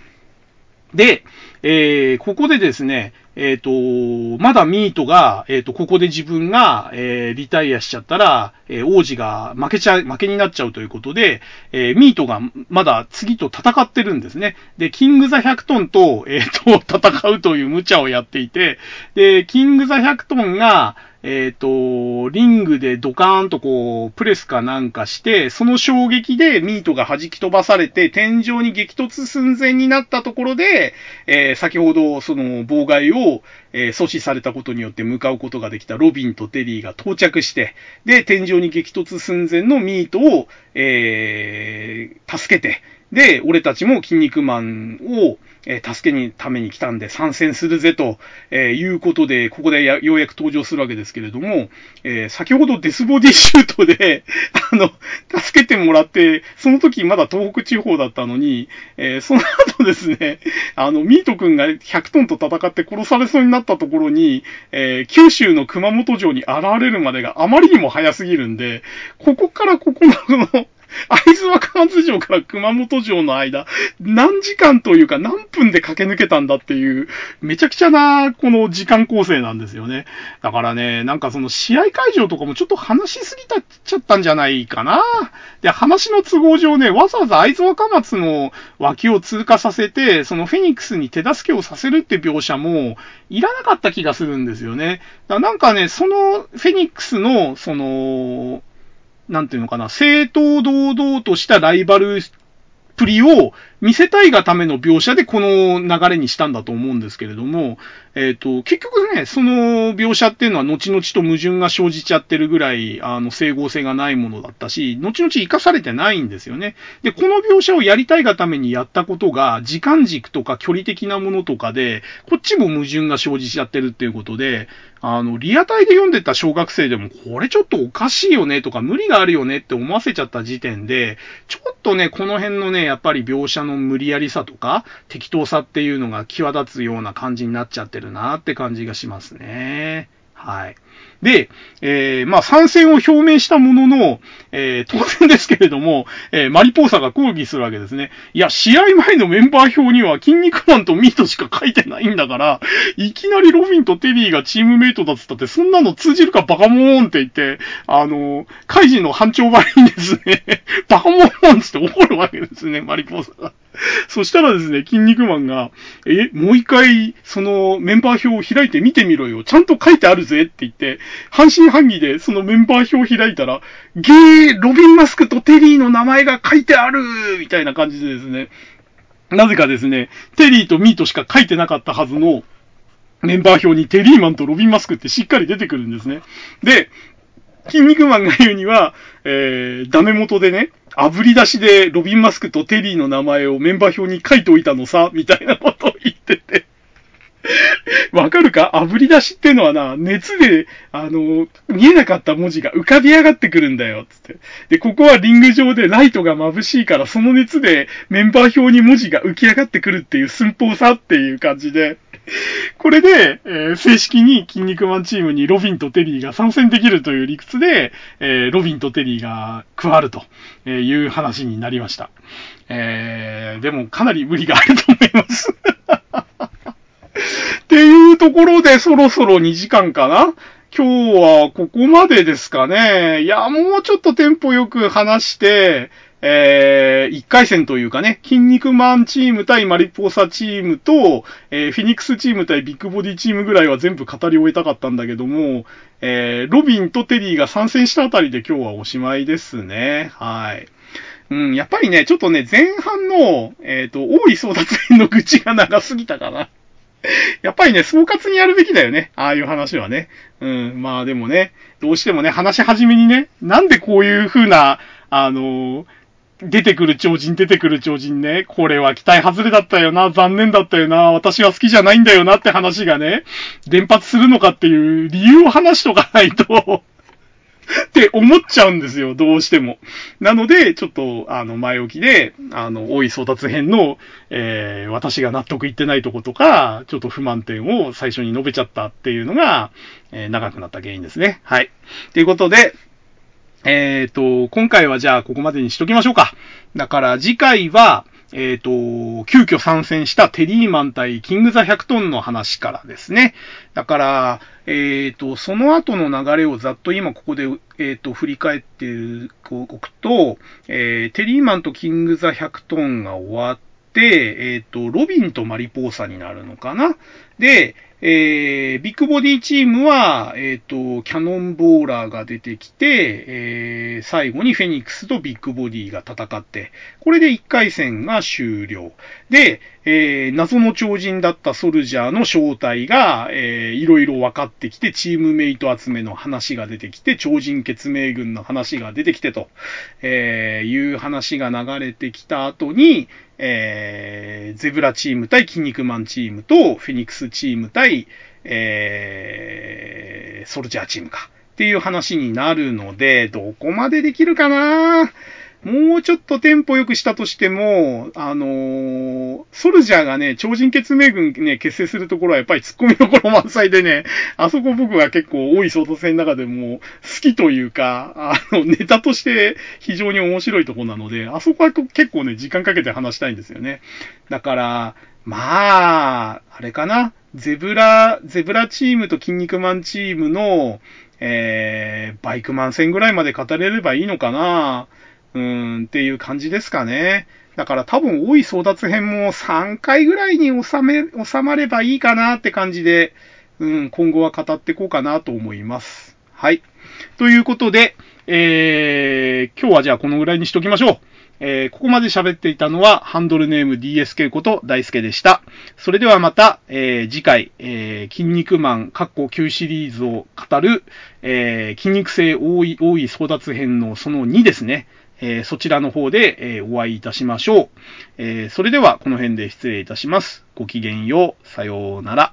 で、えー、ここでですね、えっ、ー、と、まだミートが、えっ、ー、と、ここで自分が、えー、リタイアしちゃったら、え王子が負けちゃ、負けになっちゃうということで、えミートがまだ次と戦ってるんですね。で、キングザ100トンと、えっ、と、戦うという無茶をやっていて、で、キングザ100トンが、えっ、ー、と、リングでドカーンとこう、プレスかなんかして、その衝撃でミートが弾き飛ばされて、天井に激突寸前になったところで、えー、先ほどその妨害を、えー、阻止されたことによって向かうことができたロビンとテリーが到着して、で、天井に激突寸前のミートを、えー、助けて、で、俺たちも筋肉マンを、え、助けにために来たんで参戦するぜと、え、いうことで、ここでようやく登場するわけですけれども、え、先ほどデスボディシュートで あの、助けてもらって、その時まだ東北地方だったのに、えその後ですね、あの、ミート君が100トンと戦って殺されそうになったところに、え九州の熊本城に現れるまでがあまりにも早すぎるんで、ここからここの会津若松城から熊本城の間、何時間というか何分で駆け抜けたんだっていう、めちゃくちゃな、この時間構成なんですよね。だからね、なんかその試合会場とかもちょっと話しすぎたっちゃったんじゃないかな。で、話の都合上ね、わざわざ会津若松の脇を通過させて、そのフェニックスに手助けをさせるって描写も、いらなかった気がするんですよね。だなんかね、そのフェニックスの、その、なんていうのかな、正当堂々としたライバルプリを見せたいがための描写でこの流れにしたんだと思うんですけれども、えっ、ー、と、結局ね、その描写っていうのは後々と矛盾が生じちゃってるぐらい、あの、整合性がないものだったし、後々活かされてないんですよね。で、この描写をやりたいがためにやったことが、時間軸とか距離的なものとかで、こっちも矛盾が生じちゃってるっていうことで、あの、リアタイで読んでた小学生でも、これちょっとおかしいよねとか、無理があるよねって思わせちゃった時点で、ちょっとね、この辺のね、やっぱり描写の無理やりさとか、適当さっていうのが際立つような感じになっちゃってるなって感じがしますね。はい。で、えー、まあ、参戦を表明したものの、えー、当然ですけれども、えー、マリポーサが抗議するわけですね。いや、試合前のメンバー表には、筋肉マンとミートしか書いてないんだから、いきなりロフィンとテリーがチームメイトだっつったって、そんなの通じるかバカモーンって言って、あの、カイジの班長ばりにですね、バカモーンつって怒るわけですね、マリポーサが。そしたらですね、筋肉マンが、え、もう一回、そのメンバー表を開いて見てみろよ。ちゃんと書いてあるぜって言って、半信半疑でそのメンバー表を開いたら、ゲー、ロビン・マスクとテリーの名前が書いてあるみたいな感じでですね、なぜかですね、テリーとミートしか書いてなかったはずの、メンバー表にテリーマンとロビン・マスクってしっかり出てくるんですね。で、筋肉マンが言うには、えー、ダメ元でね、炙り出しでロビン・マスクとテリーの名前をメンバー表に書いておいたのさ、みたいなことを言ってて わかるか？炙り出しってのはな、熱で、あの、見えなかった文字が浮かび上がってくるんだよ、つって。で、ここはリング上でライトが眩しいから、その熱でメンバー表に文字が浮き上がってくるっていう寸法さっていう感じで、これで、えー、正式に筋肉マンチームにロビンとテリーが参戦できるという理屈で、えー、ロビンとテリーが加わるという話になりました。えー、でもかなり無理があると思います。ところでそろそろ2時間かな？今日はここまでですかね。いや、もうちょっとテンポよく話して、えー、1回戦というかね、筋肉マンチーム対マリポーサチームと、えー、フィニックスチーム対ビッグボディチームぐらいは全部語り終えたかったんだけども、えー、ロビンとテリーが参戦したあたりで今日はおしまいですね。はい。うん、やっぱりね、ちょっとね、前半の、えっ、ー、と、大い争奪戦の愚痴が長すぎたかな。やっぱりね、総括にやるべきだよね。ああいう話はね。うん、まあでもね、どうしてもね、話し始めにね、なんでこういう風な、あのー出てくる超人、出てくる超人ね、これは期待外れだったよな、残念だったよな、私は好きじゃないんだよなって話がね、連発するのかっていう理由を話しとかないとって思っちゃうんですよ、どうしても。なので、ちょっと、あの、前置きで、あの、多い争奪編の、えー、私が納得いってないとことか、ちょっと不満点を最初に述べちゃったっていうのが、えー、長くなった原因ですね。はい。ということで、えっ、ー、と、今回はじゃあここまでにしときましょうか。だから次回は、えっ、ー、と、急遽参戦したテリーマン対キングザ100トンの話からですね。だから、えっ、ー、と、その後の流れをざっと今ここで、えっ、と、振り返っておくと、えテリーマンとキングザ100トンが終わって、えっ、と、ロビンとマリポーサになるのかな。で、えー、ビッグボディチームは、えっ、ー、と、キャノンボーラーが出てきて、えー、最後にフェニックスとビッグボディが戦って、これで1回戦が終了。で、えー、謎の超人だったソルジャーの正体が、えー、いろいろ分かってきて、チームメイト集めの話が出てきて、超人血命軍の話が出てきてと、えー、いう話が流れてきた後に、えー、ゼブラチーム対筋肉マンチームと、フェニックスチーム対、えー、ソルジャーチームか。っていう話になるので、どこまでできるかな？ぁもうちょっとテンポ良くしたとしても、あのー、ソルジャーがね、超人血命軍ね、結成するところはやっぱり突っ込みどころ満載でね、あそこ僕は結構多い衝突戦の中でも好きというか、あの、ネタとして非常に面白いとこなので、あそこは結構ね、時間かけて話したいんですよね。だから、まあ、あれかな。ゼブラ、ゼブラチームと筋肉マンチームの、えー、バイクマン戦ぐらいまで語れればいいのかな。うん、っていう感じですかね。だから多分多い争奪編も3回ぐらいに収め、収まればいいかなって感じで、うん、今後は語っていこうかなと思います。はい。ということで、えー、今日はじゃあこのぐらいにしときましょう。えー、ここまで喋っていたのは、ハンドルネーム DSK こと大輔でした。それではまた、えー、次回、えー、筋肉マン、カッコ9シリーズを語る、えー、筋肉性多い、多い争奪編のその2ですね。え、そちらの方で、え、お会いいたしましょう。え、それではこの辺で失礼いたします。ごきげんよう。さようなら。